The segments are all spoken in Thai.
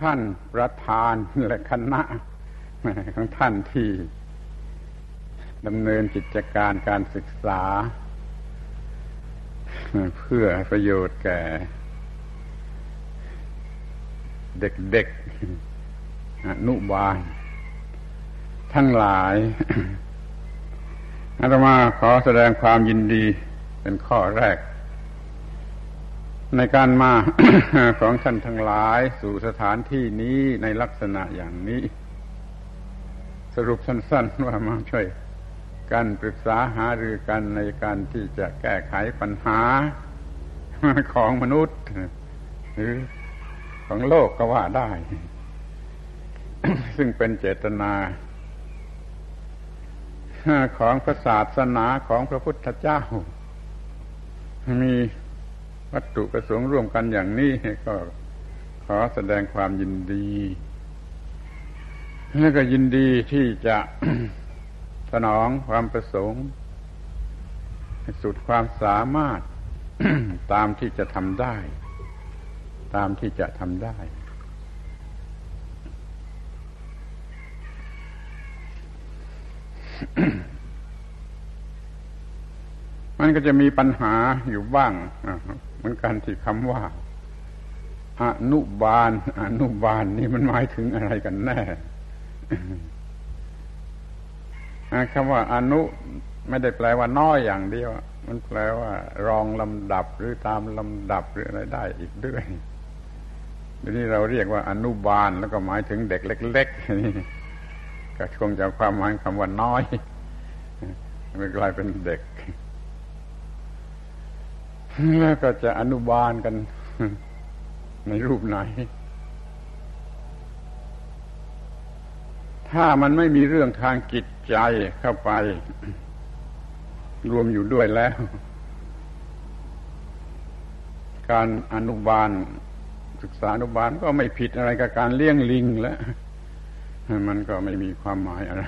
ท่านประธานและคณะของท่านที่ดำเนินกิจการการศึกษา เพื่อประโยชน์แก่ เด็กๆอนุบาล ทั้งหลายอาตมาขอแสดงความยินดีเป็นข้อแรก ในการมาของท่านทั้งหลายสู่สถานที่นี้ในลักษณะอย่างนี้ สรุปสั้นๆว่ามาช่วยกันปรึกษาหารือกันในการที่จะแก้ไขปัญหาของมนุษย์ หรือของโลกก็ว่าได้ ซึ่งเป็นเจตนาของพระศาสนาของพระพุทธเจ้า มี วัตถุประสงค์ร่วมกันอย่างนี้ก็ขอแสดงความยินดี และก็ยินดีที่จะสนองความประสงค์สุดความสามารถตามที่จะทำได้ ตามที่จะทำได้ มันก็จะมีปัญหาอยู่บ้าง มือนกันที่คำว่าอนุบาลอนุบาลนี่มันหมายถึงอะไรกันแน่คำว่าอนุไม่ได้แปลว่าน้อยอย่างเดียว มันแปลว่า รองลำดับหรือตามลำดับหรืออะไรได้อีกด้วยทีนี้เราเรียกว่าอนุบาลแล้วก็หมายถึงเด็กเล็กๆนี่ก็คงจะความหมายคำว่าน้อยมันกลายเป็นเด็ก แล้วก็จะอนุบาลกันในรูปไหน ถ้ามันไม่มีเรื่องทางจิตใจเข้าไป รวมอยู่ด้วยแล้ว การอนุบาล ศึกษาอนุบาลก็ไม่ผิดอะไรกับการเลี้ยงลิงแล้ว มันก็ไม่มีความหมายอะไร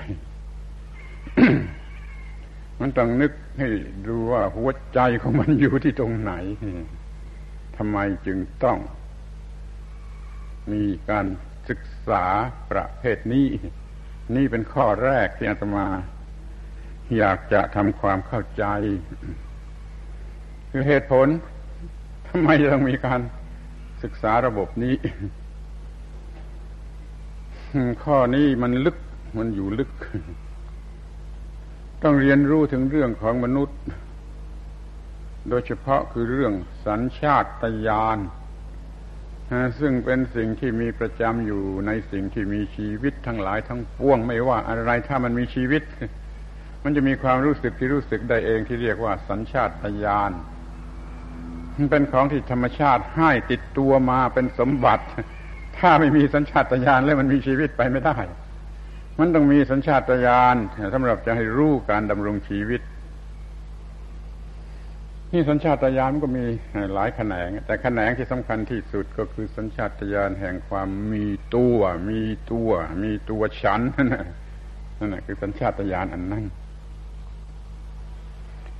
มันต้องนึกให้ดูว่าหัวใจของมันอยู่ที่ตรงไหนทำไมจึงต้อง มีการศึกษาประเภทนี้ นี่เป็นข้อแรกที่อาตมา อยากจะทำความเข้าใจ คือเหตุผลทำไมต้องมีการศึกษาระบบนี้ ข้อนี้มันลึกมันอยู่ลึก ต้องเรียนรู้ถึงเรื่องของมนุษย์ โดยเฉพาะคือเรื่องสัญชาตญาณซึ่งเป็นสิ่งที่มีประจำอยู่ในสิ่งที่มีชีวิตทั้งหลายทั้งปวง ไม่ว่าอะไรถ้ามันมีชีวิต มันจะมีความรู้สึกที่รู้สึกได้เองที่เรียกว่าสัญชาตญาณมันเป็นของที่ธรรมชาติให้ติดตัวมาเป็นสมบัติ ถ้าไม่มีสัญชาตญาณแล้วมันมีชีวิตไปไม่ได้ มันต้องมีสัญชาตญาณสำหรับจะให้รู้การดำรงชีวิต นี่สัญชาตญาณมันก็มีหลายแขนง แต่แขนงที่สำคัญที่สุดก็คือสัญชาตญาณแห่งความมีตัว มีตัว มีตัวฉันนั่นแหละนั่นแหละคือสัญชาตญาณอันนั้น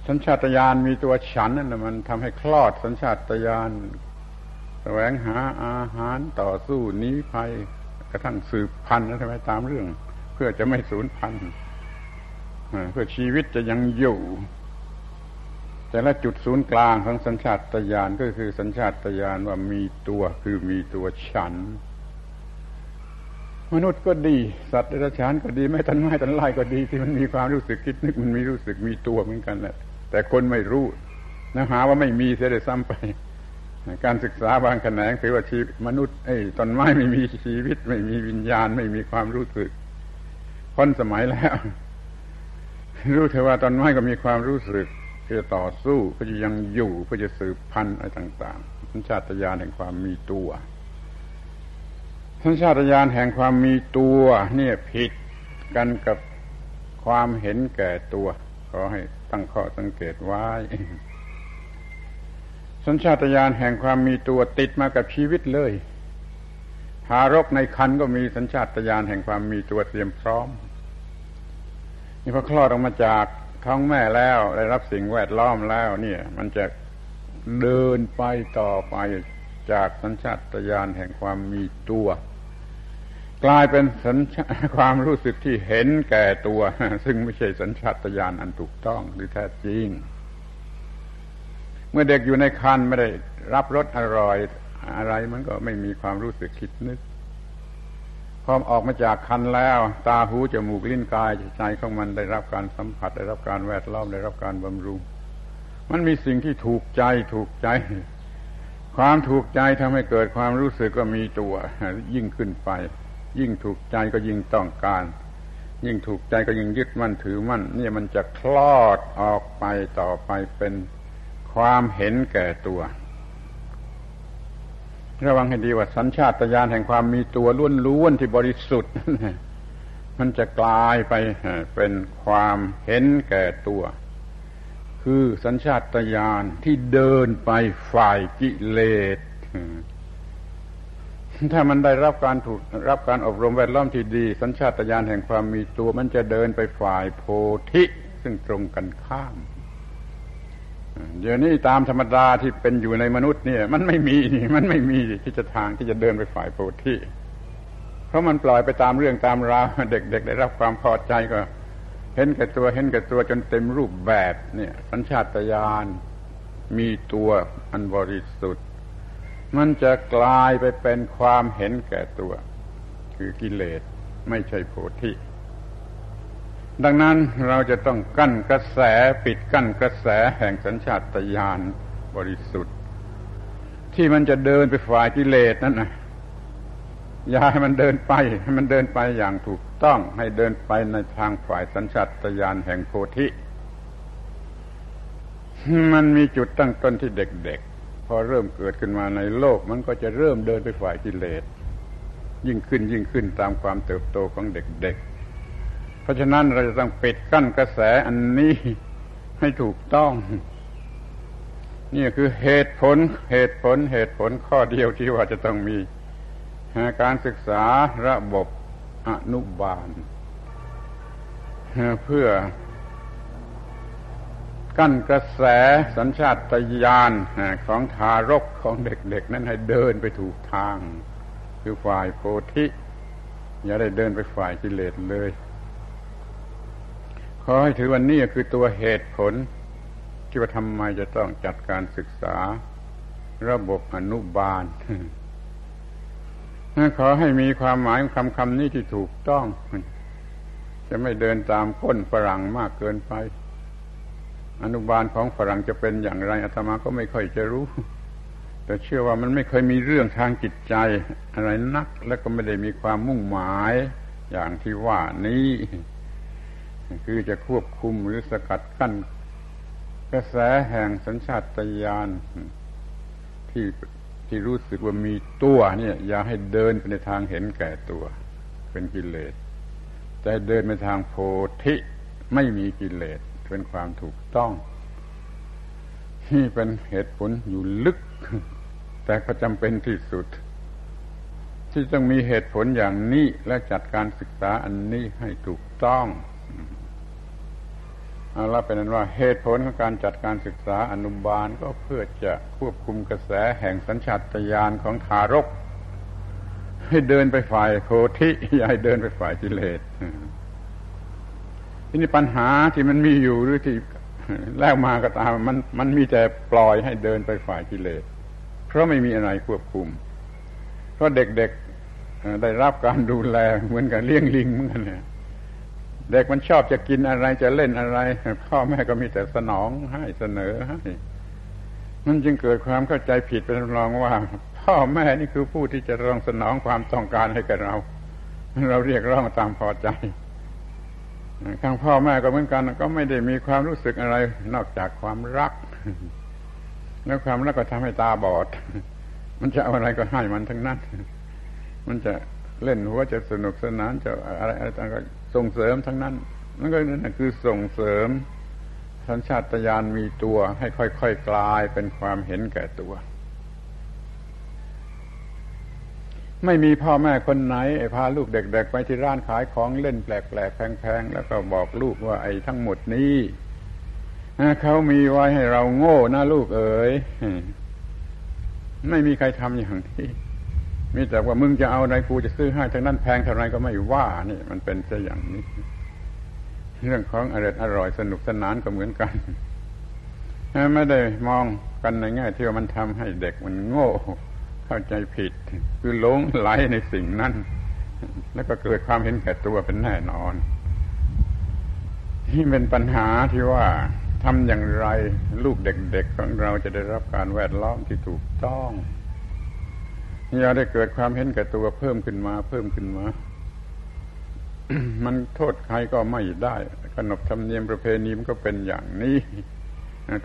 สัญชาตญาณมีตัวฉันนั่นแหละมันทำให้คลอดสัญชาตญาณแสวงหาอาหารต่อสู้นี้ภัยกระทั่งสืบพันธุ์ใช่ไหมตามเรื่อง เพื่อจะไม่สูญพันธุ์เพื่อชีวิตจะยังอยู่ แต่ละจุดศูนย์กลางของสัญชาตญาณก็คือสัญชาตญาณว่ามีตัวคือมีตัวฉัน มนุษย์ก็ดี สัตว์เดรัจฉานก็ดีไม่ตันไม้ตันไล่ก็ดี ที่มันมีความรู้สึกคิดนึกมันมีรู้สึกมีตัวเหมือนกันแหละแต่คนไม่รู้นะหาว่าไม่มีเสียเลยซ้ำไป การศึกษาบางแขนงถือว่าชีมนุษย์ไอ้ต้นไม้ไม่มีชีวิต ไม่มีวิญญาณ ไม่มีความรู้สึก พ้นสมัยแล้ว รู้เถอะว่าต้นไม้ก็มีความรู้สึกเพื่อต่อสู้เพื่อจะยังอยู่เพื่อจะสืบพันธุ์อะไรต่างๆสัญชาตญาณแห่งความมีตัวสัญชาตญาณแห่งความมีตัว เนี่ยผิดกันกับความเห็นแก่ตัวขอให้ตั้งข้อสังเกตไว้สัญชาตญาณแห่งความมีตัวติดมากับชีวิตเลยทารกในคันก็มีสัญชาตญาณแห่งความมีตัวเตรียมพร้อม นี่พอคลอดออกมาจากท้องแม่แล้วได้รับสิ่งแวดล้อมแล้ว เนี่ย มันจะเดินไปต่อไปจากสัญชาตญาณแห่งความมีตัว กลายเป็นสัญชาความรู้สึกที่เห็นแก่ตัว ซึ่งไม่ใช่สัญชาตญาณอันถูกต้องหรือแท้จริง เมื่อเด็กอยู่ในคันไม่ได้รับรสอร่อยอะไรมันก็ไม่มีความรู้สึกคิดนึก พอออกมาจากคันแล้ว ตาหูจมูกลิ้นกายใจของมันได้รับการสัมผัส ได้รับการแวดล้อมได้รับการบำรุง มันมีสิ่งที่ถูกใจถูกใจ ความถูกใจทำให้เกิดความรู้สึกก็มีตัว ยิ่งขึ้นไป ยิ่งถูกใจก็ยิ่งต้องการ ยิ่งถูกใจก็ยิ่งยึดมั่นถือมั่นนี่มันจะคลอดออกไปต่อไปเป็นความเห็นแก่ตัว ระวังให้ดีว่าสัญชาตญาณแห่งความมีตัวล้วนๆที่บริสุทธิ์มันจะกลายไปเป็นความเห็นแก่ตัว คือสัญชาตญาณที่เดินไปฝ่ายกิเลสถ้ามันได้รับการถูกรับการอบรมแวดล้อมที่ดี สัญชาตญาณแห่งความมีตัว มันจะเดินไปฝ่ายโพธิ ซึ่งตรงกันข้าม เดี๋ยวนี้ตามธรรมดาที่เป็นอยู่ในมนุษย์เนี่ย มันไม่มีมันไม่มีที่จะทางที่จะเดินไปฝ่ายโพธิเพราะมันปล่อยไปตามเรื่องตามราวเด็ก ๆ ได้รับความพอใจก็ เห็นแก่ตัวเห็นแก่ตัวจนเต็มรูปแบบเนี่ย สัญชาตญาณมีตัวอันบริสุทธิ์ มันจะกลายไปเป็นความเห็นแก่ตัว คือกิเลสไม่ใช่โพธิ ดังนั้นเราจะต้องกั้นกระแสปิดกั้นกระแสแห่งสัญชาตญาณบริสุทธิ์ ที่มันจะเดินไปฝ่ายกิเลสนั่นนะอย่าให้มันเดินไปให้มันเดินไปอย่างถูกต้องให้เดินไปในทางฝ่ายสัญชาตญาณแห่งโพธิ มันมีจุดตั้งต้นที่เด็กๆ พอเริ่มเกิดขึ้นมาในโลก มันก็จะเริ่มเดินไปฝ่ายกิเลส ยิ่งขึ้นยิ่งขึ้นตามความเติบโตของเด็กๆ ราะฉะนั้นเราจะต้องปิดกั้นกระแสอันนี้ให้ถูกต้อง นี่คือเหตุผลเหตุผลเหตุผลข้อเดียวที่ว่าจะต้องมีการศึกษาระบบอนุบาล เพื่อ กั้นกระแสสัญชาตญาณของทารกของเด็กๆ นั้นให้เดินไปถูกทาง คือฝ่ายโพธิ อย่าได้เดินไปฝ่ายกิเลสเลย ขอให้ถือวันนี้คือตัวเหตุผล ที่ว่าทำไมจะต้องจัดการศึกษา ระบบอนุบาลขอให้มีความหมายคำคำนี้ที่ถูกต้อง จะไม่เดินตามก้นฝรั่งมากเกินไป อนุบาลของฝรั่งจะเป็นอย่างไรอาตมาก็ไม่ค่อยจะรู้ แต่เชื่อว่ามันไม่เคยมีเรื่องทางจิตใจ อะไรนัก และก็ไม่ได้มีความมุ่งหมาย อย่างที่ว่านี้ คือจะควบคุมหรือสกัดกั้นกระแสแห่งสัญชาตญาณที่ที่รู้สึกว่ามีตัวเนี่ย อย่าให้เดินไปในทางเห็นแก่ตัว เป็นกิเลสแต่เดินไปทางโพธิไม่มีกิเลสเป็นความถูกต้องนี่เป็นเหตุผลอยู่ลึก แต่ก็จำเป็นที่สุด ที่ต้องมีเหตุผลอย่างนี้และจัดการศึกษาอันนี้ให้ถูกต้อง เอาละเป็นนั้นว่าเหตุผลของการจัดการศึกษาอนุบาลก็เพื่อจะควบคุมกระแสแห่งสัญชาตญาณของทารก ให้เดินไปฝ่ายโคธิอย่าให้เดินไปฝ่ายกิเลสทีนี้ปัญหาที่มันมีอยู่หรือที่แล้วมาก็ตามมันมันมีแต่ปล่อยให้เดินไปฝ่ายกิเลส เพราะไม่มีอะไรควบคุม เพราะเด็กๆได้รับการดูแลเหมือนกับเลี้ยงลิงเหมือนกันเนี่ย เด็กมันชอบจะกินอะไรจะเล่นอะไร พ่อแม่ก็มีแต่สนองให้เสนอให้มันจึงเกิดความเข้าใจผิดเป็นรองว่า พ่อแม่นี่คือผู้ที่จะรองสนองความต้องการให้กับเรา เราเรียกร้องตามพอใจข้างพ่อแม่ก็เหมือนกัน ก็ไม่ได้มีความรู้สึกอะไร นอกจากความรัก แล้วความรักก็ทำให้ตาบอด มันจะเอาอะไรก็ให้มันทั้งนั้น มันจะเล่นหัวจะสนุกสนานจะอะไรอะไรต่างก็ ส่งเสริมทั้งนั้นนั่นก็นั่นคือส่งเสริมสัญชาตญาณมีตัวให้ค่อยๆกลายเป็นความเห็นแก่ตัว ไม่มีพ่อแม่คนไหนพาลูกเด็ก ๆ ไปที่ร้านขายของเล่นแปลกๆแพงๆแล้วก็บอกลูกว่าไอ้ทั้งหมดนี้เขามีไว้ให้เราโง่นะลูกเอ๋ยไม่มีใครทำอย่างนี้ มีแต่ว่ามึงจะเอาอะไรกูจะซื้อให้ทั้งนั้นแพงเท่าไรก็ไม่ว่านี่มันเป็นซะอย่างนี้ เรื่องของอร่อยอร่อยสนุกสนานก็เหมือนกันไม่ได้มองกันในแง่ที่ว่ามันทำให้เด็กมันโง่ เข้าใจผิด คือหลงไหลในสิ่งนั้น แล้วก็เกิดความเห็นแก่ตัวเป็นแน่นอนที่เป็นปัญหาที่ว่าทำอย่างไรลูกเด็กๆของเราจะได้รับการแวดล้อมที่ถูกต้อง อย่าได้เกิดความเห็นแก่ตัวเพิ่มขึ้นมา เพิ่มขึ้นมา มันโทษใครก็ไม่ได้ขนบธรรมเนียมประเพณีมันก็เป็นอย่างนี้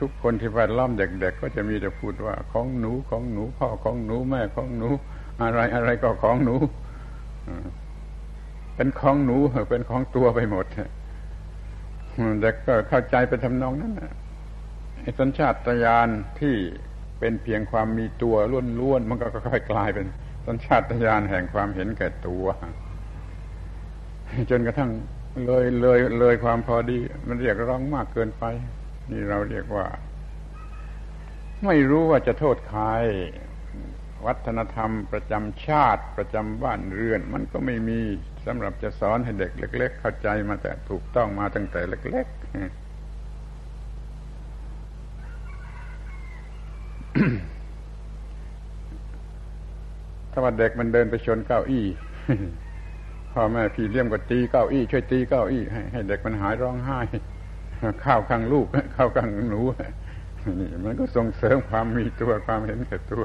ทุกคนที่แวดล้อมเด็ก ๆ ก็จะมีแต่พูดว่า ของหนูของหนูพ่อของหนูแม่ของหนู อะไรอะไรก็ของหนูเป็นของหนูเป็นของตัวไปหมดเด็กก็เข้าใจเป็นทำนองนั้นไอ้สัญชาตญาณที่ เป็นเพียงความมีตัวล้วนๆมันก็ค่อยกลายเป็นสัญชาตญาณแห่งความเห็นแก่ตัว จนกระทั่งเลยเลยเลยความพอดี มันเรียกร้องมากเกินไป นี่เราเรียกว่า ไม่รู้ว่าจะโทษใครวัฒนธรรมประจำชาติประจำบ้านเรือน มันก็ไม่มีสำหรับจะสอนให้เด็กเล็ก ๆ เข้าใจมาแต่ถูกต้องมาตั้งแต่เล็ก ๆ ถ้าว่าเด็กมันเดินไปชนเก้าอี้พ่อแม่พี่เลี้ยงก็ตีเก้าอี้ช่วยตีเก้าอี้ให้ให้เด็กมันหายร้องไห้ข้าวข้างลูกข้าวข้างหนูนี่มันก็ส่งเสริมความมีตัวความเห็นแก่ตัว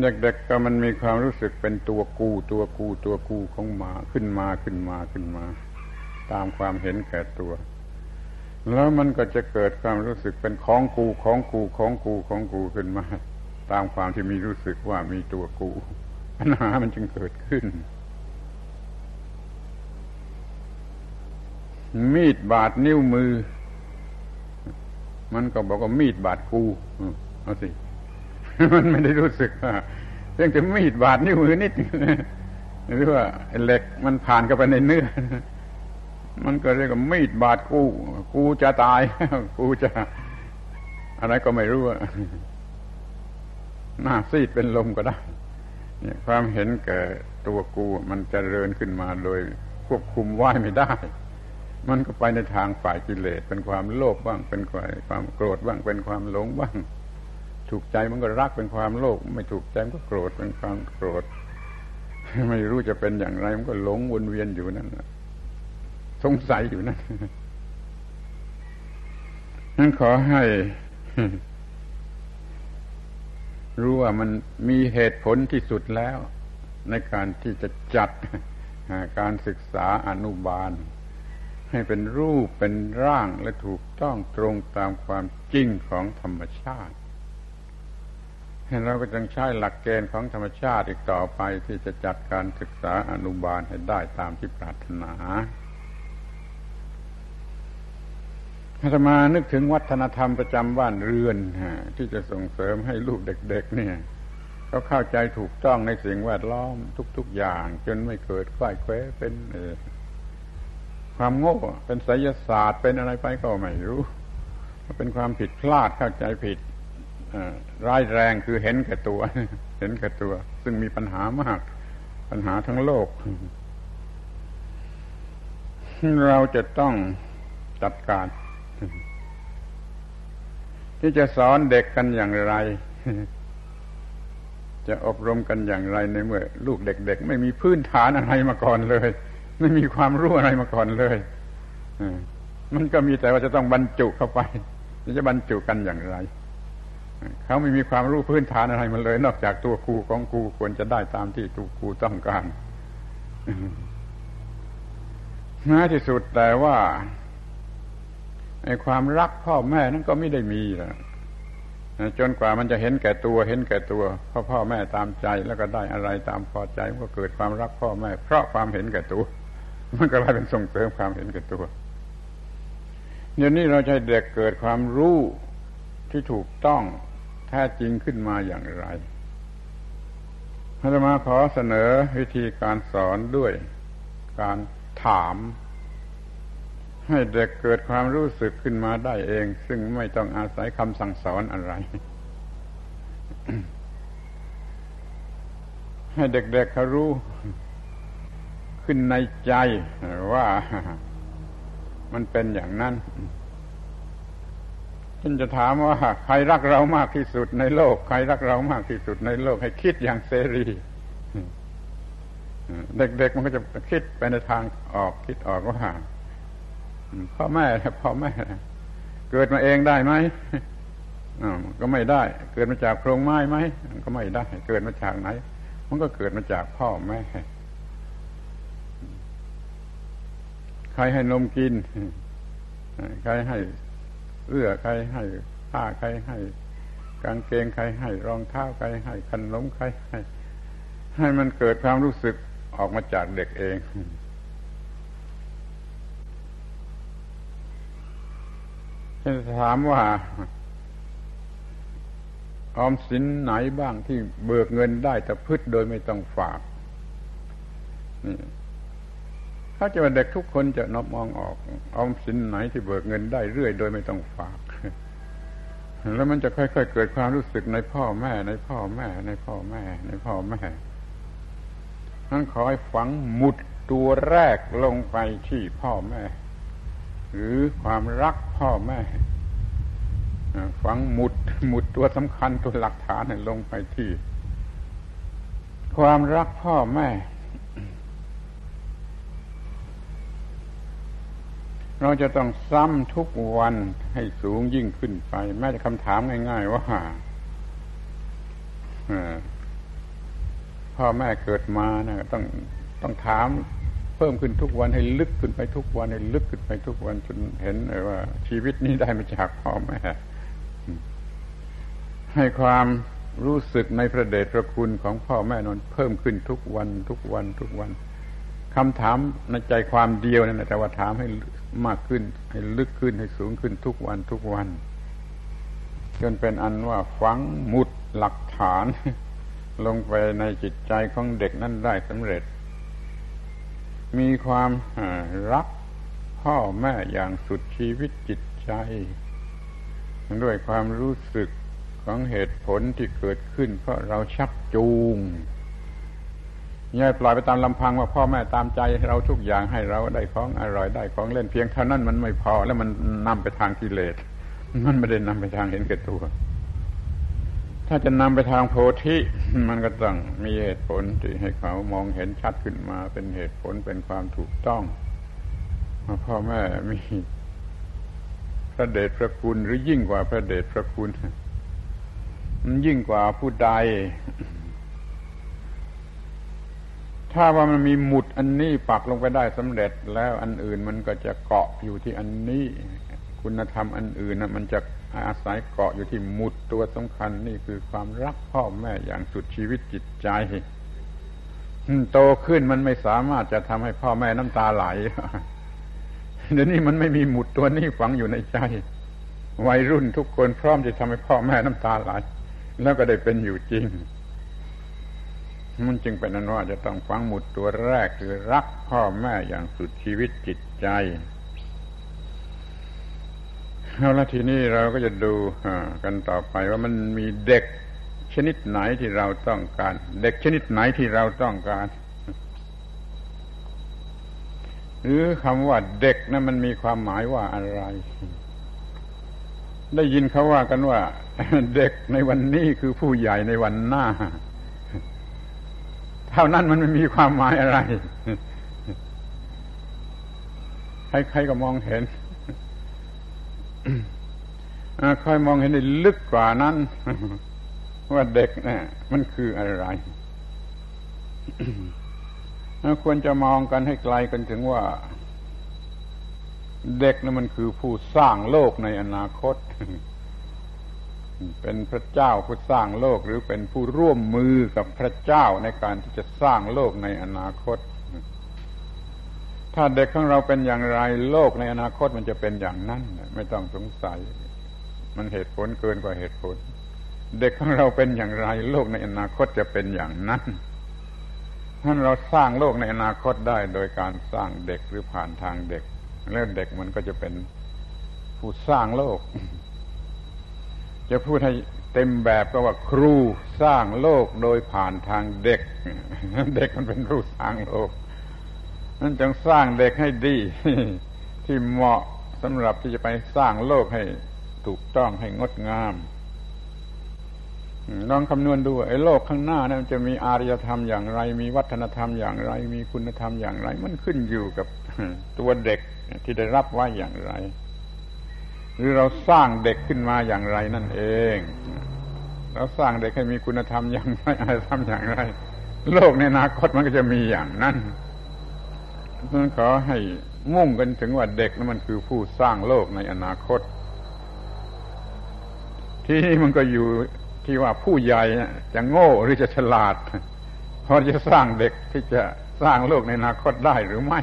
เด็กๆก็มันมีความรู้สึกเป็นตัวกูตัวกูตัวกูของมาขึ้นมาขึ้นมาขึ้นมา ตามความเห็นแก่ตัว แล้วมันก็จะเกิดความรู้สึกเป็นของกูของกูของกูของกูขึ้นมา ตามความที่มีรู้สึกว่ามีตัวกู ปัญหามันจึงเกิดขึ้น มีดบาดนิ้วมือ มันก็บอกว่ามีดบาดกูเอาสิ มันไม่ได้รู้สึกว่าเพียงแต่มีดบาดนิ้วมือนิดหรือว่าเหล็กมันผ่านเข้าไปในเนื้อ มันก็เรียกว่ามีดบาดกู กูจะตาย กูจะ อะไรก็ไม่รู้หน้าซีดเป็นลมก็ได้ เนี่ย ความเห็นแก่ตัวกูมันจเจริญขึ้นมาโดยควบคุมไหวไม่ได้ มันก็ไปในทางฝ่ายกิเลส เป็นความโลภบ้าง เป็นความโกรธบ้าง เป็นความหลงบ้าง ถูกใจมันก็รักเป็นความโลภ ไม่ถูกใจมันก็โกรธเป็นความโกรธ ไม่รู้จะเป็นอย่างไรมันก็หลงวนเวียนอยู่นั่น สงสัยอยู่นั่นนั้นขอให้ รู้ว่ามันมีเหตุผลที่สุดแล้ว ในการที่จะจัดการศึกษาอนุบาล ให้เป็นรูปเป็นร่างและถูกต้องตรงตามความจริงของธรรมชาติเราก็ต้องใช้หลักเกณฑ์ของธรรมชาติอีกต่อไปที่จะจัดการศึกษาอนุบาลให้ได้ตามที่ปรารถนา อาตมานึกถึงวัฒนธรรมประจำบ้านเรือนที่จะส่งเสริมให้ลูกเด็ก ๆ เนี่ยเขาเข้าใจถูกต้องในสิ่งแวดล้อมทุก ๆ อย่าง จนไม่เกิดควายแควเป็นความโง่เป็นไสยศาสตร์เป็นอะไรไปก็ไม่รู้เป็นความผิดพลาดเข้าใจผิดร้ายแรงคือเห็นแก่ตัว เห็นแก่ตัว ซึ่งมีปัญหามาก ปัญหาทั้งโลก เราจะต้องจัดการ ที่จะสอนเด็กกันอย่างไร จะอบรมกันอย่างไรในเมื่อ ลูกเด็ก ๆ ไม่มีพื้นฐานอะไรมาก่อนเลย ไม่มีความรู้อะไรมาก่อนเลยมันก็มีแต่ว่าจะต้องบรรจุเข้าไปจะบรรจุกันอย่างไรเขาไม่มีความรู้พื้นฐานอะไรมันเลย นอกจากตัวครูของครูควรจะได้ตามที่ตัวครูต้องการน้าที่สุดแต่ว่า ไอ้ความรักพ่อแม่นั้นก็ไม่ได้มีแล้วจนกว่ามันจะเห็นแก่ตัวเห็นแก่ตัวพ่อพ่อแม่ตามใจแล้วก็ได้อะไรตามพอใจมันก็เกิดความรักพ่อแม่ เพราะความเห็นแก่ตัว มันก็กลายเป็นส่งเสริมความเห็นแก่ตัวเดี๋ยวนี้เราใช้เด็กเกิดความรู้ที่ถูกต้องแท้จริงขึ้นมาอย่างไรอาตมาขอเสนอวิธีการสอนด้วยการถาม ให้เด็กเกิดความรู้สึกขึ้นมาได้เอง ซึ่งไม่ต้องอาศัยคำสั่งสอนอะไร ให้เด็กๆเเขารู้ขึ้นในใจว่ามันเป็นอย่างนั้นฉันจะถามว่า ใครรักเรามากที่สุดในโลก ใครรักเรามากที่สุดในโลก ให้คิดอย่างเสรี เด็กๆมันก็จะคิดไปในทางออกคิดออกว่า พ่อแม่พ่อแม่เกิดมาเองได้ไหมก็ไม่ได้ เกิดมาจากโครงไม้ไหมก็ไม่ได้ เกิดมาจากไหน มันก็เกิดมาจากพ่อแม่ใครให้นมกินใครให้เอื้อใครให้ผ้าใครให้กางเกงใครให้รองเท้าใครให้ขนมใครให้ ให้มันเกิดความรู้สึกออกมาจากเด็กเอง จะถามว่า ออมสินไหนบ้างที่เบิกเงินได้แต่พืชโดยไม่ต้องฝากนี่ถ้าจะว่าเด็กทุกคนจะนอบมองออกออมสินไหนที่เบิกเงินได้เรื่อยโดยไม่ต้องฝาก แล้วมันจะค่อยๆเกิดความรู้สึกในพ่อแม่ ในพ่อแม่ ในพ่อแม่ ในพ่อแม่นั้นขอให้ฝังหมุดตัวแรกลงไปที่พ่อแม่ หรือความรักพ่อแม่ฝังหมุดหมุดตัวสำคัญตัวหลักฐานลงไปที่ ความรักพ่อแม่ เราจะต้องซ้ำทุกวันให้สูงยิ่งขึ้นไป แม้จะคำถามง่าย ๆ ว่าพ่อแม่เกิดมานะต้องต้องถาม พิ่มขึ้นทุกวันให้ลึกขึ้นไปทุกวันให้ลึกขึ้นไปทุกวันจนเห็นเลยว่า ชีวิตนี้ได้มาจากพ่อแม่ให้ความรู้สึกในพระเดชพระคุณของพ่อแม่นอนเพิ่มขึ้นทุกวันทุกวันทุกวันคำถามในใจความเดียวนั่นแต่ว่าถามให้มากขึ้น ให้ลึกขึ้นให้สูงขึ้นทุกวันทุกวัน จนเป็นอันว่าฝังหมุดหลักฐาน ลงไปในจิตใจของเด็กนั้นได้สำเร็จ มีความรักพ่อแม่อย่างสุดชีวิตจิตใจ ด้วยความรู้สึกของเหตุผลที่เกิดขึ้น เพราะเราชักจูงอย่าปล่อยไปตามลำพังว่าพ่อแม่ตามใจเราทุกอย่างให้เราได้ของอร่อยได้ของเล่นเพียงเท่านั้นมันไม่พอ แล้วมันนำไปทางกิเลสมันไม่ได้นำไปทางเห็นแก่ตัว ถ้าจะนำไปทางโพธิมันก็ต้องมีเหตุผลที่ให้เขามองเห็นชัดขึ้นมา เป็นเหตุผลเป็นความถูกต้องว่าพ่อแม่มีพระเดชพระคุณหรือยิ่งกว่าพระเดชพระคุณมันยิ่งกว่าผู้ใด ถ้าว่ามันมีหมุดอันนี้ปักลงไปได้สำเร็จ แล้วอันอื่นมันก็จะเกาะอยู่ที่อันนี้ คุณธรรมอันอื่นนะมันจะ อาศัยเกาะอยู่ที่มุดตัวสำคัญนี่คือความรักพ่อแม่อย่างสุดชีวิตจิตใจโตขึ้นมันไม่สามารถจะทำให้พ่อแม่น้ำตาไหลเดี๋ยวนี้มันไม่มีหมุดตัวนี้ฝังอยู่ในใจ วัยรุ่นทุกคนพร้อมจะทำให้พ่อแม่น้ำตาไหลแล้วก็ได้เป็นอยู่จริง มันจึงเป็นนั้นว่าจะต้องฟังหมุดตัวแรกคือรักพ่อแม่อย่างสุดชีวิตจิตใจ เอาละทีนี้เราก็จะดูกันต่อไปว่ามันมีเด็กชนิดไหนที่เราต้องการ เด็กชนิดไหนที่เราต้องการ หรือคำว่าเด็กนะั้นมันมีความหมายว่าอะไร ได้ยินเขาว่ากันว่า เด็กในวันนี้คือผู้ใหญ่ในวันหน้า เท่านั้นมันไม่มีความหมายอะไร ใครๆก็มองเห็น ค่อยมองเห็นได้ลึกกว่านั้น ว่าเด็กเนี่ยมันคืออะไรควรจะมองกันให้ไกลกันถึงว่า เด็กนั้นมันคือผู้สร้างโลกในอนาคต เป็นพระเจ้าผู้สร้างโลกหรือเป็นผู้ร่วมมือกับพระเจ้าในการที่จะสร้างโลกในอนาคต ถ้าเด็กของเราเป็นอย่างไรโลกในอนาคตมันจะเป็นอย่างนั้นไม่ต้องสงสัย มันเหตุผลเกินกว่าเหตุผล เด็กของเราเป็นอย่างไร โลกในอนาคตจะเป็นอย่างนั้นท่านเราสร้างโลกในอนาคตได้โดยการสร้างเด็กหรือผ่านทางเด็ก แล้วเด็กมันก็จะเป็นผู้สร้างโลก จะพูดให้เต็มแบบก็ว่าครูสร้างโลกโดยผ่านทางเด็ก เด็กมันเป็นครูสร้างโลก นั่นจงสร้างเด็กให้ดี ที่เหมาะสำหรับที่จะไปสร้างโลกให้ถูกต้องให้งดงามลองคำนวณดูไอ้โลกข้างหน้านะมันจะมีอารยธรรมอย่างไร มีวัฒนธรรมอย่างไร มีคุณธรรมอย่างไร มันขึ้นอยู่กับตัวเด็กที่ได้รับไว้อย่างไร หรือเราสร้างเด็กขึ้นมาอย่างไรนั่นเอง เราสร้างเด็กให้มีคุณธรรมอย่างไรอารยธรรมอย่างไร โลกในอนาคตมันก็จะมีอย่างนั้น นั้นขอให้มุ่งกันถึงว่าเด็กนั้นมันคือผู้สร้างโลกในอนาคต ที่มันก็อยู่ที่ว่าผู้ใหญ่จะโง่หรือจะฉลาดพอจะสร้างเด็กที่จะสร้างโลกในอนาคตได้หรือไม่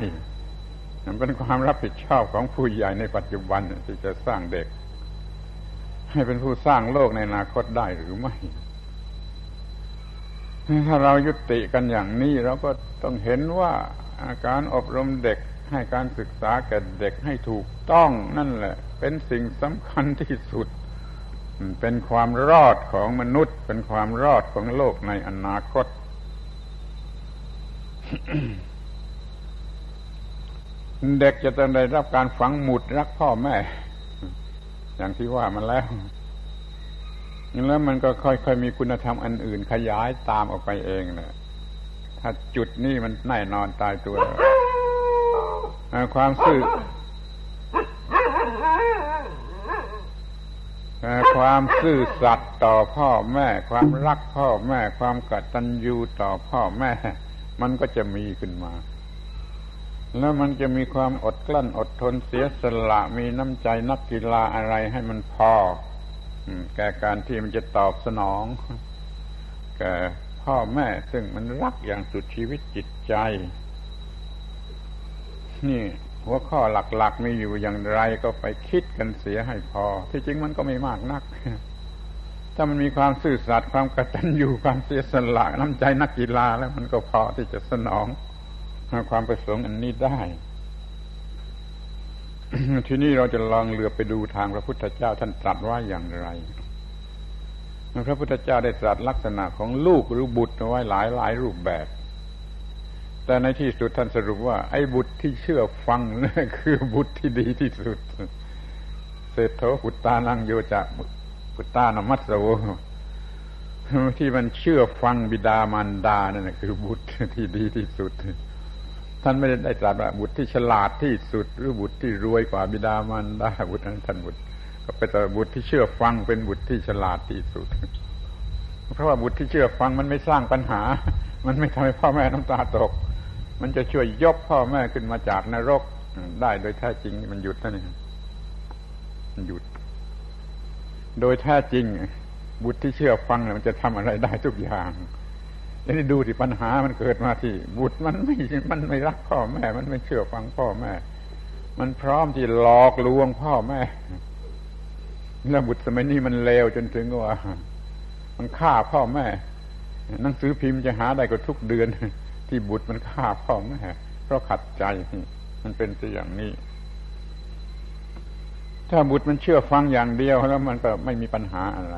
มันเป็นความรับผิดชอบของผู้ใหญ่ในปัจจุบันที่จะสร้างเด็ก ให้เป็นผู้สร้างโลกในอนาคตได้หรือไม่ ถ้าเรายุติกันอย่างนี้เราก็ต้องเห็นว่าการอบรมเด็กให้การศึกษาแก่เด็กให้ถูกต้องนั่นแหละ เป็นสิ่งสำคัญที่สุด เป็นความรอดของมนุษย์ เป็นความรอดของโลกในอนาคต เด็กจะต้องได้รับการฝังหมุดรักพ่อแม่ อย่างที่ว่ามันแล้ว แล้วมันก็ค่อยๆมีคุณธรรมอันอื่น ขยายตามออกไปเองนะถ้าจุดนี้มันแน่นอนตายตัว ความซื่อความซื่อสัตย์ต่อพ่อแม่ ความรักพ่อแม่ ความกตัญญูต่อพ่อแม่ มันก็จะมีขึ้นมา แล้วมันจะมีความอดกลั้นอดทนเสียสละมีน้ำใจนักกีฬาอะไรให้มันพอ แก่การที่มันจะตอบสนองแก่พ่อแม่ซึ่งมันรักอย่างสุดชีวิตจิตใจ นี่หัวข้อหลักๆมีอยู่อย่างไรก็ไปคิดกันเสียให้พอ ที่จริงมันก็ไม่มากนัก ถ้ามันมีความซื่อสัตย์ความกตัญญูความเสียสละน้ำใจนักกีฬาแล้วมันก็พอที่จะสนองความประสงค์อันนี้ได้ ทีนี้เราจะลองเลือไปดูทางพระพุทธเจ้าท่านตรัสว่าอย่างไร พระพุทธเจ้าได้ตรัสลักษณะของลูกหรือบุตรไว้หลายหลายรูปแบบ แต่ในที่สุดท่านสรุปว่า ไอ้บุตรที่เชื่อฟังนั่นคือบุตรที่ดีที่สุด เศรษฐพุตตานังโยจะพุตตานมัสโวที่มันเชื่อฟังบิดามารดานั่นคือบุตรที่ดีที่สุด ท่านไม่ได้ตรัสว่าบุตรที่ฉลาดที่สุด หรือบุตรที่รวยกว่าบิดามารดาบุตรนั้นท่านบุตร ก็เป็นแต่บุตรที่เชื่อฟังเป็นบุตรที่ฉลาดที่สุด เพราะว่าบุตรที่เชื่อฟังมันไม่สร้างปัญหา มันไม่ทำให้พ่อแม่น้ำตาตก มันจะช่วยยกพ่อแม่ขึ้นมาจากนรกได้โดยแท้จริงมันหยุดนั่นเองมันหยุด โดยแท้จริง บุตรที่เชื่อฟังมันจะทำอะไรได้ทุกอย่าง แล้วนี่ดูที่ปัญหามันเกิดมาที่ บุตรมันไม่มันไม่รักพ่อแม่ มันไม่เชื่อฟังพ่อแม่ มันพร้อมที่หลอกลวงพ่อแม่แล้วบุตรสมัยนี้มันเลวจนถึงว่า มันฆ่าพ่อแม่หนังสือพิมพ์จะหาได้ก็ทุกเดือน ที่บุตรมันฆ่าพ่อแม่เพราะขัดใจมันเป็นตัวอย่างนี้ ถ้าบุตรมันเชื่อฟังอย่างเดียวแล้วมันก็ไม่มีปัญหาอะไร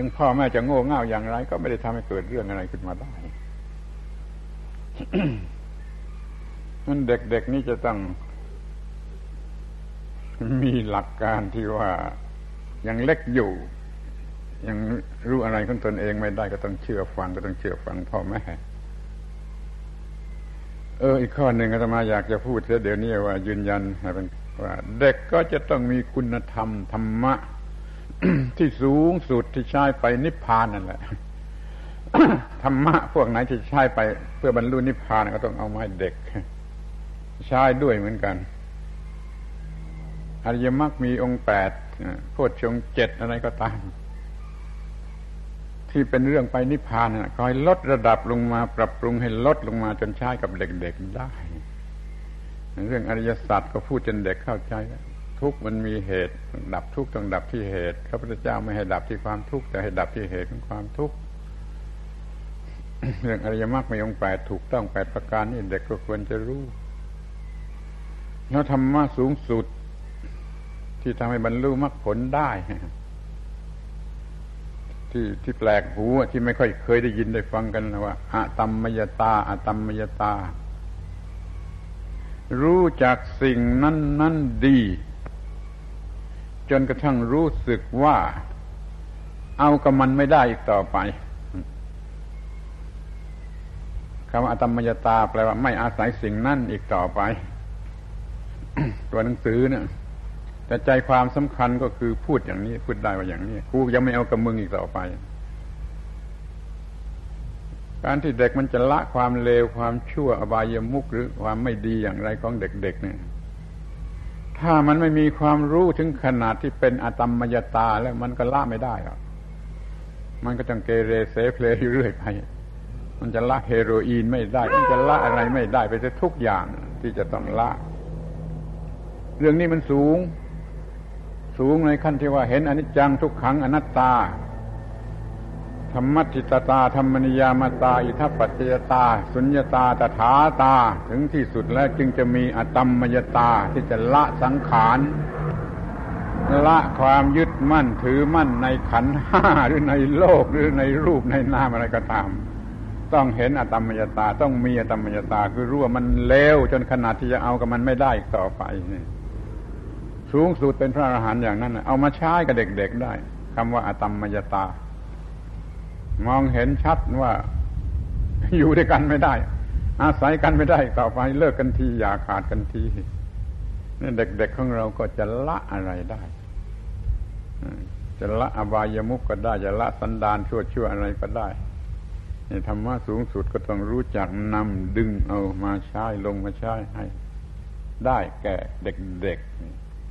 ถึงพ่อแม่จะโง่เง่าอย่างไร ก็ไม่ได้ทำให้เกิดเรื่องอะไรขึ้นมาได้นั้นเด็กๆนี่จะต้องมีหลักการที่ว่ายังเล็กอยู่ ยังรู้อะไรของตนเองไม่ได้ก็ต้องเชื่อฟังก็ต้องเชื่อฟังพ่อแม่เอออีกข้อหนึ่งอาตมาอยากจะพูดเดี๋ยวนี้ว่ายืนยันเป็นว่าเด็กก็จะต้องมีคุณธรรมธรรมะ ที่สูงสุดที่ใช้ไปนิพพานนั่นแหละธรรมะพวกไหนที่ใช้ไป เพื่อบรรลุนิพพานก็ต้องเอามาให้เด็ก ใช้ด้วยเหมือนกันอริยมรรคมีองค์แปดโพชฌงเจ็ดอะไรก็ตาม ที่เป็นเรื่องไปนิพพานนะคอยลดระดับลงมาปรับปรุงให้ลดลงมาจนใช้กับเด็กๆได้ เรื่องอริยสัจก็พูดจนเด็กเข้าใจ ทุกมันมีเหตุ ดับทุกต้องดับที่เหตุพระพุทธเจ้าไม่ให้ดับที่ความทุกข์แต่ให้ดับที่เหตุของความทุกข์เรื่องอริยมรรคมีองค์แปดถูกต้องแปดประการนี่เด็กก็ควรจะรู้ แล้วธรรมะสูงสุด ที่ทำให้บรรลุมรรคผลได้ ที่ที่แปลกหูที่ไม่ค่อยเคยได้ยินได้ฟังกันว่าอะตัมมยตาอะตัมมยตา รู้จักสิ่งนั้นนั้นดี จนกระทั่งรู้สึกว่า เอากับมันไม่ได้อีกต่อไปคำว่าอตมยตาแปลว่าไม่อาศัยสิ่งนั่นอีกต่อไป ตัวหนังสือเนี่ยแต่ใจความสำคัญก็คือพูดอย่างนี้ พูดได้ว่าอย่างนี้กูยังไม่เอากับมึงอีกต่อไป การที่เด็กมันจะละความเลวความชั่วอบายมุกหรือความไม่ดีอย่างไรของเด็กๆเนี่ย ถ้ามันไม่มีความรู้ถึงขนาดที่เป็นอตมมยตาแล้วมันก็ละไม่ได้หรอกมันก็จังเกเรเสเพลอยู่เรื่อยไป มันจะละเฮโรอีนไม่ได้ มันจะละอะไรไม่ได้ไปทุกอย่างที่จะต้องละ เรื่องนี้มันสูง สูงในขั้นที่ว่าเห็นอนิจจังทุกขังอนัตตา ธรรมจิตตาธรรมนิยามตา อิทัปปัจจยตา สุญญตาตถาตา ถึงที่สุดแล้วจึงจะมีอตัมมยตาที่จะละสังขาร ละความยึดมั่นถือมั่นในขันห้าหรือในโลกหรือในรูปในนามอะไรก็ตาม ต้องเห็นอตมมยตาต้องมีอตมมยตาคือรู้ว่ามันเลวจนขนาดที่จะเอากับมันไม่ได้อีกต่อไปนี่สูงสุดเป็นพระอรหันต์อย่างนั้นเอามาใช้กับเด็กๆได้คำว่าอตมมยตา มองเห็นชัดว่าอยู่ด้วยกันไม่ได้ อาศัยกันไม่ได้ต่อไปเลิกกันทีอย่าขาดกันทีนี่เด็กๆของเราก็จะละอะไรได้จะละอบายมุกก็ได้จะละสันดานชั่วๆอะไรก็ได้ธรรมะสูงสุดก็ต้องรู้จักนำดึงเอามาใช้ลงมาใช้ให้ ได้แก่เด็ก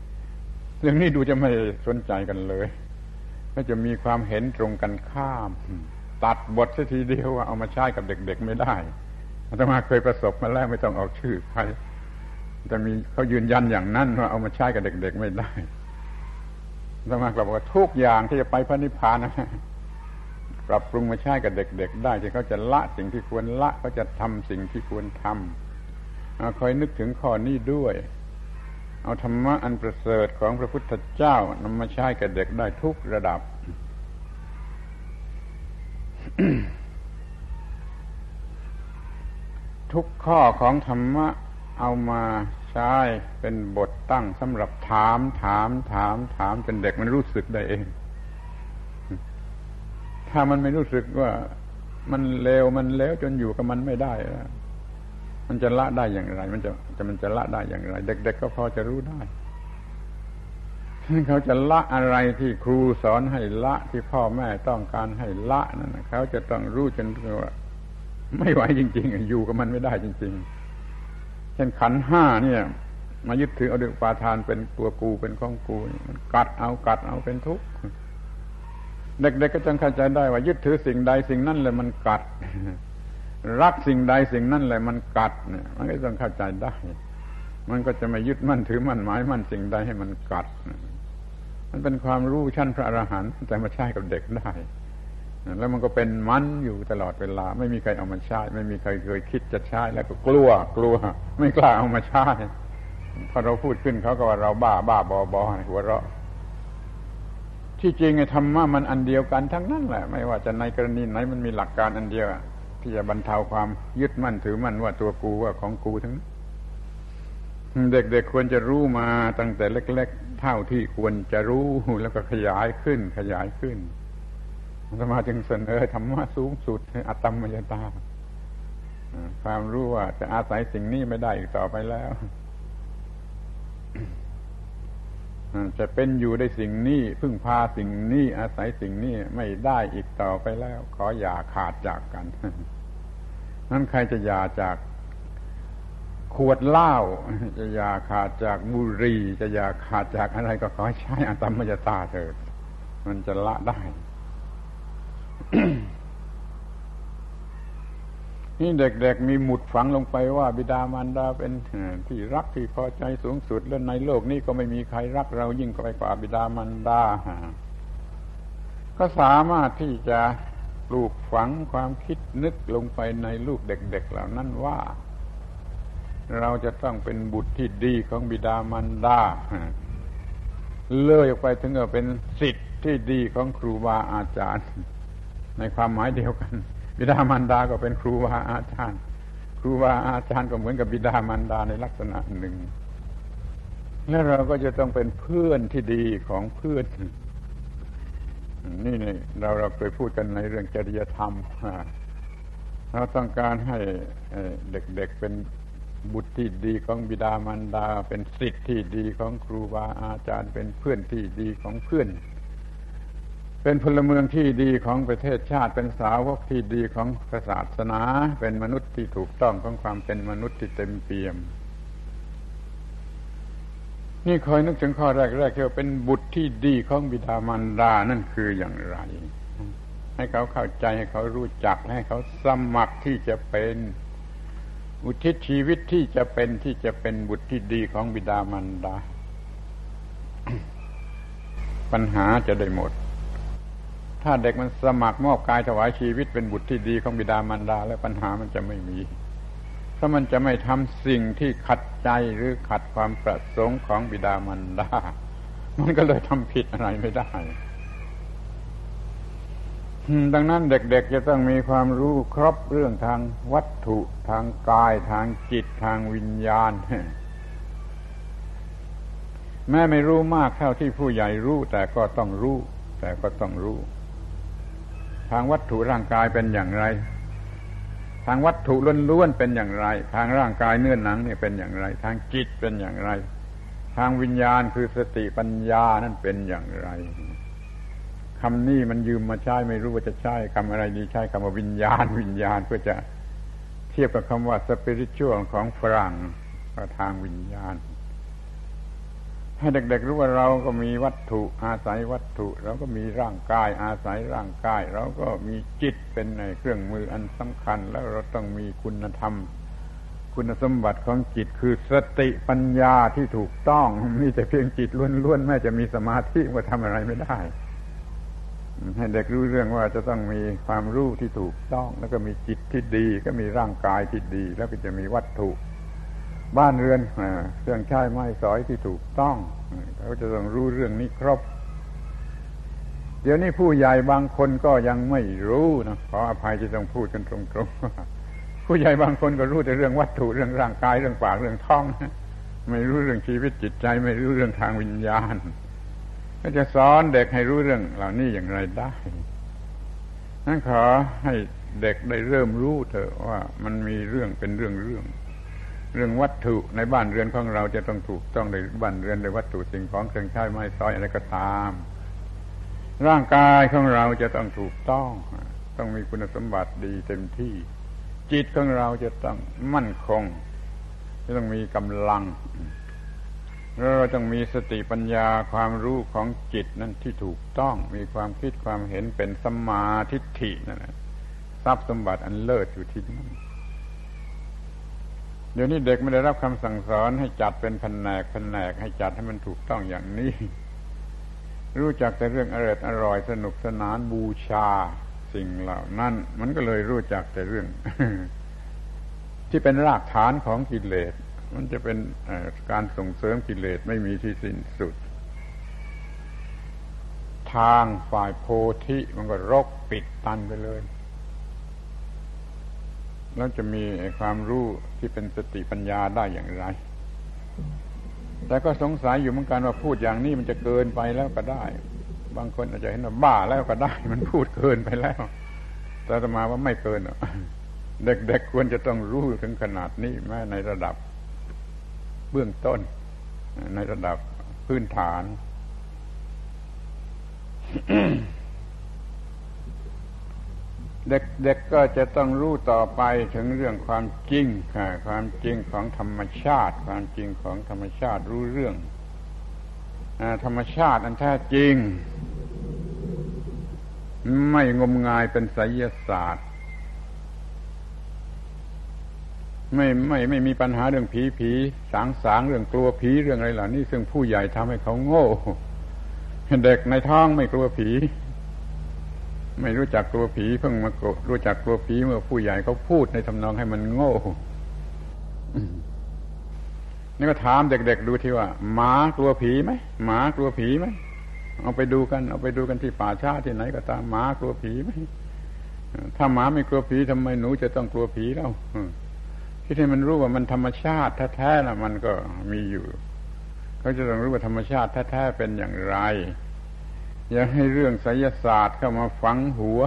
ๆเรื่องนี้ดูจะไม่สนใจกันเลย ก็จะมีความเห็นตรงกันข้าม ตัดบทสัทีเดียวว่าเอามาใช้กับเด็ก ๆ ไม่ได้อาตมาเคยประสบมาแล้วไม่ต้องเอาชื่อใครแต่มีเขายืนยันอย่างนั้นว่าเอามาใช้กับเด็ก ๆ ไม่ได้อาตมากลับบอกว่าทุกอย่างที่จะไปพระนิพพานนะปรับปรุงมาใช้กับเด็ก ๆ ได้ที่เขาจะละสิ่งที่ควรละเขาจะทำสิ่งที่ควรทำคอยนึกถึงข้อนี้ด้วย เอาธรรมะอันประเสริฐของพระพุทธเจ้านำมาใช้กับเด็กได้ทุกระดับ ทุกข้อของธรรมะเอามาใช้เป็นบทตั้งสำหรับถาม ถาม ถาม ถามจนเด็กมันรู้สึกได้เอง ถ้ามันไม่รู้สึกว่ามันเลวมันเลวจนอยู่กับมันไม่ได้มันจะละได้อย่างไร มันจะจะมันจะละได้อย่างไร เด็ก ๆ ก็พอจะรู้ได้ เขาจะละอะไรที่ครูสอนให้ละที่พ่อแม่ต้องการให้ละนั่นเขาจะต้องรู้จนว่าไม่ไหวจริง ๆ อยู่กับมันไม่ได้จริง ๆ เช่นขันห้าเนี่ย มายึดถือเอาดือปาทานเป็นตัวกูเป็นของกูมันกัดเอากัดเอาเป็นทุกข์เด็กๆก็จะเข้าใจได้ว่ายึดถือสิ่งใดสิ่งนั้นเลยมันกัด รักสิ่งใดสิ่งนั้นเลยมันกัดเนี่ยมันก็ต้องเข้าใจได้ มันก็จะไม่ยึดมั่นถือมั่นหมายมั่นสิ่งใดให้มันกัด มันเป็นความรู้ชั้นพระอรหันต์แต่มาใช้กับเด็กได้ แล้วมันก็เป็นมันอยู่ตลอดเวลา ไม่มีใครเอามาใช้ ไม่มีใครเคยคิดจะใช้แล้วก็กลัวกลัว ไม่กล้าเอามาใช้พอเราพูดขึ้นเขาก็ว่าเราบ้าบ้าบอบอหัวเราะที่จริงไอ้ธรรมะมันอันเดียวกันทั้งนั้นแหละ ไม่ว่าจะในกรณีไหนมันมีหลักการอันเดียวที่จะบรรเทาความยึดมั่นถือมั่นว่าตัวกูว่าของกูทั้งนั้น เด็กๆควรจะรู้มาตั้งแต่เล็ก ๆ เท่าที่ควรจะรู้แล้วก็ขยายขึ้นขยายขึ้นสมาจึงเสนอธรรมะสูงสุดอัตตมยตาความรู้ว่าจะอาศัยสิ่งนี้ไม่ได้อีกต่อไปแล้วจะเป็นอยู่ได้สิ่งนี้พึ่งพาสิ่งนี้อาศัยสิ่งนี้ไม่ได้อีกต่อไปแล้ว ขออย่าขาดจากกันนั้นใครจะอย่าจาก ขวดเหล้าจะอย่าขาดจากบุหรี่จะอย่าขาดจากอะไรก็ขอใช้อัตมยตาเถิด มันจะละได้ นี่เด็กๆมีหมุดฝังลงไปว่า บิดามารดาเป็นที่รักที่พอใจสูงสุด และในโลกนี้ก็ไม่มีใครรักเรายิ่งไปกว่าบิดามารดาก็สามารถที่จะปลูกฝังความคิดนึกลงไปในลูกเด็ก ๆ เหล่านั้นว่า เราจะต้องเป็นบุตรที่ดีของบิดามารดาเลยออกไปถึงกับเป็นสิทธิ์ที่ดีของครูบาอาจารย์ ในความหมายเดียวกัน บิดามารดาก็เป็นครูบาอาจารย์ ครูบาอาจารย์ก็เหมือนกับบิดามารดาในลักษณะหนึ่ง และเราก็จะต้องเป็นเพื่อนที่ดีของเพื่อนนี่นี่เราเราเคยพูดกันในเรื่องจริยธรรมเราต้องการให้เด็กๆเป็น บุตรที่ดีของบิดามารดา เป็นสิทธิ์ที่ดีของครูบาอาจารย์ เป็นเพื่อนที่ดีของเพื่อน เป็นพลเมืองที่ดีของประเทศชาติเป็นสาวกที่ดีของศาสนา เป็นมนุษย์ที่ถูกต้องของความเป็นมนุษย์ที่เต็มเปี่ยม นี่คอยนึกถึงข้อแรกๆที่ว่าเป็นบุตรที่ดีของบิดามารดานั่นคืออย่างไร ให้เขาเข้าใจให้เขารู้จักให้เขาสมัครที่จะเป็น อุทิศชีวิตที่จะเป็นที่จะเป็นบุตรที่ดีของบิดามารดา ปัญหาจะได้หมด ถ้าเด็กมันสมัครมอบกายถวายชีวิตเป็นบุตรที่ดีของบิดามารดา แล้วปัญหามันจะไม่มี ถ้ามันจะไม่ทำสิ่งที่ขัดใจหรือขัดความประสงค์ของบิดามารดา มันก็เลยทำผิดอะไรไม่ได้ ดังนั้นเด็กๆจะต้องมีความรู้ครบเรื่องทางวัตถุทางกายทางจิตทางวิญญาณ แม่ไม่รู้มากเท่าที่ผู้ใหญ่รู้ แต่ก็ต้องรู้ แต่ก็ต้องรู้ ทางวัตถุร่างกายเป็นอย่างไร ทางวัตถุล้วนๆเป็นอย่างไร ทางร่างกายเนื้อหนังเนี่ยเป็นอย่างไร ทางจิตเป็นอย่างไร ทางวิญญาณคือสติปัญญานั่นเป็นอย่างไร คำนี้มันยืมมาใช้ไม่รู้ว่าจะใช้คำอะไรดีใช้คำว่าวิญญาณ วิญญาณเพื่อจะเทียบกับคำว่าสปิริตชัวของฝรั่งทางวิญญาณ ให้เด็กๆรู้ว่าเราก็มีวัตถุอาศัยวัตถุ เราก็มีร่างกายอาศัยร่างกาย เราก็มีจิตเป็นในเครื่องมืออันสำคัญ แล้วเราต้องมีคุณธรรม คุณสมบัติของจิตคือสติปัญญาที่ถูกต้องมีแต่เพียงจิตล้วนๆแม้จะมีสมาธิก็ทำอะไรไม่ได้ ให้เด็กรู้เรื่องว่าจะต้องมีความรู้ที่ถูกต้อง แล้วก็มีจิตที่ดี ก็มีร่างกายที่ดี แล้วก็จะมีวัตถุ บ้านเรือนเครื่องใช้ไม้สอยที่ถูกต้องเขาจะต้องรู้เรื่องนี้ครบ เดี๋ยวนี้ผู้ใหญ่บางคนก็ยังไม่รู้นะขออภัยที่ต้องพูดกันตรงๆผู้ใหญ่บางคนก็รู้แต่เรื่องวัตถุเรื่องร่างกายเรื่องปากเรื่องท้อง ไม่รู้เรื่องชีวิตจิตใจ ไม่รู้เรื่องทางวิญญาณ ก็จะสอนเด็กให้รู้เรื่องเหล่านี้อย่างไรได้นั้นขอให้เด็กได้เริ่มรู้เถอะว่ามันมีเรื่องเป็นเรื่องเรื่อง เรื่องวัตถุในบ้านเรือนของเราจะต้องถูกต้องในบ้านเรือนในวัตถุสิ่งของเครื่องใช้ไม้ซอยอะไรก็ตาม ร่างกายของเราจะต้องถูกต้อง ต้องมีคุณสมบัติดีเต็มที่ จิตของเราจะต้องมั่นคง จะต้องมีกำลัง เราต้องมีสติปัญญาความรู้ของจิตนั้นที่ถูกต้องมีความคิดความเห็นเป็นสมาธิฏฐินั่นแหละทรัพย์สมบัติอันเลิศอยู่ที่นั่นเดี๋ยวนี้เด็กไม่ได้รับคำสั่งสอนให้จัดเป็นแผนกแผนกให้จัดให้มันถูกต้องอย่างนี้ รู้จักแต่เรื่องอร่อยอร่อยสนุกสนานบูชาสิ่งเหล่านั้น มันก็เลยรู้จักแต่เรื่อง ที่เป็นรากฐานของกิเลส มันจะเป็นการส่งเสริมกิเลสไม่มีที่สิ้นสุด ทางฝ่ายโพธิมันก็รกปิดตันไปเลย แล้วจะมีความรู้ที่เป็นสติปัญญาได้อย่างไร แต่ก็สงสัยอยู่เหมือนกันว่าพูดอย่างนี้มันจะเกินไปแล้วก็ได้ บางคนอาจจะเห็นว่าบ้าแล้วก็ได้ มันพูดเกินไปแล้ว แต่ตมาว่าไม่เกินเด็กๆควรจะต้องรู้ถึงขนาดนี้แม้ในระดับ เบื้องต้น ในระดับพื้นฐาน เด็กๆก็จะต้องรู้ต่อไปถึงเรื่องความจริงความจริงของธรรมชาติ ความจริงของธรรมชาติรู้เรื่องธรรมชาติอันแท้จริง ไม่งมงายเป็นไสยศาสตร์ ไม่ไม่ไม่มีปัญหาเรื่องผีผีสางสางเรื่องกลัวผีเรื่องอะไรเหล่านี้ซึ่งผู้ใหญ่ทำให้เขาโง่เด็กในท้องไม่กลัวผี ไม่รู้จักกลัวผีเพิ่งมารู้จักกลัวผีเมื่อผู้ใหญ่เขาพูดในทำนองให้มันโง่นี่ก็ถามเด็กๆดูที่ว่าหมากลัวผีไหมหมากลัวผีไหมเอาไปดูกันเอาไปดูกันที่ป่าช้าที่ไหนก็ตามหมากลัวผีไหมถ้าหมาไม่กลัวผีทำไมหนูจะต้องกลัวผีเล่า ที่ให้มันรู้ว่ามันธรรมชาติแท้ๆนะมันก็มีอยู่ เขาจะต้องรู้ว่าธรรมชาติแท้ๆเป็นอย่างไร อย่าให้เรื่องไสยศาสตร์เข้ามาฝังหัว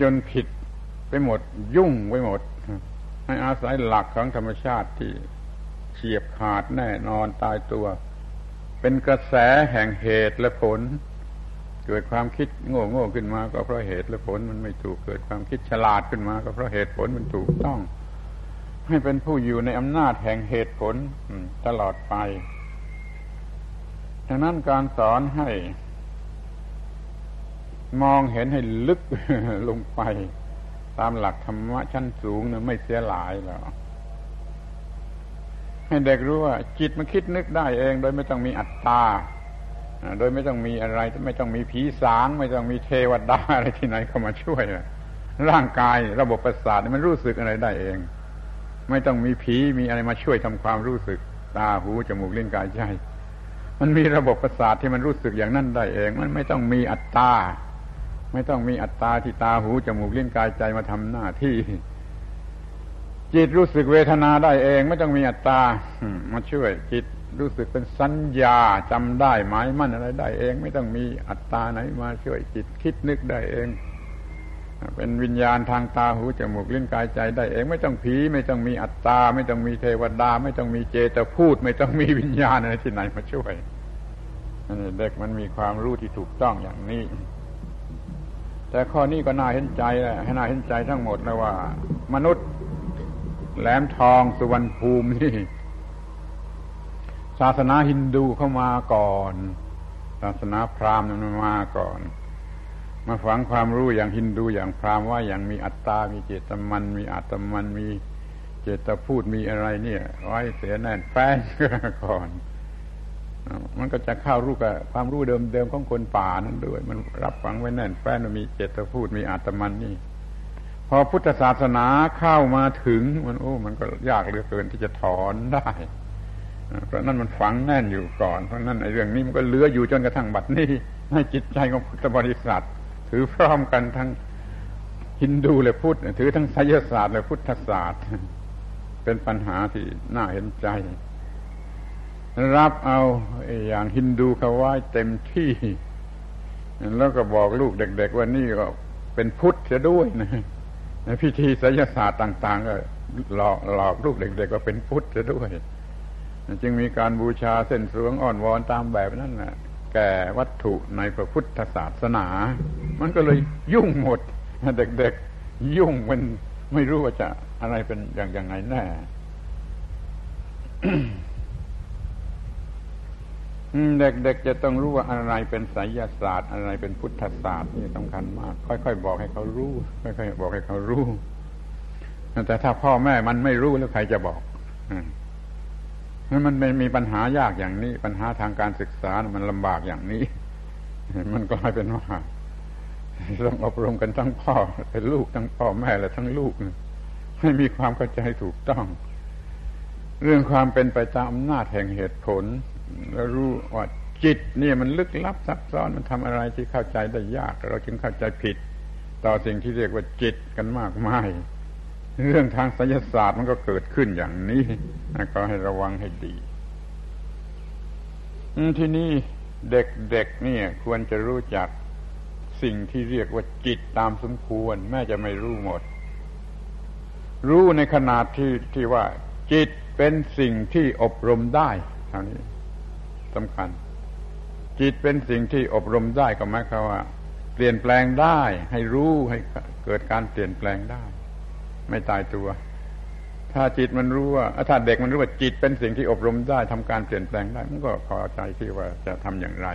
จนผิดไปหมดยุ่งไปหมดให้อาศัยหลักของธรรมชาติที่เฉียบขาดแน่นอนตายตัว เป็นกระแสแห่งเหตุและผล เกิดความคิดโง่โง่ขึ้นมา ก็เพราะเหตุและผลมันไม่ถูกเกิดความคิดฉลาดขึ้นมา ก็เพราะเหตุผลมันถูกต้อง ให้เป็นผู้อยู่ในอำนาจแห่งเหตุผลตลอดไปดังนั้นการสอนให้ มองเห็นให้ลึกลงไป ตามหลักธรรมะชั้นสูงนะไม่เสียหลายแล้วให้เด็กรู้ว่า จิตมันคิดนึกได้เอง โดยไม่ต้องมีอัตตา โดยไม่ต้องมีอะไร ไม่ต้องมีผีสาง ไม่ต้องมีเทวดาอะไรที่ไหนเข้ามาช่วย ร่างกายระบบประสาทมันรู้สึกอะไรได้เอง ไม่ต้องมีผีมีอะไรมาช่วยทำความรู้สึก ตาหูจมูกลิ้นกายใจมันมีระบบประสาทที่มันรู้สึกอย่างนั้นได้เอง มันไม่ต้องมีอัตตาไม่ต้องมีอัตตาที่ตาหูจมูกลิ้นกายใจมาทำหน้าที่ จิตรู้สึกเวทนาได้เอง ไม่ต้องมีอัตตามาช่วยจิต รู้สึกเป็นสัญญาจำได้หมายมั่นอะไรได้เอง ไม่ต้องมีอัตตาไหนมาช่วยจิตคิดนึกได้เอง เป็นวิญญาณทางตาหูจมูกลิ้นกายใจได้เอง ไม่ต้องผีไม่ต้องมีอัตตา ไม่ต้องมีเทวดา ไม่ต้องมีเจตพูด ไม่ต้องมีวิญญาณอะไรที่ไหนมาช่วยเด็กมันมีความรู้ที่ถูกต้องอย่างนี้ แต่ข้อนี้ก็น่าเห็นใจแหละให้น่าเห็นใจทั้งหมดนะว่า มนุษย์แหลมทองสุวรรณภูมินี่ ศาสนาฮินดูเข้ามาก่อน ศาสนาพราหมณ์มันมาก่อน มาฝังความรู้อย่างฮินดูอย่างพราหมณ์ว่าอย่างมีอัตตา มีเจตมัน มีอัตมันมีเจตพูดมีอะไรเนี่ย ไว้เสียแน่นแป้งก่อนมันก็จะเข้ารู้กับความรู้เดิมๆของคนป่านั้นด้วย มันรับฟังไว้แน่นแฟ้นมีเจตพูดมีอาตมันนี่ พอพุทธศาสนาเข้ามาถึง มันโอ้ มันก็ยากเหลือเกินที่จะถอนได้ เพราะนั้นมันฝังแน่นอยู่ก่อน เพราะนั้นไอ้เรื่องนี้มันก็เลื้ออยู่จนกระทั่งบัดนี้ในจิตใจของพุทธบริษัท ถือพร้อมกันทั้งฮินดูและพุทธถือทั้งไสยศาสตร์และพุทธศาสตร์ เป็นปัญหาที่น่าเห็นใจ รับเอาอย่างฮินดูเขาไว้เต็มที่ แล้วก็บอกลูกเด็ก ๆ ว่านี่ก็เป็นพุทธจะด้วยนะในพิธีศิลศาสตร์ต่าง ๆ ก็หลอกหลอกลูกเด็กๆว่าเป็นพุทธจะด้วย จึงมีการบูชาเส้นสวงอ่อนวอนตามแบบนั้นนะแก่วัตถุในพระพุทธศาสนา มันก็เลยยุ่งหมด เด็กๆ ยุ่งมันไม่รู้ว่าจะอะไรเป็นอย่างยังไงแน่เด็กๆจะต้องรู้ว่าอะไรเป็นไสยศาสตร์ อะไรเป็นพุทธศาสตร์นี่สำคัญมาก ค่อยๆบอกให้เขารู้ค่อยๆบอกให้เขารู้แต่ถ้าพ่อแม่มันไม่รู้แล้วใครจะบอก นั้นมันมีปัญหายากอย่างนี้ ปัญหาทางการศึกษามันลำบากอย่างนี้ มันก็ให้เป็นว่าต้องอบรมกันทั้งพ่อเป็นลูกทั้งพ่อแม่และทั้งลูกให้มีความเข้าใจถูกต้อง เรื่องความเป็นไปตามอำนาจแห่งเหตุผล แล้วรู้ว่าจิตเนี่ยมันลึกลับซับซ้อนมันทำอะไรที่เข้าใจได้ยาก เราจึงเข้าใจผิด ต่อสิ่งที่เรียกว่าจิตกันมากมาย เรื่องทางไสยศาสตร์มันก็เกิดขึ้นอย่างนี้ก็ให้ระวังให้ดีที่นี่เด็กๆเนี่ย ควรจะรู้จักสิ่งที่เรียกว่าจิตตามสมควร แม้จะไม่รู้หมด รู้ในขนาดที่ที่ว่า จิตเป็นสิ่งที่อบรมได้เท่านี้สำคัญ จิตเป็นสิ่งที่อบรมได้ก็หมายความว่า เปลี่ยนแปลงได้ ให้รู้ให้เกิดการเปลี่ยนแปลงได้ ไม่ตายตัว ถ้าจิตมันรู้ว่าถ้าเด็กมันรู้ว่าจิตเป็นสิ่งที่อบรมได้ทำการเปลี่ยนแปลงได้มันก็พอใจที่ว่าจะทำอย่างไร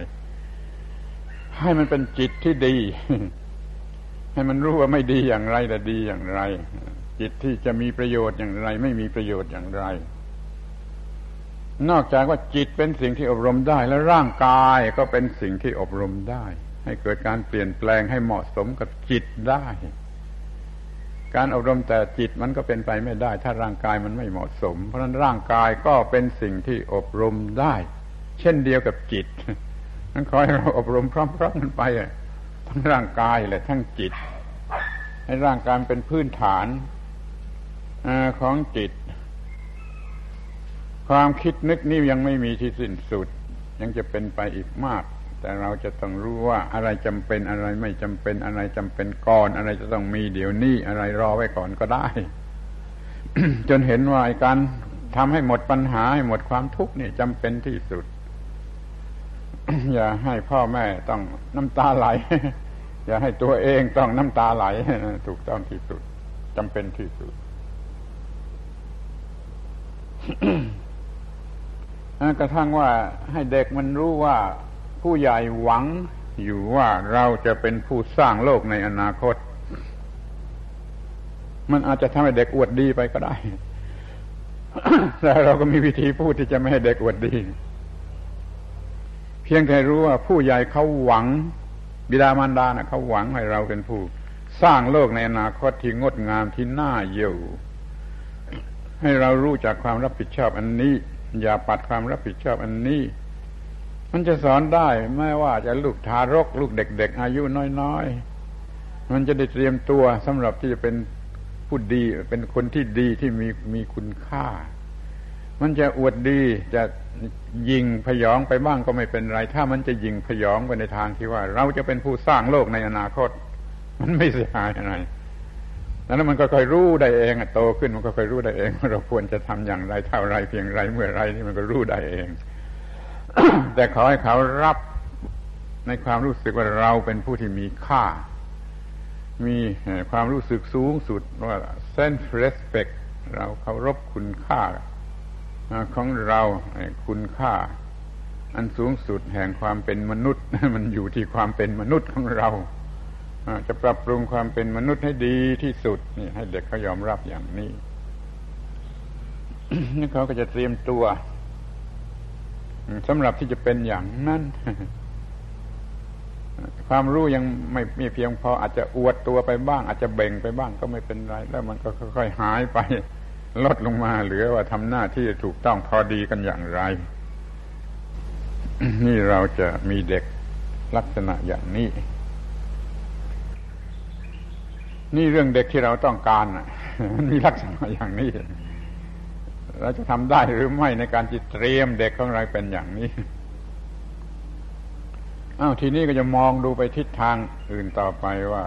ให้มันเป็นจิตที่ดี ให้มันรู้ว่าไม่ดีอย่างไรแต่ดีอย่างไร จิตที่จะมีประโยชน์อย่างไร ไม่มีประโยชน์อย่างไร นอกจากว่าจิตเป็นสิ่งที่อบรมได้ แล้วร่างกายก็เป็นสิ่งที่อบรมได้ ให้เกิดการเปลี่ยนแปลงให้เหมาะสมกับจิตได้ การอบรมแต่จิตมันก็เป็นไปไม่ได้ ถ้าร่างกายมันไม่เหมาะสม เพราะนั้นร่างกายก็เป็นสิ่งที่อบรมได้ เช่นเดียวกับจิตมันขอให้เราอบรมพร้อมๆกันไปทั้งร่างกายและทั้งจิต ให้ร่างกายเป็นพื้นฐานอของจิต ความคิดนึกนี่ยังไม่มีที่สิ้นสุด ยังจะเป็นไปอีกมาก แต่เราจะต้องรู้ว่าอะไรจำเป็นอะไรไม่จำเป็นอะไรจำเป็นก่อน อะไรจะต้องมีเดี๋ยวนี้อะไรรอไว้ก่อนก็ได้ จนเห็นว่าการทำให้หมดปัญหาให้หมดความทุกข์นี่จำเป็นที่สุด อย่าให้พ่อแม่ต้องน้ำตาไหล อย่าให้ตัวเองต้องน้ำตาไหลถูกต้องที่สุดจำเป็นที่สุดกระทั่งว่าให้เด็กมันรู้ว่า ผู้ใหญ่หวังอยู่ว่าเราจะเป็นผู้สร้างโลกในอนาคต มันอาจจะทำให้เด็กอวดดีไปก็ได้ แต่เราก็มีวิธีพูดที่จะไม่ให้เด็กอวดดี เพียงแต่รู้ว่าผู้ใหญ่เขาหวัง บิดามารดานะเขาหวังให้เราเป็นผู้ สร้างโลกในอนาคตที่งดงามที่น่าเยี่ยวให้เรารู้จากความรับผิดชอบอันนี้ อย่าปัดความรับผิดชอบอันนี้ มันจะสอนได้ไม่ว่าจะลูกทารก ลูกเด็ก ๆ อายุน้อยๆ มันจะได้เตรียมตัวสำหรับที่จะเป็นผู้ดีเป็นคนที่ดีที่มีมีคุณค่า มันจะอวดดีจะยิงพยองไปบ้างก็ไม่เป็นไร ถ้ามันจะยิงพยองไปในทางที่ว่า เราจะเป็นผู้สร้างโลกในอนาคต มันไม่เสียหายอะไรแล้วมันก็ค่อยรู้ได้เองโตขึ้นมันก็ค่อยรู้ได้เองว่าเราควรจะทำอย่างไรเท่าไรเพียงไรเมื่อไรนี่มันก็รู้ได้เอง แต่ขอให้เขารับในความรู้สึกว่าเราเป็นผู้ที่มีค่า มีความรู้สึกสูงสุดว่า sense respect เราเคารพคุณค่าของเราคุณค่า อันสูงสุดแห่งความเป็นมนุษย์ มันอยู่ที่ความเป็นมนุษย์ของเราจะปรับปรุงความเป็นมนุษย์ให้ดีที่สุดนี่ให้เด็กเขายอมรับอย่างนี้นี่เขาก็จะเตรียมตัว สำหรับที่จะเป็นอย่างนั้น ความรู้ยังไม่มีเพียงพออาจจะอวดตัวไปบ้าง อาจจะเบ่งไปบ้างก็ไม่เป็นไร แล้วมันก็ค่อยๆหายไป ลดลงมาเหลือว่าทำหน้าที่ถูกต้องพอดีกันอย่างไร นี่เราจะมีเด็กลักษณะอย่างนี้ นี่เรื่องเด็กที่เราต้องการมันมีลักษณะอย่างนี้ เราจะทำได้หรือไม่ในการจิตเตรียมเด็กของเราเป็นอย่างนี้อ้าวทีนี้ก็จะมองดูไปทิศทางอื่นต่อไปว่า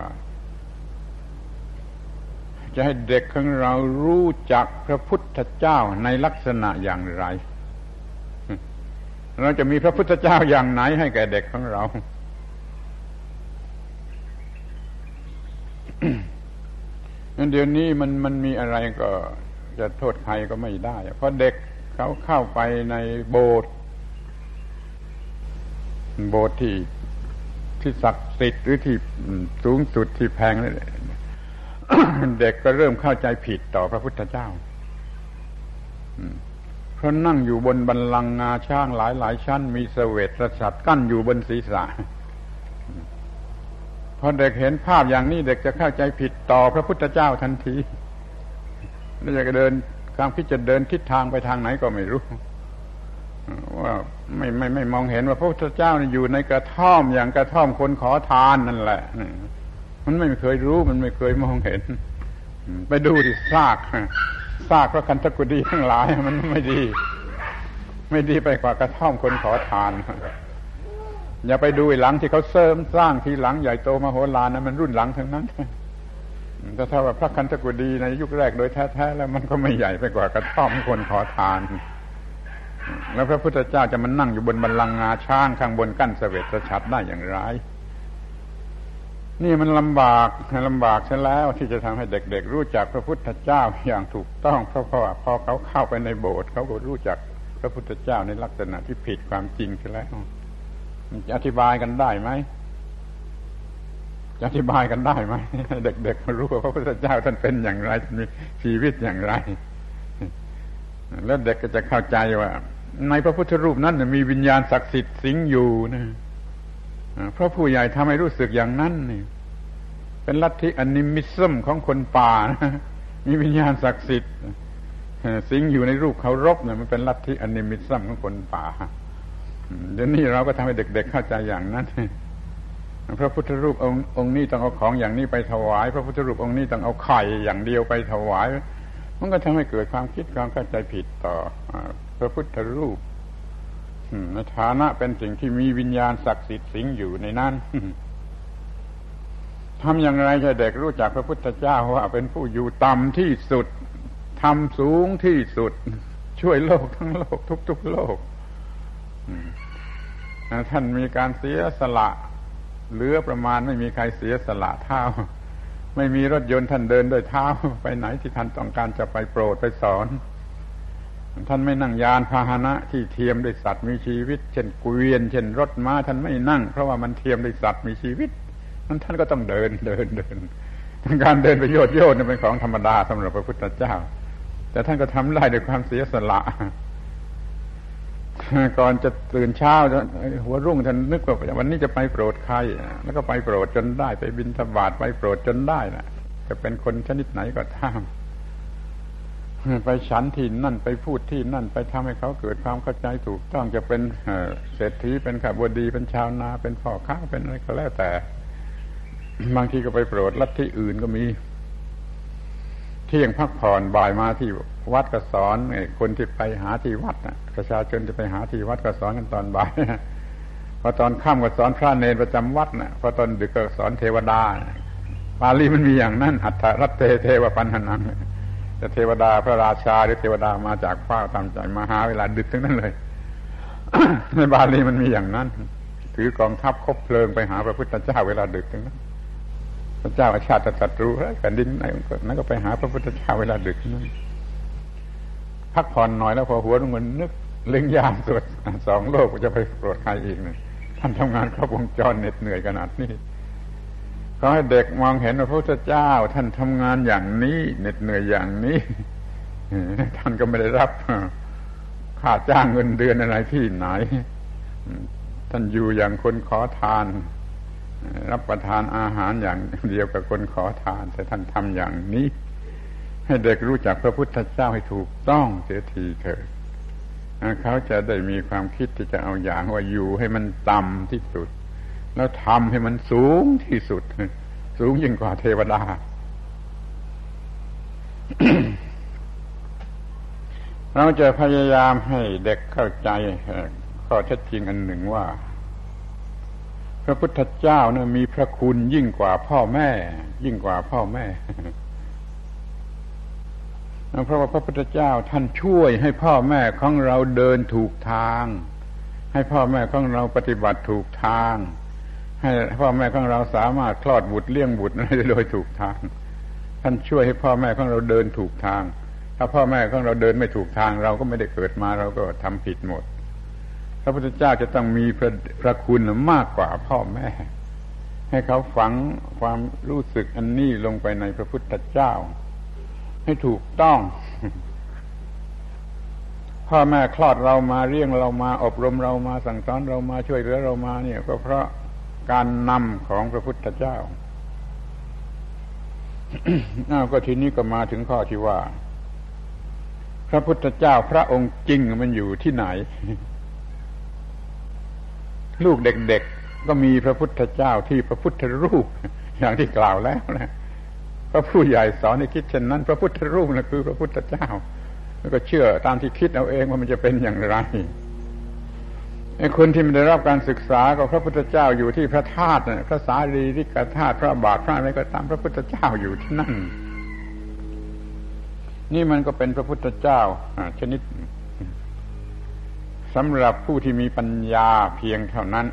จะให้เด็กของเรารู้จักพระพุทธเจ้าในลักษณะอย่างไร เราจะมีพระพุทธเจ้าอย่างไหนให้แก่เด็กของเรางั้นเดี๋ยวนี้มันมันมีอะไรก็ จะโทษใครก็ไม่ได้ เพราะเด็กเขาเข้าไปในโบสถ์โบสถ์ที่ที่ศักดิ์สิทธิ์หรือที่สูงสุดที่แพงนี่เด็กก็เริ่มเข้าใจผิดต่อพระพุทธเจ้าเพราะนั่งอยู่บนบันลังงาช่างหลายหลายชั้น มีเสวตสัตว์กั้นอยู่บนศีรษะพอเด็กเห็นภาพอย่างนี้เด็กจะเข้าใจผิดต่อพระพุทธเจ้าทันที แล้วจะเดินความคิดจะเดินทิศทางไปทางไหนก็ไม่รู้ว่าไม่ไม่ไม่มองเห็นว่าพระพุทธเจ้าอยู่ในกระท่อมอย่างกระท่อมคนขอทานนั่นแหละมันไม่เคยรู้มันไม่เคยมองเห็น ไปดูดิซากซากพระคันธกุฎีทั้งหลาย มันไม่ดี ไม่ดีไปกว่ากระท่อมคนขอทาน อย่าไปดูหลังที่เขาเสริมสร้างทีหลังใหญ่โตมาโหฬารนะมันรุ่นหลังทั้งนั้น แต่ถ้าว่าพระคันธกุฎีในยุคแรกโดยแท้ๆแล้วมันก็ไม่ใหญ่ไปกว่ากระท่อมคนขอทาน แล้วพระพุทธเจ้าจะมานั่งอยู่บนบันลังงาช้างข้างบนกั้นเสวตฉัตรได้อย่างไร นี่มันลำบากลำบากใช่แล้วที่จะทำให้เด็กๆ รู้จักพระพุทธเจ้าอย่างถูกต้องเพราะว่าพอเขาเข้าไปในโบสถ์เขาก็รู้จักพระพุทธเจ้าในลักษณะที่ผิดความจริงใช่แล้วจะอธิบายกันได้ไหม จะอธิบายกันได้ไหมเด็กๆรู้ว่าพระพุทธเจ้าท่านเป็นอย่างไรมีชีวิตอย่างไร แล้วเด็กก็จะเข้าใจว่า ในพระพุทธรูปนั้นมีวิญญาณศักดิ์สิทธิ์สิงอยู่นะเพราะผู้ใหญ่ทำให้รู้สึกอย่างนั้นนี่เป็นลัทธิอนิมิซึมของคนป่านะมีวิญญาณศักดิ์สิทธิ์สิงอยู่ในรูปเคารพเนี่ยมันเป็นลัทธิอนิมิซึมของคนป่าเดี๋ยวนี้เราก็ทำให้เด็ก ๆ เข้าใจอย่างนั้น พระพุทธรูปองค์องค์นี้ต้องเอาของอย่างนี้ไปถวาย พระพุทธรูปองค์นี้ต้องเอาไข่อย่างเดียวไปถวาย มันก็ทำให้เกิดความคิดความเข้าใจผิดต่อพระพุทธรูปในฐานะเป็นสิ่งที่มีวิญญาณศักดิ์สิทธิ์สิงอยู่ในนั้นทำอย่างไรให้เด็กรู้จักพระพุทธเจ้าว่าเป็นผู้อยู่ต่ำที่สุดทำสูงที่สุด ช่วยโลกทั้งโลก ทุกๆโลกท่านมีการเสียสละ เหลือประมาณไม่มีใครเสียสละเท้า ไม่มีรถยนต์ท่านเดินด้วยเท้า ไปไหนที่ท่านต้องการจะไปโปรดไปสอน ท่านไม่นั่งยานพาหนะที่เทียมด้วยสัตว์มีชีวิต เช่นเกวียน เช่นรถม้าท่านไม่นั่ง เพราะว่ามันเทียมด้วยสัตว์มีชีวิตนั้นท่านก็ต้องเดินเดินเดินการเดินไปโยดโยดเป็นของธรรมดาสำหรับพระพุทธเจ้า แต่ท่านก็ทำได้ด้วยความเสียสละ ก่อนจะตื่นเช้าหัวรุ่งท่านนึกว่าวันนี้จะไปโปรดใครแล้วก็ไปโปรดจนได้ ไปบินธบาตไปโปรดจนได้นะจะเป็นคนชนิดไหนก็ตามไปฉันที่นั่นไปพูดที่นั่น ไปทำให้เขาเกิดความเข้าใจถูกต้องจะเป็นเศรษฐีเป็นข้าบดีเป็นชาวนา เป็นพ่อค้าเป็นอะไรก็แล้วแต่ บางทีก็ไปโปรดลัทธิอื่นก็มี เที่ยงพักผ่อนบ่ายมาที่ วัดก็สอนคนที่ไปหาที่วัดนะประชาชนจะไปหาที่วัดก็สอนกันตอนบ่ายพอตอนค่ำก็สอนพระเนรประจำวัดนะพอตอนดึกก็สอนเทวดาบาลีมันมีอย่างนั้นหัตถรัตเทเทวปันหนังจะเทวดาพระราชาหรือเทวดามาจากฟ้าตามใจมาหาเวลาดึกทั้งนั้นเลยในบาลีมันมีอย่างนั้น ถือกองทัพคบเพลิงไปหาพระพุทธเจ้าเวลาดึกทั้งนั้นพระเจ้าอาชาติศัตรูแผ่นดินไหนนั่นก็ไปหาพระพุทธเจ้าเวลาดึกนั่น พักผ่อนหน่อยแล้วพอหัวลงมันนึกเล่งยามสวดสองโลกจะไปโปรดใครอีกเนี่ยท่านทำงานครบวงจรเหน็ดเหนื่อยขนาดนี้ขอให้เด็กมองเห็นพระพุทธเจ้า ท่านทำงานอย่างนี้เหน็ดเหนื่อยอย่างนี้ท่านก็ไม่ได้รับค่าจ้างเงินเดือนอะไรที่ไหน ท่านอยู่อย่างคนขอทาน รับประทานอาหารอย่างเดียวกับคนขอทาน แต่ท่านทำอย่างนี้ ให้เด็กรู้จักพระพุทธเจ้าให้ถูกต้องเสียทีเถิดเขาจะได้มีความคิดที่จะเอาอย่างว่าอยู่ให้มันต่ำที่สุด แล้วทำให้มันสูงที่สุด สูงยิ่งกว่าเทวดา เราจะพยายามให้เด็กเข้าใจข้อเท็จจริงอันหนึ่งว่า พระพุทธเจ้านะมีพระคุณยิ่งกว่าพ่อแม่ ยิ่งกว่าพ่อแม่ เพราะว่าพระพุทธเจ้าท่านช่วยให้พ่อแม่ของเราเดินถูกทาง ให้พ่อแม่ของเราปฏิบัติถูกทาง ให้พ่อแม่ของเราสามารถคลอดบุตรเลี้ยงบุตรโดยถูกทาง ท่านช่วยให้พ่อแม่ของเราเดินถูกทาง ถ้าพ่อแม่ของเราเดินไม่ถูกทาง เราก็ไม่ได้เกิดมาเราก็ทำผิดหมด พระพุทธเจ้าจะต้องมีพระพระคุณมากกว่าพ่อแม่ ให้เขาฝังความรู้สึกอันนี้ลงไปในพระพุทธเจ้า ให้ถูกต้อง พ่อแม่คลอดเรามาเรียงเรามาอบรมเรามาสั่งสอนเรามาช่วยเหลือเรามาเนี่ย ก็เพราะการนำของพระพุทธเจ้าอ้าวก็ทีนี้ก็มาถึงข้อที่ว่า พระพุทธเจ้าพระองค์จริงมันอยู่ที่ไหน ลูกเด็กๆก็มีพระพุทธเจ้าที่พระพุทธรูปอย่างที่กล่าวแล้วนะ พระผู้ใหญ่สอนให้คิดเช่นนั้น พระพุทธรูปนะคือ พระพุทธเจ้า แล้วก็เชื่อตามที่คิดเอาเองว่ามันจะเป็นอย่างไรไอ้คนที่ไม่ได้รับการศึกษาก็พระพุทธเจ้าอยู่ที่พระธาตุพระสารีริกธาตุพระบาทพระอะไรก็ตามพระพุทธเจ้าอยู่ที่นั่น นี่มันก็เป็นพระพุทธเจ้าชนิดสำหรับผู้ที่มีปัญญาเพียงเท่านั้น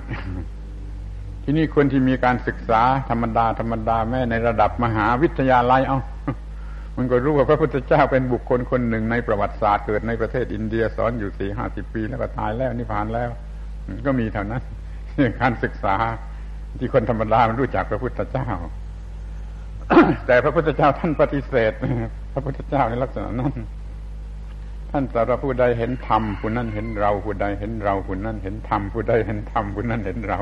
ที่นี่คนที่มีการศึกษาธรรมดาธรรมดาแม้ในระดับมหาวิทยาลัยเอามันก็รู้ว่าพระพุทธเจ้าเป็นบุคคลคนหนึ่งในประวัติศาสตร์เกิดในประเทศอินเดียสอนอยู่สี่ห้าสิบปีแล้วก็ตายแล้วนิพพานแล้ว ก็มีเท่านั้นการศึกษาที่คนธรรมดามันรู้จักพระพุทธเจ้า แต่พระพุทธเจ้าท่านปฏิเสธ พระพุทธเจ้าในลักษณะนั้น ท่านสารผู้ใดเห็นธรรมผู้นั้นเห็นเราผู้ใดเห็นเราผู้นั้นเห็นธรรมผู้ใดเห็นธรรมผู้นั้นเห็นเรา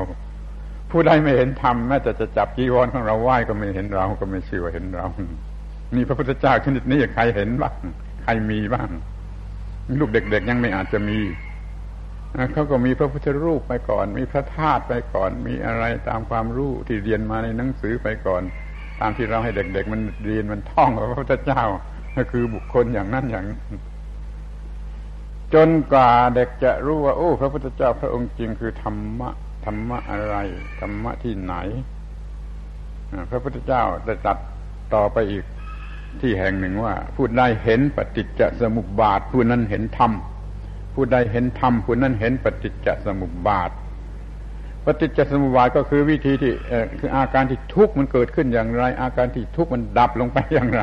ผู้ใดไม่เห็นธรรมแม้แต่จะจับจีวรของเราไหว้ก็ไม่เห็นเราก็ไม่เชื่อเห็นเรา นี่พระพุทธเจ้าชนิดนี้ใครเห็นบ้างใครมีบ้าง ลูกเด็กๆยังไม่อาจจะมีเขาก็มีพระพุทธรูปไปก่อน มีพระธาตุไปก่อน มีอะไรตามความรู้ที่เรียนมาในหนังสือไปก่อน ตามที่เราให้เด็ก ๆ มันเรียนมันท่องพระพุทธเจ้าก็คือบุคคลอย่างนั้นอย่างจนกว่าเด็กจะรู้ว่า โอ้ พระพุทธเจ้าพระองค์จริงคือธรรมะ ธรรมะอะไร ธรรมะที่ไหน พระพุทธเจ้าจะตัดต่อไปอีกที่แห่งหนึ่งว่า ผู้ใดเห็นปฏิจจสมุปบาทผู้นั้นเห็นธรรมผู้ใดเห็นธรรมผู้นั้นเห็นปฏิจจสมุปบาทปฏิจจสมุปบาทก็คือวิธีที่คืออาการที่ทุกข์มันเกิดขึ้นอย่างไร อาการที่ทุกข์มันดับลงไปอย่างไร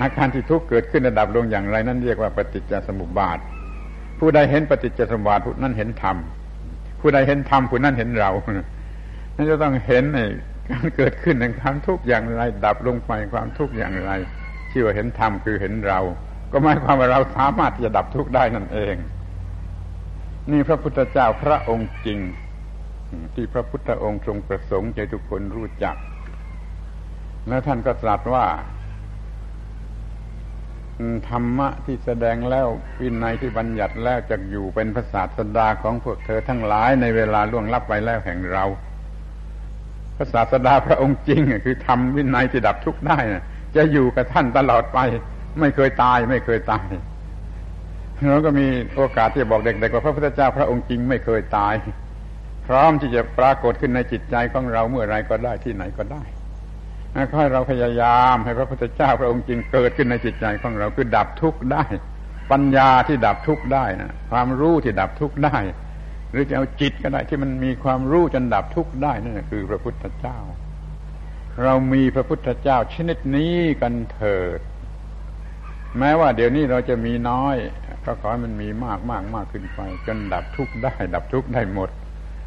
อาการที่ทุกข์เกิดขึ้นระดับลงอย่างไร นั่นเรียกว่าปฏิจจสมุปบาท ผู้ใดเห็นปฏิจจสมุปบาทผู้นั้นเห็นธรรม ผู้ใดเห็นธรรมผู้นั้นเห็นเรานั่นจะต้องเห็นในการเกิดขึ้นในความทุกข์อย่างไร ดับลงไปความทุกข์อย่างไรชื่อว่าเห็นธรรมคือเห็นเรา ก็หมายความว่าเราสามารถจะดับทุกข์ได้นั่นเอง นี่พระพุทธเจ้าพระองค์จริง ที่พระพุทธองค์ทรงประสงค์ใจทุกคนรู้จัก แล้วท่านก็ตรัสว่า ธรรมะที่แสดงแล้ววินัยที่บัญญัติแล้วจะอยู่เป็นภาษาสดาของพวกเธอทั้งหลายในเวลาล่วงลับไปแล้วแห่งเราภาษาสดาพระองค์จริงคือทำวินัยที่ดับทุกข์ได้จะอยู่กับท่านตลอดไป ไม่เคยตายไม่เคยตายเราก็มีโอกาสที่จะบอกเด็กๆว่าพระพุทธเจ้าพระองค์จริงไม่เคยตาย พร้อมที่จะปรากฏขึ้นในจิตใจของเราเมื่อไรก็ได้ที่ไหนก็ได้ ให้เราพยายามให้พระพุทธเจ้าพระองค์จริงเกิดขึ้นในจิตใจของเราคือดับทุกข์ได้ ปัญญาที่ดับทุกข์ได้นะความรู้ที่ดับทุกข์ได้ หรือจะเอาจิตก็ได้ที่มันมีความรู้จนดับทุกข์ได้นั่นคือพระพุทธเจ้า เรามีพระพุทธเจ้าชนิดนี้กันเถิด แม้ว่าเดี๋ยวนี้เราจะมีน้อย ก็ขอให้มันมีมากมากมากขึ้นไป จนดับทุกข์ได้ ดับทุกข์ได้หมด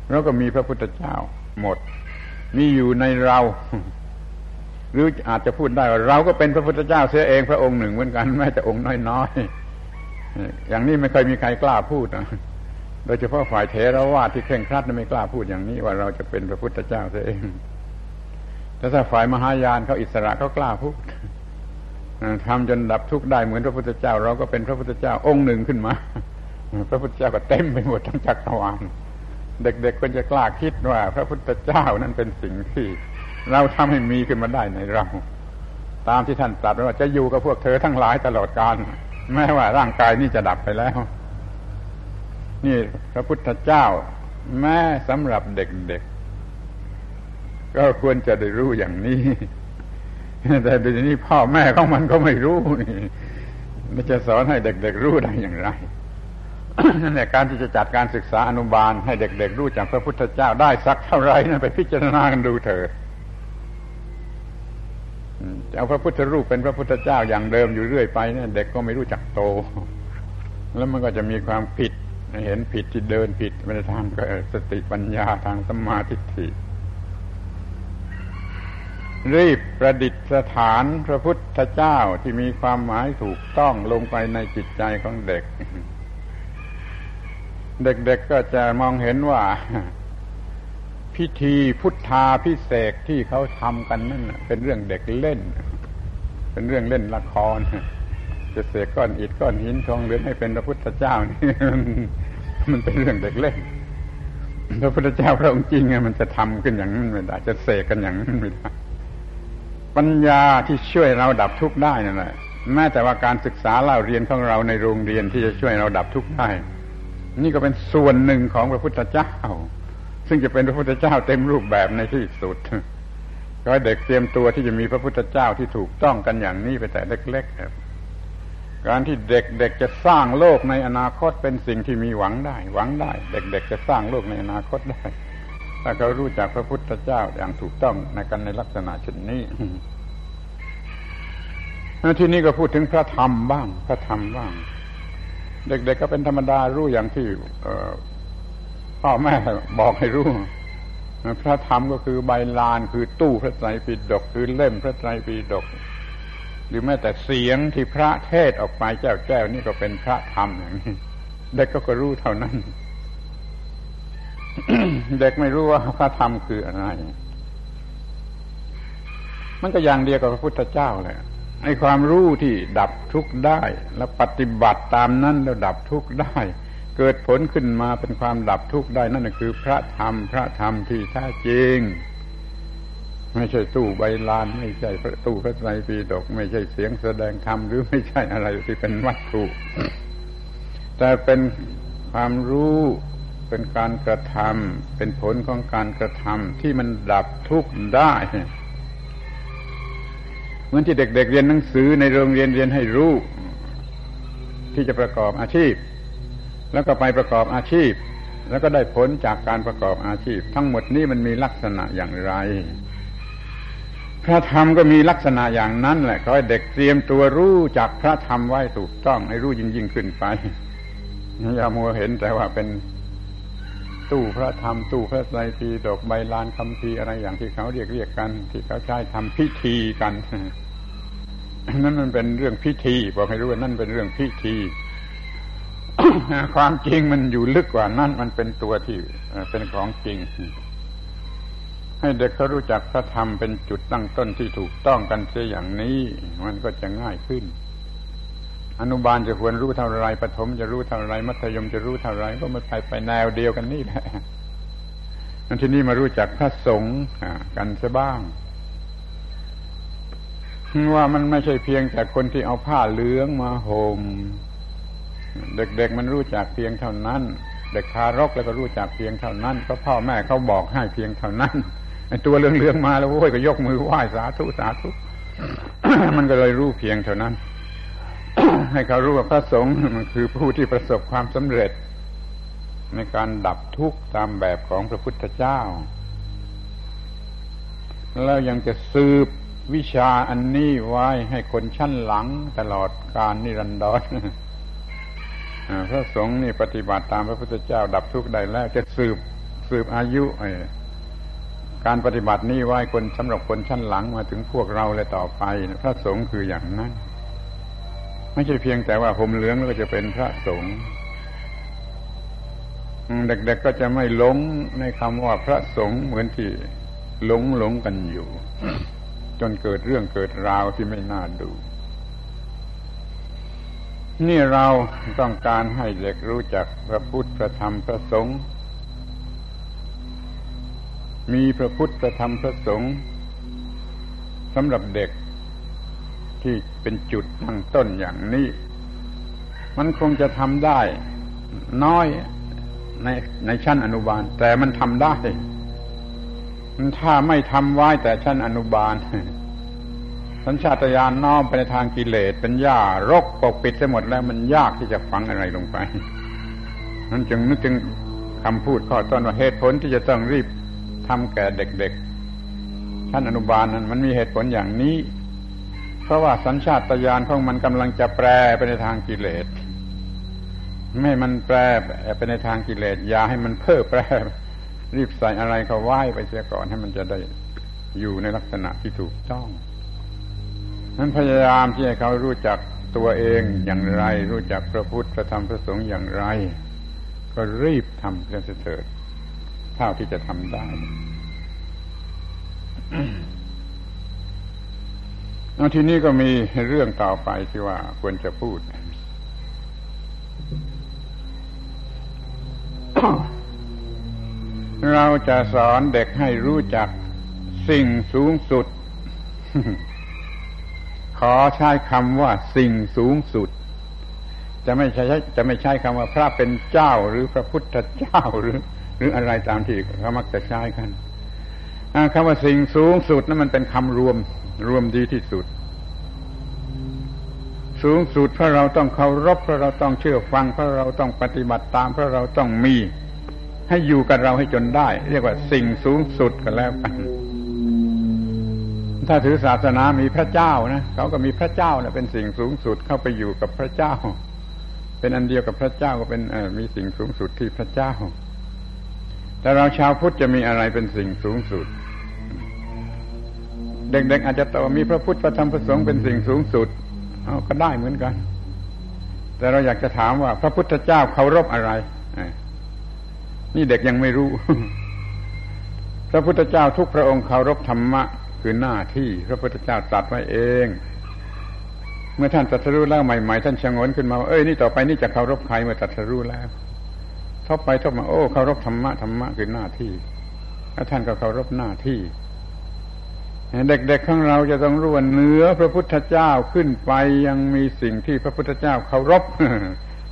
เราก็มีพระพุทธเจ้าหมด มีอยู่ในเรา หรืออาจจะพูดได้ว่าเราก็เป็นพระพุทธเจ้าเสียเองพระองค์หนึ่งเหมือนกันแม้แต่องค์น้อยๆอย่างนี้ไม่เคยมีใครกล้าพูดนะโดยเฉพาะฝ่ายเทรวาทที่เคร่งครัดไม่กล้าพูดอย่างนี้ว่าเราจะเป็นพระพุทธเจ้าเสียเองแต่ถ้าฝ่ายมหายานเขาอิสระเขากล้าพูดทำจนดับทุกข์ได้เหมือนพระพุทธเจ้า เราก็เป็นพระพุทธเจ้าองค์หนึ่งขึ้นมา พระพุทธเจ้าก็เต็มไปหมดทั้งจักรวาลเด็กๆก็จะกล้าคิดว่า พระพุทธเจ้านั้นเป็นสิ่งที่ เราทำให้มีขึ้นมาได้ในเรา ตามที่ท่านตรัสว่าจะอยู่กับพวกเธอทั้งหลายตลอดกาลแม้ว่าร่างกายนี้จะดับไปแล้ว นี่พระพุทธเจ้า แม้สำหรับเด็กๆ ก็ควรจะได้รู้อย่างนี้ แต่เดี๋ยวนี้พ่อแม่ของมันก็ไม่รู้นี่มันจะสอนให้เด็กๆรู้ได้อย่างไรนั่นแหละการที่จะจัดการศึกษาอนุบาลให้เด็กๆรู้จักพระพุทธเจ้าได้สักเท่าไรนั่นไปพิจารณากันดูเถิด จะเอาพระพุทธรูปเป็นพระพุทธเจ้าอย่างเดิมอยู่เรื่อยไปเนี่ยเด็กก็ไม่รู้จักโต แล้วมันก็จะมีความผิด เห็นผิดที่เดินผิดไม่ได้ทางก็สติปัญญาทางสมาธิิรีบประดิษฐานพระพุทธเจ้าที่มีความหมายถูกต้องลงไปในจิตใจของเด็ก เด็กๆกก็จะมองเห็นว่า พิธีพุทธาพิเศษที่เขาทำกันนั่นเป็นเรื่องเด็กเล่น เป็นเรื่องเล่นละครจะเสกก้อนอิฐก้อนหินทองเหลืองให้เป็นพระพุทธเจ้านี่มันเป็นเรื่องเด็กเล่นพระพุทธเจ้าพระองค์จริงมันจะทำขึ้นอย่างนั้นไม่ได้จะเสกกันอย่างนั้นไม่ได้ปัญญาที่ช่วยเราดับทุกข์ได้นั่นแหละแม้แต่ว่าการศึกษาเล่าเรียนของเราในโรงเรียนที่จะช่วยเราดับทุกข์ได้ นี่ก็เป็นส่วนหนึ่งของพระพุทธเจ้า ซึ่งจะเป็นพระพุทธเจ้าเต็มรูปแบบในที่สุดก็เด็กเตรียมตัวที่จะมีพระพุทธเจ้าที่ถูกต้องกันอย่างนี้ไปแต่เล็กๆครับการที่เด็กๆจะสร้างโลกในอนาคตเป็นสิ่งที่มีหวังได้ หวังได้ เด็กๆจะสร้างโลกในอนาคตได้ ถ้าเขารู้จักพระพุทธเจ้าอย่างถูกต้องในกันในลักษณะเช่นนี้ที่นี้ก็พูดถึงพระธรรมบ้าง พระธรรมบ้าง เด็กๆก็เป็นธรรมดารู้อย่างที่ พ่อแม่บอกให้รู้พระธรรมก็คือใบลานคือตู้พระไตรปิฎกคือเล่มพระไตรปิฎกหรือแม้แต่เสียงที่พระเทศออกไปแก้วแก้วนี่ก็เป็นพระธรรมอย่างนี้เด็กก็ก็รู้เท่านั้น เด็กไม่รู้ว่าพระธรรมคืออะไร มันก็อย่างเดียวกับพระพุทธเจ้าแหละไอ้ความรู้ที่ดับทุกข์ได้ แล้วปฏิบัติตามนั้นแล้วดับทุกข์ได้ เกิดผลขึ้นมาเป็นความดับทุกข์ได้นั่นคือ พระธรรมพระธรรมที่แท้จริง ไม่ใช่ตู้ใบลาน ไม่ใช่ตู้พระไตรปิฎกไม่ใช่เสียงแสดงธรรมหรือไม่ใช่อะไรที่เป็นวัตถุ แต่เป็นความรู้เป็นการกระทำเป็นผลของการกระทำที่มันดับทุกข์ได้เหมือนที่เด็ก ๆเเรียนหนังสือในโรงเรียนเรียนให้รู้ ที่จะประกอบอาชีพ แล้วก็ไปประกอบอาชีพ แล้วก็ได้ผลจากการประกอบอาชีพ ทั้งหมดนี้มันมีลักษณะอย่างไร พระธรรมก็มีลักษณะอย่างนั้นแหละขอให้เด็กเตรียมตัวรู้จากพระธรรมไว้ถูกต้องให้รู้ยิ่งยิ่งขึ้นไปอย่ามัวเห็นแต่ว่าเป็นตู้พระธรรมตู้พระไตรปิฎกใบลานคำพีอะไรอย่างที่เขาเรียกเรียกกัน ที่เขาใช้ทำพิธีกันนั่นมันเป็นเรื่องพิธีบอกให้รู้ว่านั่นเป็นเรื่องพิธี ความจริงมันอยู่ลึกกว่านั่นมันเป็นตัวที่เป็นของจริง ให้เด็กเขารู้จักพระธรรมเป็นจุดตั้งต้นที่ถูกต้องกันเสียอย่างนี้ มันก็จะง่ายขึ้น อนุบาลจะควรรู้เท่าไรปฐมจะรู้เท่าไรมัธยมจะรู้เท่าไรก็มาไปไปแนวเดียวกันนี่แหละที่นี่มารู้จักพระสงฆ์กันซะบ้างว่ามันไม่ใช่เพียงแต่คนที่เอาผ้าเหลืองมาหม่ม เด็กๆมันรู้จักเพียงเท่านั้น เด็กทารกแล้วก็รู้จักเพียงเท่านั้นก็พ่อแม่เขาบอกให้เพียงเท่านั้นตัวเรื่องๆมาแล้วโว้ยก็ยกมือไหว้สาธุสาธุมันก็เลยรู้เพียงเท่านั้น ให้เขารู้ว่าพระสงฆ์มันคือผู้ที่ประสบความสำเร็จ ในการดับทุกข์ตามแบบของพระพุทธเจ้า แล้วยังจะสืบวิชาอันนี้ไว้ให้คนชั้นหลังตลอดการนิรันดร พระสงฆ์นี่ปฏิบัติตามพระพุทธเจ้าดับทุกข์ได้แล้วจะสืบสืบอายุการปฏิบัตินี้ไว้คนสำหรับคนชั้นหลังมาถึงพวกเราเลยต่อไป พระสงฆ์คืออย่างนั้น ไม่ใช่เพียงแต่ว่าผมเหลืองแล้วก็จะเป็นพระสงฆ์เด็กๆกก็จะไม่หลงในคำว่าพระสงฆ์เหมือนที่หลงหลงกันอยู่ จนเกิดเรื่องเกิดราวที่ไม่น่าดู นี่เราต้องการให้เด็กรู้จักพระพุทธพระธรรมพระสงฆ์มีพระพุทธพระธรรมพระสงฆ์สำหรับเด็กที่เป็นจุดตั้งต้นอย่างนี้ มันคงจะทำได้ น้อยในในชั้นอนุบาล แต่มันทำได้ ถ้าไม่ทำไว้แต่ชั้นอนุบาล สัญชาตญาณน้อมไปในทางกิเลสเป็นหญ้ารกปกปิดไปหมดแล้วมันยากที่จะฝังอะไรลงไปนั้นจึงนึกถึงคำพูดข้อต้นว่าเหตุผลที่จะต้องรีบทำแก่เด็กๆชั้นอนุบาลนั้นมันมีเหตุผลอย่างนี้ เพราะว่าสัญชาตญาณของมันกำลังจะแปรไปในทางกิเลสไม่มันแปรไปในทางกิเลสอย่าให้มันเพ้อแปรรีบใส่อะไรเขาไหว้ไปเสียก่อนให้มันจะได้อยู่ในลักษณะที่ถูกต้อง นั้นพยายามที่ให้เขารู้จักตัวเองอย่างไร รู้จักพระพุทธพระธรรมพระสงฆ์อย่างไร ก็รีบทำกันเถิดเท่าที่จะทำได้แล้วทีนี้ก็มีเรื่องต่อไปที่ว่าควรจะพูด เราจะสอนเด็กให้รู้จักสิ่งสูงสุด ขอใช้คำว่าสิ่งสูงสุด จะไม่ใช้จะไม่ใช้คำว่าพระเป็นเจ้าหรือพระพุทธเจ้าหรือ หรืออะไรตามที่เขามักจะใช้กันคำว่าสิ่งสูงสุดนั้นมันเป็นคำรวมรวมดีที่สุด สูงสุดเพราะเราต้องเคารพเพราะเราต้องเชื่อฟังเพราะเราต้องปฏิบัติตามเพราะเราต้องมี ให้อยู่กับเราให้จนได้ เรียกว่าสิ่งสูงสุดกันแล้วกัน ถ้าถือศาสนามีพระเจ้านะเขาก็มีพระเจ้านะเป็นสิ่งสูงสุดเข้าไปอยู่กับพระเจ้า เป็นอันเดียวกับพระเจ้าก็เป็นมีสิ่งสูงสุดที่พระเจ้า แต่เราชาวพุทธจะมีอะไรเป็นสิ่งสูงสุด เด็กๆอาจจะตอบมีพระพุทธพระธรรมพระสงฆ์เป็นสิ่งสูงสุดเอาก็ได้เหมือนกัน แต่เราอยากจะถามว่า พระพุทธเจ้าเคารพอะไรนี่เด็กยังไม่รู้ พระพุทธเจ้าทุกพระองค์เคารพธรรมะ คือหน้าที่พระพุทธเจ้าตรัสไว้เอง เมื่อท่านตรัสรู้แล้วใหม่ๆท่านชงนขึ้นมาเอ้ยนี่ต่อไปนี่จะเคารพใครเมื่อตรัสรู้แล้วทบไปทบมาโอ้เคารพธรรมะธรรมะคือหน้าที่แล้วท่านก็เคารพหน้าที่ เด็กๆของเราจะต้องรู้ว่าเนื้อพระพุทธเจ้าขึ้นไปยังมีสิ่งที่พระพุทธเจ้าเคารพ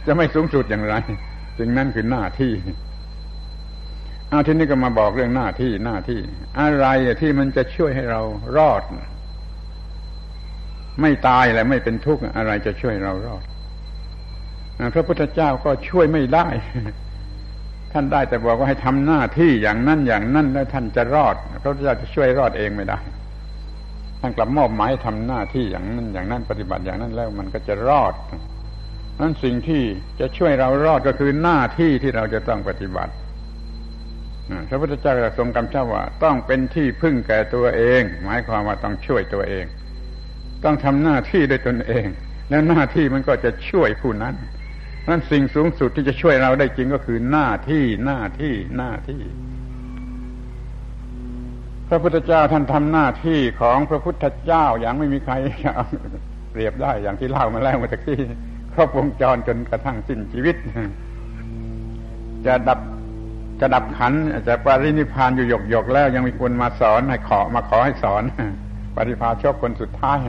จะไม่สูงสุดอย่างไรสิ่งนั้นคือหน้าที่ เอาทีนี้ก็มาบอกเรื่องหน้าที่หน้าที่ อะไรที่มันจะช่วยให้เรารอด ไม่ตายและไม่เป็นทุกข์อะไรจะช่วยเรารอดพระพุทธเจ้าก็ช่วยไม่ได้ ท่านได้แต่บอกว่าให้ทำหน้าที่อย่างนั้นอย่างนั้นแล้วท่านจะรอดพระพุทธเจ้าจะช่วยรอดเองไม่ได้ท่านกลับมอบหมายทำหน้าที่อย่างนั้นอย่างนั้นปฏิบัติอย่างนั้นแล้วมันก็จะรอดนั้นสิ่งที่จะช่วยเรารอดก็คือหน้าที่ที่เราจะต้องปฏิบัติ พระพุทธเจ้าทรงกำชับว่า ต้องเป็นที่พึ่งแก่ตัวเอง หมายความว่าต้องช่วยตัวเอง ต้องทำหน้าที่ด้วยตนเอง แล้วหน้าที่มันก็จะช่วยผู้นั้นนั้นสิ่งสูงสุดที่จะช่วยเราได้จริงก็คือหน้าที่หน้าที่หน้าที่ พระพุทธเจ้าท่านทำหน้าที่ของพระพุทธเจ้าอย่างไม่มีใครเปรียบได้อย่างที่เล่ามาแล้วเมื่อกี้ครบวงจรจนกระทั่งสิ้นชีวิต จะดับ จะดับขันจะปรินิพานอยู่หยกหยกแล้วยังมีคนมาสอนให้ขอมาขอให้สอน ปริพาชกคนสุดท้าย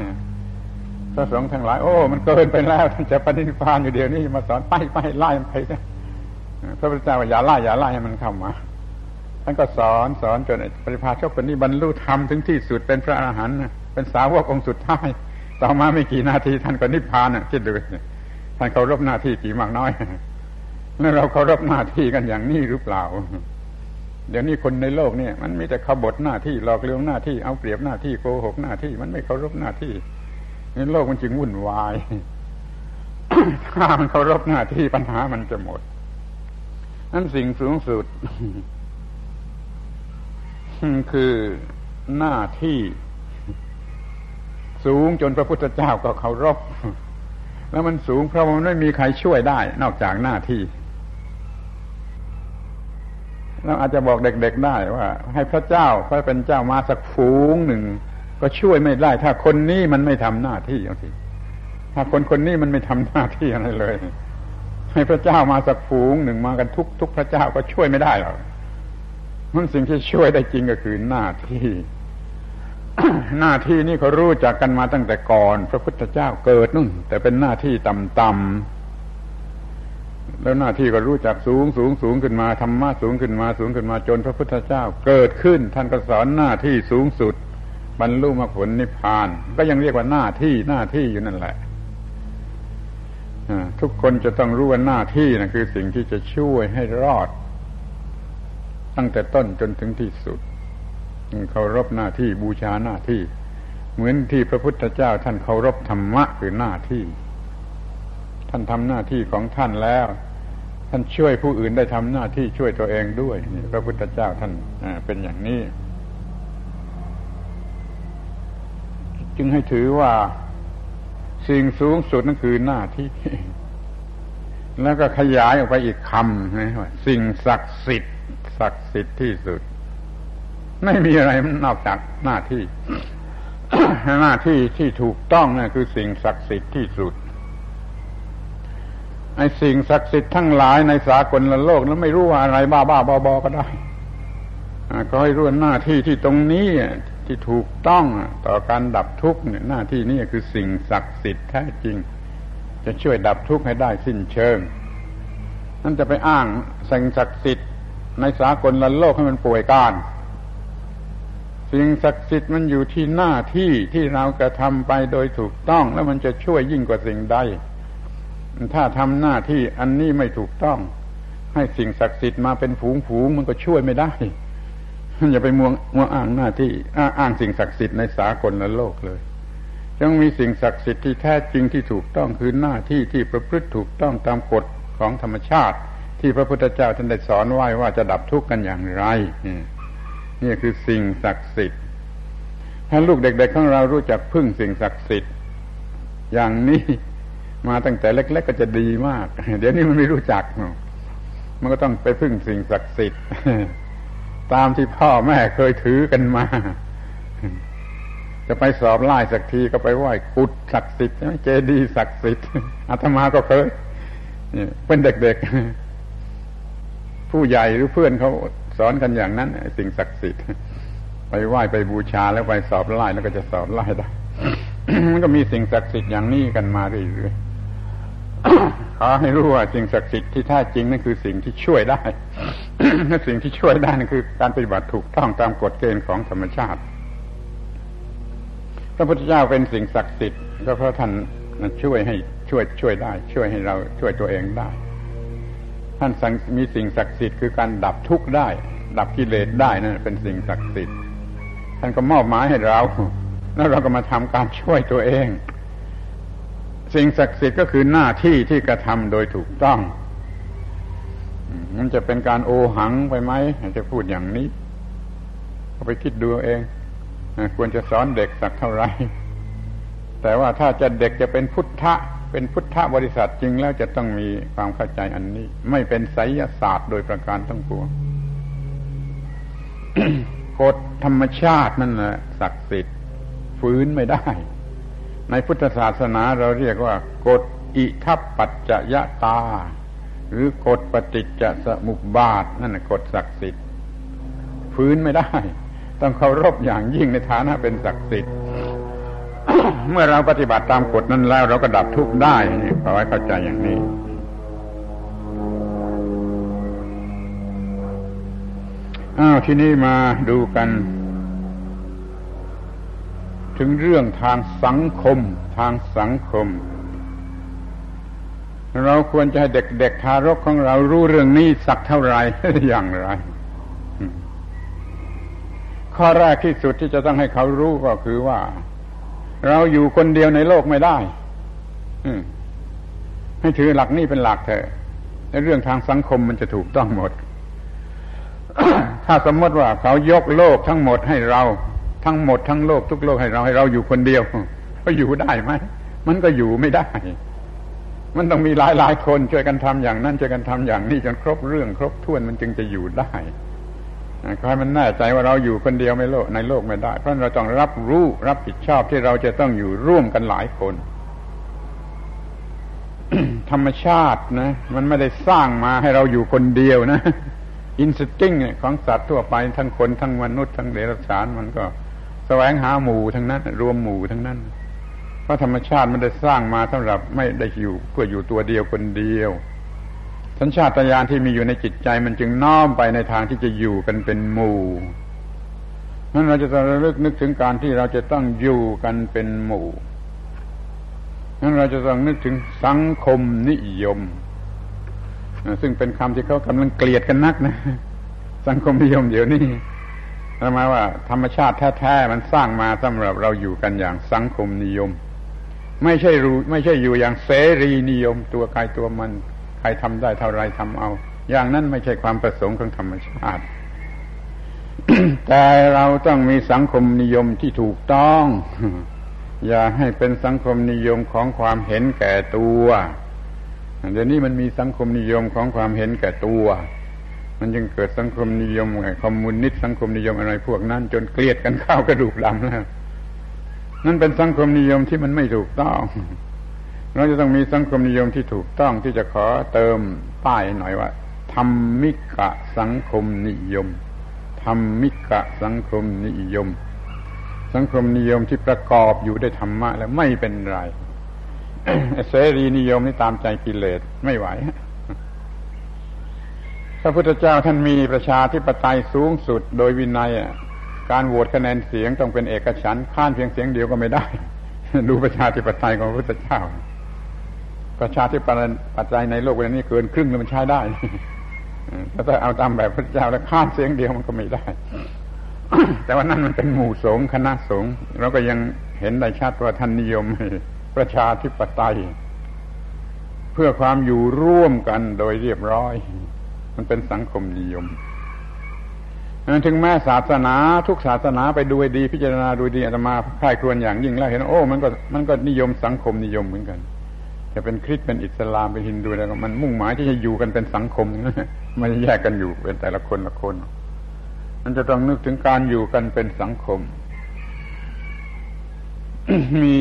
พระสงฆ์ทั้งหลายโอ้ มันเกินไปแล้วจะปฏินิพานอยู่เดี๋ยวนี้มาสอนไปไปไล่มันไปพระพุทธเจ้าว่าอย่าไล่อย่าไล่ให้มันเข้ามาท่านก็สอนสอนจนปริพาชกคนนี้บรรลุธรรมถึงที่สุดเป็นพระอรหันต์เป็นสาวกองค์สุดท้ายต่อมาไม่กี่นาทีท่านก็นิพพานคิดดูท่านเคารพหน้าที่กี่มากน้อย แล้วเราเคารพหน้าที่กันอย่างนี้หรือเปล่า เดี๋ยวนี้คนในโลกเนี่ย มันมีแต่ขบฏหน้าที่หลอกลวงหน้าที่เอาเปรียบหน้าที่โกหกหน้าที่ มันไม่เคารพหน้าที่ในโลกมันจึงวุ่นวายถ้ามันเคารพหน้าที่ปัญหามันจะหมดนั่นสิ่งสูงสุดคือหน้าที่ สูงจนพระพุทธเจ้าก็เคารพแล้วมันสูงเพราะมันไม่มีใครช่วยได้ นอกจากหน้าที่ เราอาจจะบอกเด็กๆได้ว่า ให้พระเจ้าพระเป็นเจ้ามาสักฝูงหนึ่ง ก็ช่วยไม่ได้ ถ้าคนนี้มันไม่ทำหน้าที่อย่างที่ถ้าคนคนนี้มันไม่ทำหน้าที่อะไรเลย ให้พระเจ้ามาสักฝูงหนึ่งมากันทุกทุกพระเจ้าก็ช่วยไม่ได้หรอกมันสิ่งที่ช่วยได้จริงก็คือหน้าที่หน้าที่นี่เขารู้จักกันมาตั้งแต่ก่อน พระพุทธเจ้าเกิดนู่นแต่เป็นหน้าที่ต่ำๆ แล้วหน้าที่ก็รู้จักสูงสูงสูงขึ้นมาธรรมะสูงขึ้นมาสูงขึ้นมาจนพระพุทธเจ้าเกิดขึ้น ท่านก็สอนหน้าที่สูงสุด บรรลุมรรคผลนิพพาน ก็ยังเรียกว่าหน้าที่หน้าที่อยู่นั่นแหละทุกคนจะต้องรู้ว่าหน้าที่นะคือสิ่งที่จะช่วยให้รอด ตั้งแต่ต้นจนถึงที่สุดเคารพหน้าที่บูชาหน้าที่ เหมือนที่พระพุทธเจ้า ท่านเคารพธรรมะคือหน้าที่ ท่านทำหน้าที่ของท่านแล้ว ท่านช่วยผู้อื่นได้ทำหน้าที่ช่วยตัวเองด้วยนี่พระพุทธเจ้าท่านเป็นอย่างนี้ จึงให้ถือว่าสิ่งสูงสุดนั่นคือหน้าที่ แล้วก็ขยายออกไปอีกคำนะว่าสิ่งศักดิ์สิทธิ์ศักดิ์สิทธิ์ที่สุด ไม่มีอะไรนอกจากหน้าที่ หน้าที่ที่ถูกต้องนั่นคือสิ่งศักดิ์สิทธิ์ที่สุด ไอ้สิ่งศักดิ์สิทธิ์ทั้งหลายในสากลโลกนั้นไม่รู้ว่าอะไรบ้าบ้าบอบอก็ได้ก็ให้รู้หน้าที่ที่ตรงนี้ที่ถูกต้องต่อการดับทุกข์เนี่ยหน้าที่นี้คือสิ่งศักดิ์สิทธิ์แท้จริง จะช่วยดับทุกข์ให้ได้สิ้นเชิงนั่นจะไปอ้างสิ่งศักดิ์สิทธิ์ในสากลละโลกให้มันป่วยการสิ่งศักดิ์สิทธิ์มันอยู่ที่หน้าที่ที่เรากระทำไปโดยถูกต้อง แล้วมันจะช่วยยิ่งกว่าสิ่งใด ถ้าทำหน้าที่อันนี้ไม่ถูกต้อง ให้สิ่งศักดิ์สิทธิ์มาเป็นฝูงๆมันก็ช่วยไม่ได้อย่าไปมัวมัวอ้างหน้าที่อ้างสิ่งศักดิ์สิทธิ์ในสากลโลกเลยยังมีสิ่งศักดิ์สิทธิ์ที่แท้จริงที่ถูกต้องคือหน้าที่ที่ประพฤติถูกต้องตามกฎของธรรมชาติ ที่พระพุทธเจ้าท่านได้สอนไว้ว่าจะดับทุกข์กันอย่างไรนี่คือสิ่งศักดิ์สิทธิ์ถ้าลูกเด็กๆของเรารู้จักพึ่งสิ่งศักดิ์สิทธิ์อย่างนี้ มาตั้งแต่เล็ก ๆ ก็จะดีมาก เดี๋ยวนี้มันไม่รู้จัก มันก็ต้องไปพึ่งสิ่งศักดิ์สิทธิ์ตามที่พ่อแม่เคยถือกันมา จะไปสอบไล่สักทีก็ไปไหว้กุดศักดิ์สิทธิ์เจดีศักดิ์สิทธิ์อาตมาก็เคยเป็นเด็กๆ ผู้ใหญ่หรือเพื่อนเขาสอนกันอย่างนั้น สิ่งศักดิ์สิทธิ์ไปไหว้ไปบูชาแล้วไปสอบไล่แล้วก็จะสอบไล่ได้มันก็มีสิ่งศักดิ์สิทธิ์อย่างนี้กันมาเรื่อยๆ ขอให้รู้ว่าสิ่งศักดิ์สิทธิ์ที่แท้จริงนั่นคือสิ่งที่ช่วยได้สิ่งที่ช่วยได้นั่นคือการปฏิบัติถูกต้องตามกฎเกณฑ์ของธรรมชาติ พระพุทธเจ้าเป็นสิ่งศักดิ์สิทธิ์ก็เพราะท่านช่วยให้ช่วยช่วยได้ ช่วยให้เราช่วยตัวเองได้ ท่านมีสิ่งศักดิ์สิทธิ์คือการดับทุกข์ได้ ดับกิเลสได้นั่นเป็นสิ่งศักดิ์สิทธิ์ ท่านก็มอบหมายให้เรา แล้วเราก็มาทำการช่วยตัวเอง สิ่งศักดิ์สิทธิ์ก็คือหน้าที่ที่กระทำโดยถูกต้องมันจะเป็นการโอหังไปไหมจะพูดอย่างนี้ไปคิดดูเองควรจะสอนเด็กสักเท่าไหร่แต่ว่าถ้าจะเด็กจะเป็นพุทธะ เป็นพุทธบริษัทจริงแล้วจะต้องมีความเข้าใจอันนี้ ไม่เป็นไสยศาสตร์โดยประการทั้งปวงกฎธรรมชาตินั่นแหละศักดิ์สิทธิ์ฟื้นไม่ได้ ในพุทธศาสนาเราเรียกว่ากฎอิทัปปัจจยตา หรือกฎปฏิจจสมุปบาท นั่นกฎศักดิ์สิทธิ์ฟื้นไม่ได้ ต้องเคารพอย่างยิ่งในฐานะเป็นศักดิ์สิทธิ์เมื่อเราปฏิบัติตามกฎนั้นแล้ว เราก็ดับทุกข์ได้ขอให้เข้าใจอย่างนี้ อ้าวที่นี้มาดูกัน ถึงเรื่องทางสังคม ทางสังคม เราควรจะให้เด็กๆทารกของเรารู้เรื่องนี้สักเท่าไรอย่างไร ข้อแรกที่สุดที่จะต้องให้เขารู้ก็คือว่า เราอยู่คนเดียวในโลกไม่ได้ให้ถือหลักนี้เป็นหลักเถอะในเรื่องทางสังคมมันจะถูกต้องหมด ถ้าสมมติว่าเขายกโลกทั้งหมดให้เรา ทั้งหมดทั้งโลกทุกโลกให้เราให้เราอยู่คนเดียว ก็อยู่ได้ไหมมันก็อยู่ไม่ได้ มันต้องมีหลายหลายคนช่วยกันทำอย่างนั้นช่วยกันทำอย่างนี้จนครบเรื่อง ครบถ้วนมันจึงจะอยู่ได้ขอให้มันแน่ใจว่าเราอยู่คนเดียวไม่โลกในโลกไม่ได้ เพราะเราต้องรับรู้รับผิดชอบที่เราจะต้องอยู่ร่วมกันหลายคนธรรมชาตินะ มันไม่ได้สร้างมาให้เราอยู่คนเดียวนะอินสติ้งของสัตว์ทั่วไปทั้งคนทั้งมนุษย์ทั้งเดรัจฉานมันก็ แสวงหาหมู่ทั้งนั้น รวมหมู่ทั้งนั้น เพราะธรรมชาติมันได้สร้างมาสำหรับไม่ได้อยู่เพื่ออยู่ตัวเดียวคนเดียว สัญชาตญาณที่มีอยู่ในจิตใจมันจึงน้อมไปในทางที่จะอยู่กันเป็นหมู่นั้นเราจะต้องระลึกนึกถึงการที่เราจะต้องอยู่กันเป็นหมู่นั้นเราจะต้องนึกถึงสังคมนิยม ซึ่งเป็นคำที่เขากำลังเกลียดกันนักนะ สังคมนิยมเดี๋ยวนี้ หมายว่าธรรมชาติแท้ๆมันสร้างมาสำหรับเราอยู่กันอย่างสังคมนิยม ไม่ใช่รู้ไม่ใช่อยู่อย่างเสรีนิยม ตัวกายตัวมัน ใครทำได้เท่าไรทำเอา อย่างนั้นไม่ใช่ความประสงค์ของธรรมชาติ แต่เราต้องมีสังคมนิยมที่ถูกต้อง อย่าให้เป็นสังคมนิยมของความเห็นแก่ตัวเดี๋ยวนี้มันมีสังคมนิยมของความเห็นแก่ตัว มันจึงเกิดสังคมนิยมคอมมูนิสต์สังคมนิยมอะไรพวกนั้น จนเกลียดกันเข้ากระดูกดำแล้วนั่นเป็นสังคมนิยมที่มันไม่ถูกต้อง เราจะต้องมีสังคมนิยมที่ถูกต้องที่จะขอเติมป้ายหน่อยว่าธรรมิกะสังคมนิยมธรรมิกะสังคมนิยม สังคมนิยมที่ประกอบอยู่ด้วยธรรมะแล้วไม่เป็นไรเสรีนิยมนี่ตามใจกิเลสไม่ไหว พระพุทธเจ้าท่านมีประชาธิปไตยสูงสุด โดยวินัยการโหวตคะแนนเสียงต้องเป็นเอกฉันท์ข้านเพียงเสียงเดียวก็ไม่ได้ ดูประชาธิปไตยของพระพุทธเจ้า ประชาธิปไตยในโลกวันนี้เกินครึ่งแล้วมันใช้ได้ถ้าเอาตามแบบพระเจ้าแล้วข้ามเสียงเดียวมันก็ไม่ได้ แต่ว่านั่นมันเป็นหมู่สงฆ์คณะสงฆ์เราก็ยังเห็นได้ชัดว่าท่านนิยมประชาธิปไตย เพื่อความอยู่ร่วมกันโดยเรียบร้อย มันเป็นสังคมนิยมถึงแม้ศาสนาทุกศาสนาไปดูดี พิจารณาดูดีอาตมาค่ายครวญอย่างยิ่งแล้วเห็นโอ้มันก็มันก็นิยมสังคมนิยมเหมือนกัน จะเป็นคริสต์เป็นอิสลามเป็นฮินดูแล้วมันมุ่งหมายที่จะอยู่กันเป็นสังคมไม่แยกกันอยู่เป็นแต่ละคนละคน มันจะต้องนึกถึงการอยู่กันเป็นสังคม มี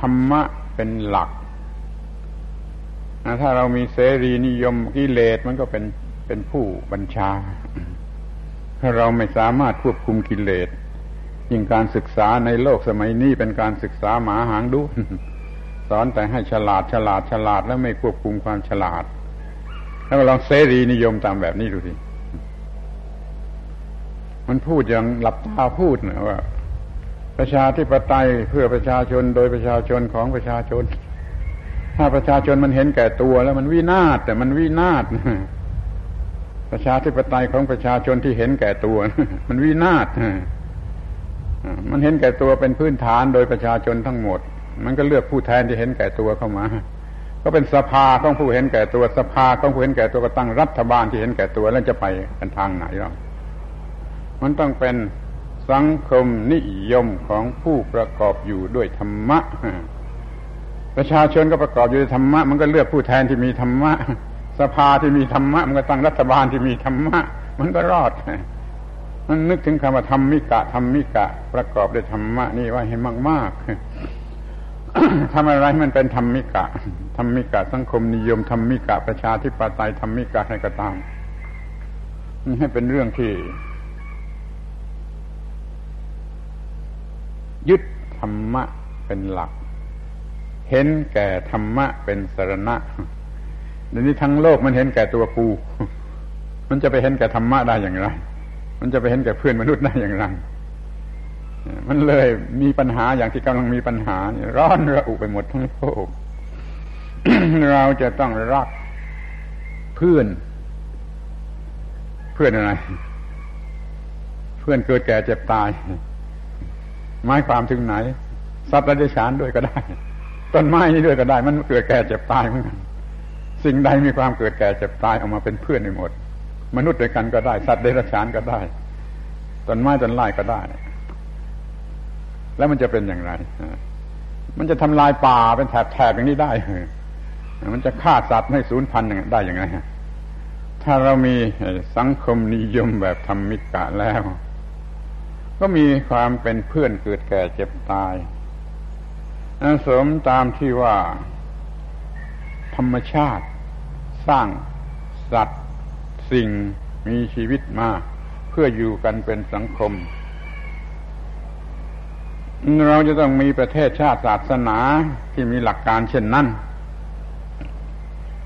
ธรรมะเป็นหลักถ้าเรามีเสรีนิยมกิเลสมันก็เป็น เป็นผู้บัญชา ถ้าเราไม่สามารถควบคุมกิเลสยิ่งการศึกษาในโลกสมัยนี้เป็นการศึกษาหมาหางดุสอนแต่ให้ฉลาดฉลาดฉลาดแล้วไม่ควบคุมความฉลาด แล้วลองเสรีนิยมตามแบบนี้ดูสิมันพูดอย่างหลับตาพูดนะว่า ประชาธิปไตยเพื่อประชาชนโดยประชาชนของประชาชน ถ้าประชาชนมันเห็นแก่ตัวแล้วมันวินาศแต่มันวินาศ ประชาธิปไตยของประชาชนที่เห็นแก่ตัว มันวินาศมันเห็นแก่ตัวเป็นพื้นฐานโดยประชาชนทั้งหมด มันก็เลือกผู้แทนที่เห็นแก่ตัวเข้ามา ก็เป็นสภาของผู้เห็นแก่ตัวสภาของผู้เห็นแก่ตัวก็ตั้งรัฐบาลที่เห็นแก่ตัวแล้วจะไปกันทางไหนหรอมันต้องเป็นสังคมนิยมของผู้ประกอบอยู่ด้วยธรรมะประชาชนก็ประกอบอยู่ด้วยธรรมะ มันก็เลือกผู้แทนที่มีธรรมะ สภาที่มีธรรมะ มันก็ตั้งรัฐบาลที่มีธรรมะ มันก็รอด มันนึกถึงคำว่าธรรมิกะธรรมิกะ ประกอบด้วยธรรมะนี่ว่าให้มากๆทำอะไรมันเป็นธรรมิกะธรรมิกะสังคมนิยมธรรมิกะ ประชาธิปไตยธรรมิกะให้ก็ตามให้เป็นเรื่องที่ยึดธรรมะเป็นหลัก เห็นแก่ธรรมะเป็นสรณะ เดี๋ยวนี้ทั้งโลกมันเห็นแก่ตัวกู มันจะไปเห็นแก่ธรรมะได้อย่างไร มันจะไปเห็นแก่เพื่อนมนุษย์ได้อย่างไร มันเลยมีปัญหาอย่างที่กำลังมีปัญหาร้อนระอุไปหมดทั้งโลก เราจะต้องรักเพื่อน เพื่อนอะไร เพื่อนเกิดแก่เจ็บตายหมายความถึงไหน สัตว์และเดชานด้วยก็ได้ ต้นไม้นี่ด้วยก็ได้ มันเกิดแก่เจ็บตายเหมือนกัน สิ่งใดมีความเกิดแก่เจ็บตายออกมาเป็นเพื่อนในหมด มนุษย์ด้วยกันก็ได้ สัตว์เดรัจฉานก็ได้ต้นไม้ต้นไม้ก็ได้ แล้วมันจะเป็นอย่างไรมันจะทำลายป่าเป็นแถบๆอย่างนี้ได้มันจะฆ่าสัตว์ให้สูญพันธุ์ได้อย่างไรถ้าเรามีสังคมนิยมแบบธรรมิกะแล้ว ก็มีความเป็นเพื่อนเกิดแก่เจ็บตายสมตามที่ว่า รรมชาติ สร้างสัตว์ สิ่งมีชีวิตมา เพื่ออยู่กันเป็นสังคม เราจะต้องมีประเทศชาติศาสนาที่มีหลักการเช่นนั้น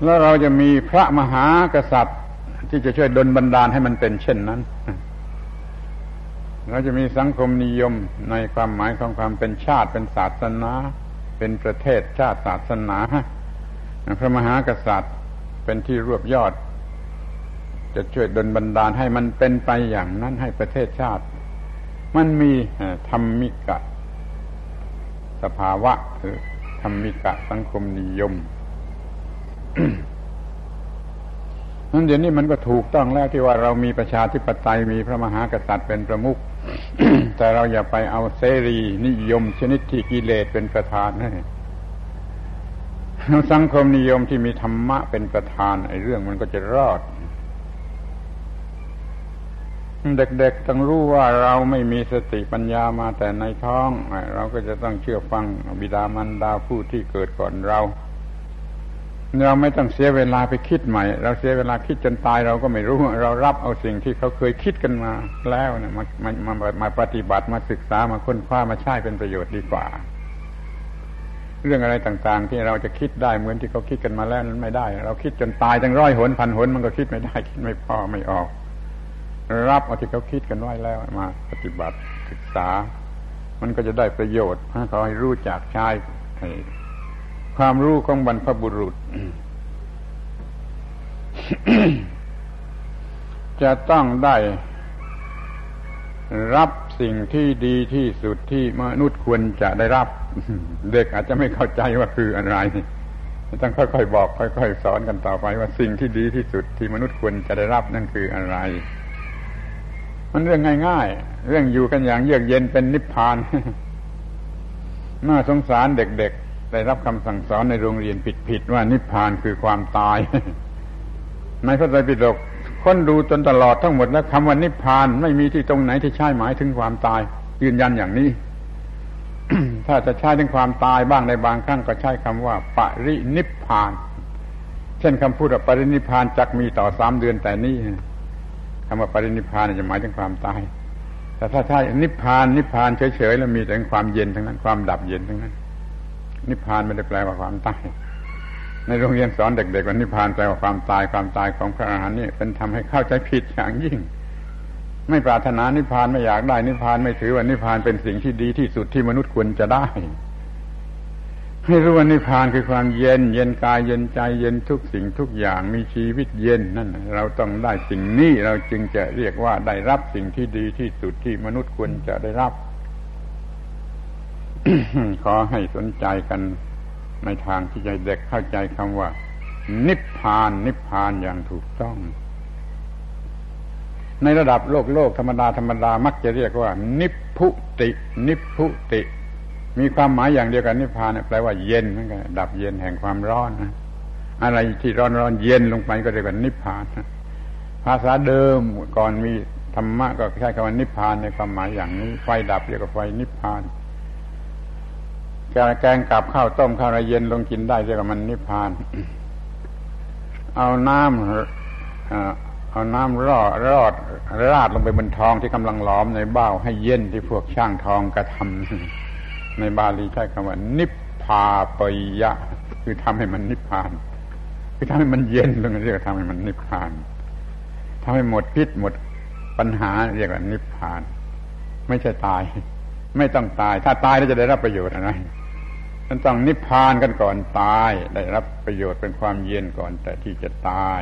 แล้วเราจะมีพระมหากษัตริย์ ที่จะช่วยดลบันดาลให้มันเป็นเช่นนั้นเราจะมีสังคมนิยมในความหมายของความเป็นชาติเป็นศาสนา เป็นประเทศชาติศาสนา พระมหากษัตริย์เป็นที่รวบยอด จะช่วยดลบันดาลให้มันเป็นไปอย่างนั้นให้ประเทศชาติ มันมีธรรมิกะ สภาวะคือธรรมิกะสังคมนิยมนั้นเดี๋ยวนี้มันก็ถูกต้องแล้วที่ว่าเรามีประชาธิปไตยมีพระมหากษัตริย์เป็นประมุขแต่เราอย่าไปเอาเสรีนิยมชนิดที่กิเลสเป็นประธานให้ สังคมนิยมที่มีธรรมะเป็นประธานไอ้เรื่องมันก็จะรอด เด็กๆต้องรู้ว่าเราไม่มีสติปัญญามาแต่ในท้อง เราก็จะต้องเชื่อฟังบิดามารดาผู้ที่เกิดก่อนเรา เราไม่ต้องเสียเวลาไปคิดใหม่ เราเสียเวลาคิดจนตายเราก็ไม่รู้ เรารับเอาสิ่งที่เขาเคยคิดกันมาแล้วเนี่ยมามามามาปฏิบัติมาศึกษามาค้นคว้ามาใช้เป็นประโยชน์ดีกว่า เรื่องอะไรต่าง ๆ ที่เราจะคิดได้เหมือนที่เขาคิดกันมาแล้วนั้นไม่ได้ เราคิดจนตายตั้งร้อยหนพันหนมันก็คิดไม่ได้ คิดไม่พอไม่ออก รับเอาที่เขาคิดกันไว้แล้วมาปฏิบัติศึกษา มันก็จะได้ประโยชน์เขาให้รู้จักใช้ความรู้ของบรรพบุรุษ จะต้องได้รับสิ่งที่ดีที่สุดที่มนุษย์ควรจะได้รับ เด็กอาจจะไม่เข้าใจว่าคืออะไรต้องค่อยๆบอก ค่อย ๆ สอนกันต่อไปว่าสิ่งที่ดีที่สุดที่มนุษย์ควรจะได้รับนั่นคืออะไร มันเรื่องง่ายๆ เรื่องอยู่กันอย่างเยือกเย็นเป็นนิพพานน่าสงสารเด็กๆ ได้รับคำสั่งสอนในโรงเรียนผิดๆว่านิพพานคือความตาย ในพระไตรปิฎกค้นดูจนตลอดทั้งหมดแล้วคำว่านิพพานไม่มีที่ตรงไหนที่ใช้หมายถึงความตายยืนยันอย่างนี้ ถ้าจะใช้ถึงความตายบ้างในบางครั้งก็ใช้คำว่าปรินิพพาน เช่นคำพูดว่าปรินิพานจักมีต่อสามเดือนแต่นี้คำว่าปรินิพานจะหมายถึงความตาย แต่ถ้าถ้นิพพานนิพพานเฉยๆแล้วมีแต่ความเย็นทั้งนั้นความดับเย็นทั้งนั้น นิพพานไม่ได้แปลว่าความตายในโรงเรียนสอนเด็กๆว่านิพพานแปลว่าความตายความตายของพระอรหันต์นี่เป็นทำให้เข้าใจผิดอย่างยิ่ง ไม่ปรารถนานิพพานไม่อยากได้นิพพานไม่ถือว่านิพพานเป็นสิ่งที่ดีที่สุดที่มนุษย์ควรจะได้ ให้รู้ว่านิพพานคือความเย็น เย็นกายเย็นใจเย็นทุกสิ่งทุกอย่างมีชีวิตเย็นนั่นเราต้องได้สิ่งนี้เราจึงจะเรียกว่าได้รับสิ่งที่ดีที่สุดที่มนุษย์ควรจะได้รับ ขอให้สนใจกันในทางที่ใจเด็กเข้าใจคำว่า นิพพานนิพพานอย่างถูกต้อง ในระดับโลกโลกธรรมดาธรรมดามักจะเรียกว่า นิพุติ นิพุติ มีความหมายอย่างเดียวกันนิพพานแปลว่าเย็นเหมือนกันดับเย็นแห่งความร้อนนะอะไรที่ร้อนร้อนเย็นลงไปก็เรียกว่านิพพาน ภาษาเดิมก่อนมีธรรมะก็ใช้คำว่านิพพานในความหมายอย่างนี้ ไฟดับเรียกว่าไฟนิพพานแกงแกงกับข้าวต้มข้าวอะไรเย็นลงกินได้เรียกว่ามันนิพพาน เอาน้ำ เอาน้ำรอดรอดราดลงไปบนทองที่กำลังล้อมในเบ้าให้เย็นที่พวกช่างทองกระทำในบาลีใช้คำว่า นิพพาปยะ คือทำให้มันนิพพาน คือทำให้มันเย็นลงเรียกทำให้มันนิพพานทำให้หมดพิษหมดปัญหาเรียกว่านิพพาน ไม่ใช่ตาย ไม่ต้องตาย ถ้าตายแล้วจะได้รับประโยชน์อะไรมันต้องนิพพานกันก่อนตาย ได้รับประโยชน์เป็นความเย็นก่อนแต่ที่จะตาย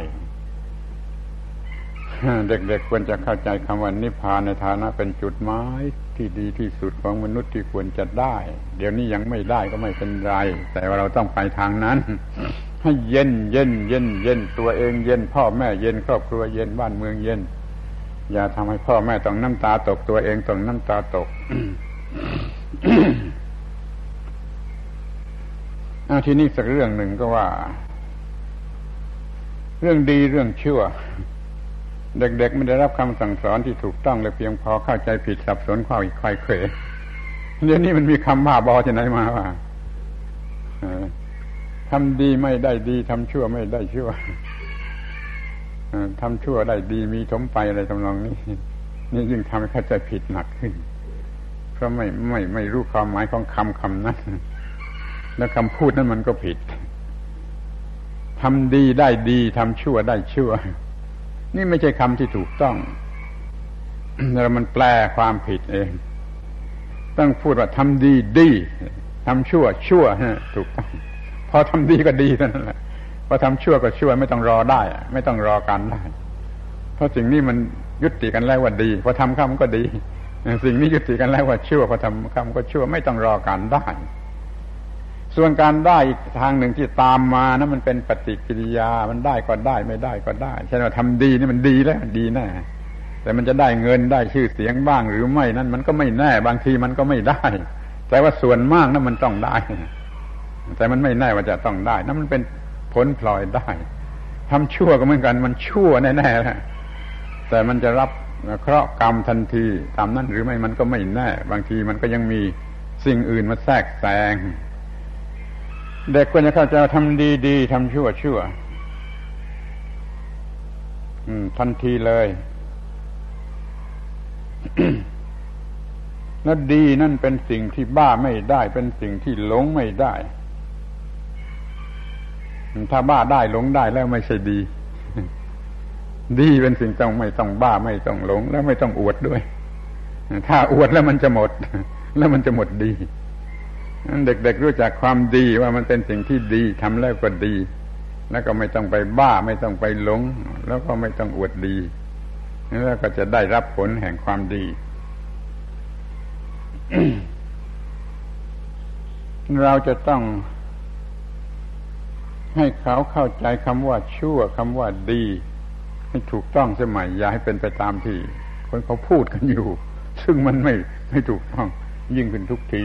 เด็กๆควรจะเข้าใจคำว่านิพพานในฐานะเป็นจุดหมายที่ดีที่สุดของมนุษย์ที่ควรจะได้ เดี๋ยวนี้ยังไม่ได้ก็ไม่เป็นไร แต่ว่าเราต้องไปทางนั้น ให้เย็นเย็นเย็นเย็นตัวเองเย็น พ่อแม่เย็นครอบครัวเย็นบ้านเมืองเย็น อย่าทำให้พ่อแม่ต้องน้ำตาตกตัวเองต้องน้ำตาตกอาทีนี้สักเรื่องหนึ่งก็ว่า เรื่องดีเรื่องชั่ว เด็กๆไม่ได้รับคำสั่งสอนที่ถูกต้องเลยเพียงพอเข้าใจผิดสับสนข้าอีกควายเขวเดี๋ยวนี้มันมีคำบ้าบอที่ไหนมาว่าทำดีไม่ได้ดีทำชั่วไม่ได้ชั่วทำชั่วได้ดีมีสมไปอะไรทำนองนี้นี่ยิ่งทำให้เข้าใจผิดหนักขึ้น เพราะไม่ไม่ไม่รู้ความหมายของคำคำนั้น แล้วคำพูดนั้นมันก็ผิดทำดีได้ดีทำชั่วได้ชั่ว นี่ไม่ใช่คำที่ถูกต้องเรามันแปลความผิดเอง ต้องพูดว่าทำดีดีทำชั่ว ชั่วฮะถูกต้อง พอทำดีก็ดีนั่นแหละพอทำชั่วก็ชั่วไม่ต้องรอได้ ไม่ต้องรอการได้ เพราะสิ่งนี้มันยุติกันแล้วว่าดี พอทำคำก็ดี สิ่งนี้ยุติกันแล้วว่าชั่ว พอทำคำก็ชั่ว ไม่ต้องรอการได้ ส่วนการได้อีกทางหนึ่งที่ตามมานะมันเป็นปฏิกิริยา มันได้ก็ได้ไม่ได้ก็ได้ใช่ไหมทำดีนี่มันดีแล้วดีแน่แต่มันจะได้เงินได้ชื่อเสียงบ้างหรือไม่นั่นมันก็ไม่แน่ บางทีมันก็ไม่ได้ แต่ว่าส่วนมากนั้นมันต้องได้ แต่มันไม่แน่ว่าจะต้องได้นั่นมันเป็นผลพลอยได้ทำชั่วก็เหมือนกันมันชั่วแน่ๆแหละแต่มันจะรับเคราะห์กรรมทันทีตามนั้นหรือไม่มันก็ไม่แน่ บางทีมันก็ยังมีสิ่งอื่นมาแทรกแซง เด็กควรจะเข้าใจทำดีดีทำชั่วชั่วทันทีเลย แล้วดีนั่นเป็นสิ่งที่บ้าไม่ได้ เป็นสิ่งที่หลงไม่ได้ ถ้าบ้าได้หลงได้แล้วไม่ใช่ดี ดีเป็นสิ่งต้องไม่ต้องบ้าไม่ต้องหลง แล้วไม่ต้องอวดด้วย ถ้าอวดแล้วมันจะหมด แล้วมันจะหมดดี เด็กๆรู้จักความดีว่ามันเป็นสิ่งที่ดีทำแล้วก็ดี แล้วก็ไม่ต้องไปบ้าไม่ต้องไปหลง แล้วก็ไม่ต้องอวดดีแล้วก็จะได้รับผลแห่งความดี เราจะต้องให้เขาเข้าใจคำว่าชั่วคำว่าดี ให้ถูกต้องสมัยอย่าให้เป็นไปตามที่ คนเขาพูดกันอยู่ ซึ่งมันไม่ไม่ถูกต้องยิ่งขึ้นทุกที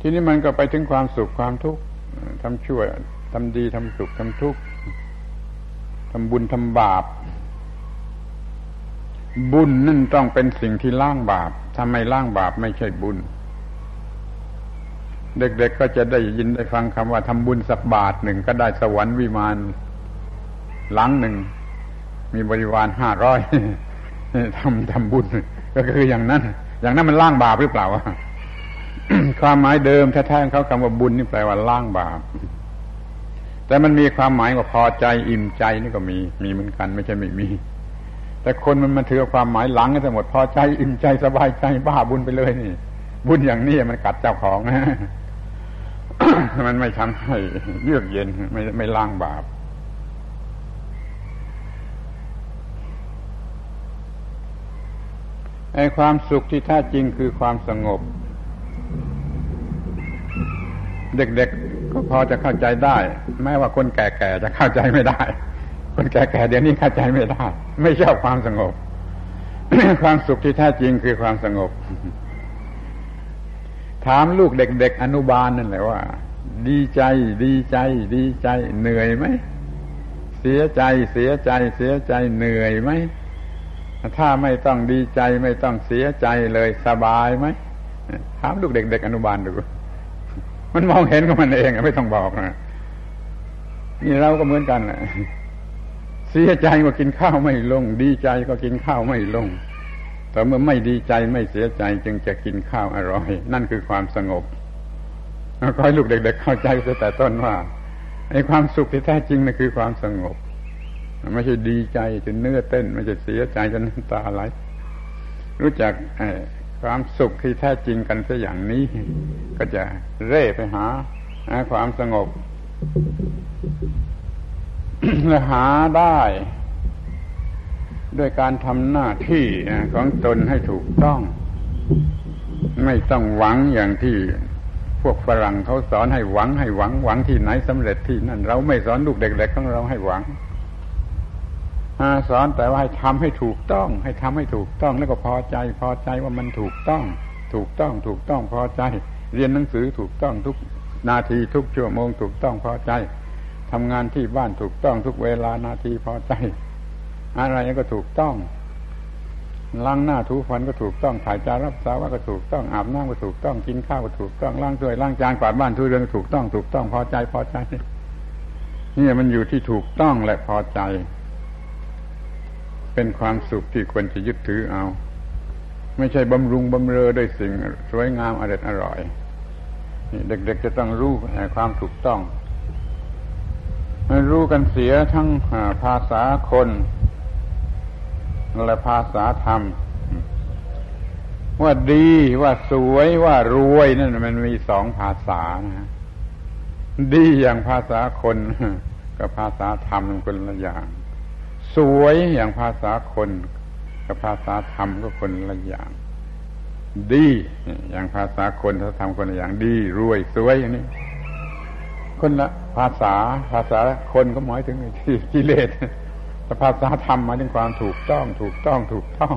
ทีนี้มันก็ไปถึงความสุขความทุกข์ทำชั่วทำดีทำสุขทำทุกข์ทำบุญทำบาป บุญนั่นต้องเป็นสิ่งที่ล้างบาปทำไมล้างบาปไม่ใช่บุญ เด็กๆก็จะได้ยินได้ฟังคำว่าทำบุญสักบาทหนึ่งก็ได้สวรรค์วิมานหลังหนึ่ง มีบริวารห้าร้อยทำทำบุญ ก็คืออย่างนั้น อย่างนั้นมันล้างบาปหรือเปล่าความหมายเดิมแท้ๆเขาคำว่าบุญนี่แปลว่าล้างบาปแต่มันมีความหมายว่าพอใจอิ่มใจนี่ก็มีมีเหมือนกัน ไม่ใช่ไม่มี แต่คนมันมาถือความหมายหลังกันหมดพอใจอิ่มใจสบายใจบ้าบุญไปเลยนี่ บุญอย่างนี้มันกัดเจ้าของนะมันไม่ทำให้เยือกเย็นไม่ไม่ล้างบาป ไอ้ความสุขที่แท้จริงคือความสงบ เด็กๆก็พอจะเข้าใจได้ แม้ว่าคนแก่ๆจะเข้าใจไม่ได้ คนแก่ๆเดี๋ยวนี้เข้าใจไม่ได้ ไม่ชอบความสงบ ความสุขที่แท้จริงคือความสงบ ถามลูกเด็ก ๆ อนุบาลนั่นแหละว่า ดีใจดีใจ ดีใจ เหนื่อยไหมเสียใจเสียใจ เสียใจเหนื่อยไหม ถ้าไม่ต้องดีใจไม่ต้องเสียใจเลยสบายไหมถามลูกเด็ก ๆ อนุบาลดู มันมองเห็นของมันเองไม่ต้องบอกนะนี่เราก็เหมือนกันเสียใจก็กินข้าวไม่ลง ดีใจก็กินข้าวไม่ลง แต่เมื่อไม่ดีใจไม่เสียใจจึงจะกินข้าวอร่อย นั่นคือความสงบก็ให้ลูกเด็ก ๆ เข้าใจตั้งแต่ต้นว่าไอ้ความสุขที่แท้จริงนั่นคือความสงบ ไม่ใช่ดีใจจนเนื้อเต้น ไม่ใช่เสียใจจนน้ำตาไหลรู้จักความสุขที่แท้จริงกันซะอย่างนี้ ก็จะเร่ไปหาความสงบและหาได้ ด้วยการทำหน้าที่ของตนให้ถูกต้อง ไม่ต้องหวังอย่างที่พวกฝรั่งเขาสอนให้หวังให้หวังหวังที่ไหนสำเร็จที่นั่นเราไม่สอนลูกเด็กๆของเราให้หวัง สอนแต่ว่าให้ทำให้ถูกต้อง ให้ทำให้ถูกต้องแล้วก็พอใจ พอใจว่ามันถูกต้อง ถูกต้องถูกต้องพอใจ เรียนหนังสือถูกต้องทุกนาทีทุกชั่วโมงถูกต้องพอใจทำงานที่บ้านถูกต้องทุกเวลานาทีพอใจ อะไรก็ถูกต้องล้างหน้าถูฟันก็ถูกต้องถ่ายจารับสาวก็ถูกต้องอาบน้ำก็ถูกต้องกินข้าวก็ถูกต้องล้างถ้วยล้างจานกวาดบ้านทุเรือนก็ถูกต้องถูกต้องพอใจพอใจนี่มันอยู่ที่ถูกต้องและพอใจ เป็นความสุขที่ควรจะยึดถือเอา ไม่ใช่บำรุงบำเรอด้วยสิ่งสวยงามอร่อยอร่อยเด็กๆจะต้องรู้ความถูกต้องรู้กันเสียทั้งภาษาคนและภาษาธรรม ว่าดีว่าสวยว่ารวยนั่นมันมีสองภาษานะดีอย่างภาษาคนกับภาษาธรรมมันคนละอย่าง สวยอย่างภาษาคนกับภาษาธรรมก็คนละอย่าง ดี อย่างภาษาคนถ้าทำคนละอย่าง ดี รวยสวยอย่างนี้คนละภาษาภาษาคนก็หมายถึงกิเลสแต่ภาษาธรรมหมายถึงความถูกต้อง ถูกต้องถูกต้อง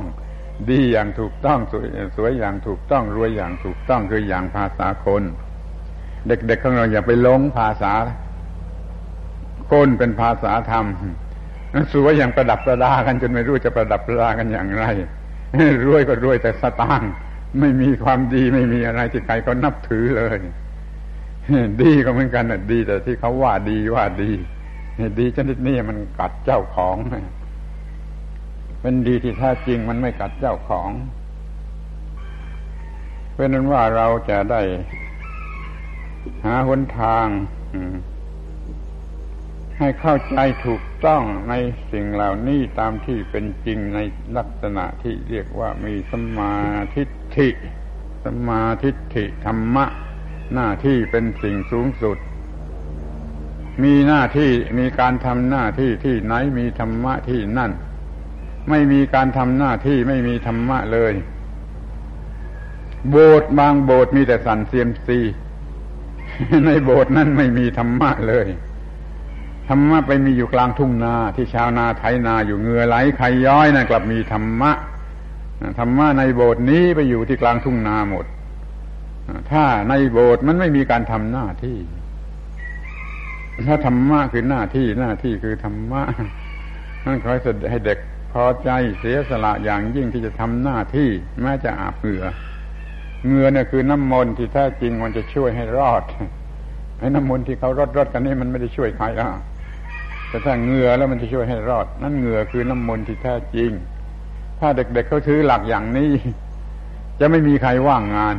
ดีอย่างถูกต้องสวยสวยอย่างถูกต้องรวยอย่างถูกต้องคืออย่างภาษาคน เด็กๆของเราอย่าไปหลงภาษา คนเป็นภาษาธรรม สวยอย่างประดับประดากันจนไม่รู้จะประดับประดากันอย่างไรรวยก็รวยแต่สตางค์ไม่มีความดีไม่มีอะไรที่ใครก็นับถือเลย ดีก็เหมือนกันนะดีแต่ที่เขาว่าดีว่าดีดีชนิดนี้มันกัดเจ้าของเป็นดีที่แท้จริงมันไม่กัดเจ้าของเป็นนั้นว่าเราจะได้หาหนทาง ให้เข้าใจถูกต้องในสิ่งเหล่านี้ตามที่เป็นจริงในลักษณะที่เรียกว่ามีสมาธิิสมาธิิธรรมะ หน้าที่เป็นสิ่งสูงสุด มีหน้าที่มีการทำหน้าที่ที่ไหนมีธรรมะที่นั่น ไม่มีการทำหน้าที่ไม่มีธรรมะเลย โบสถ์บางโบสถ์มีแต่สันเซียมซีในโบสถ์นั้นไม่มีธรรมะเลย ธรรมะไปมีอยู่กลางทุ่งนาที่ชาวนาไถนาอยู่เงือไหลไขย้อยนะกลับมีธรรมะธรรมะในโบสถ์นี้ไปอยู่ที่กลางทุ่งนาหมดถ้าในโบสถ์มันไม่มีการทำหน้าที่ ถ้าธรรมะคือหน้าที่หน้าที่คือธรรมะนั่นขอให้เด็กพอใจเสียสละอย่างยิ่งที่จะทำหน้าที่แม้จะอาบเหงื่อเหงื่อเนี่ยคือน้ำมนต์ที่แท้จริงมันจะช่วยให้รอดไอ้น้ำมนต์ที่เขารดรดกันนี่มันไม่ได้ช่วยใครแล้ว แต่ถ้าเหงื่อแล้วมันจะช่วยให้รอด นั่นเหงื่อคือน้ำมนต์ที่แท้จริง ถ้าเด็กๆเขาถือหลักอย่างนี้ จะไม่มีใครว่างงาน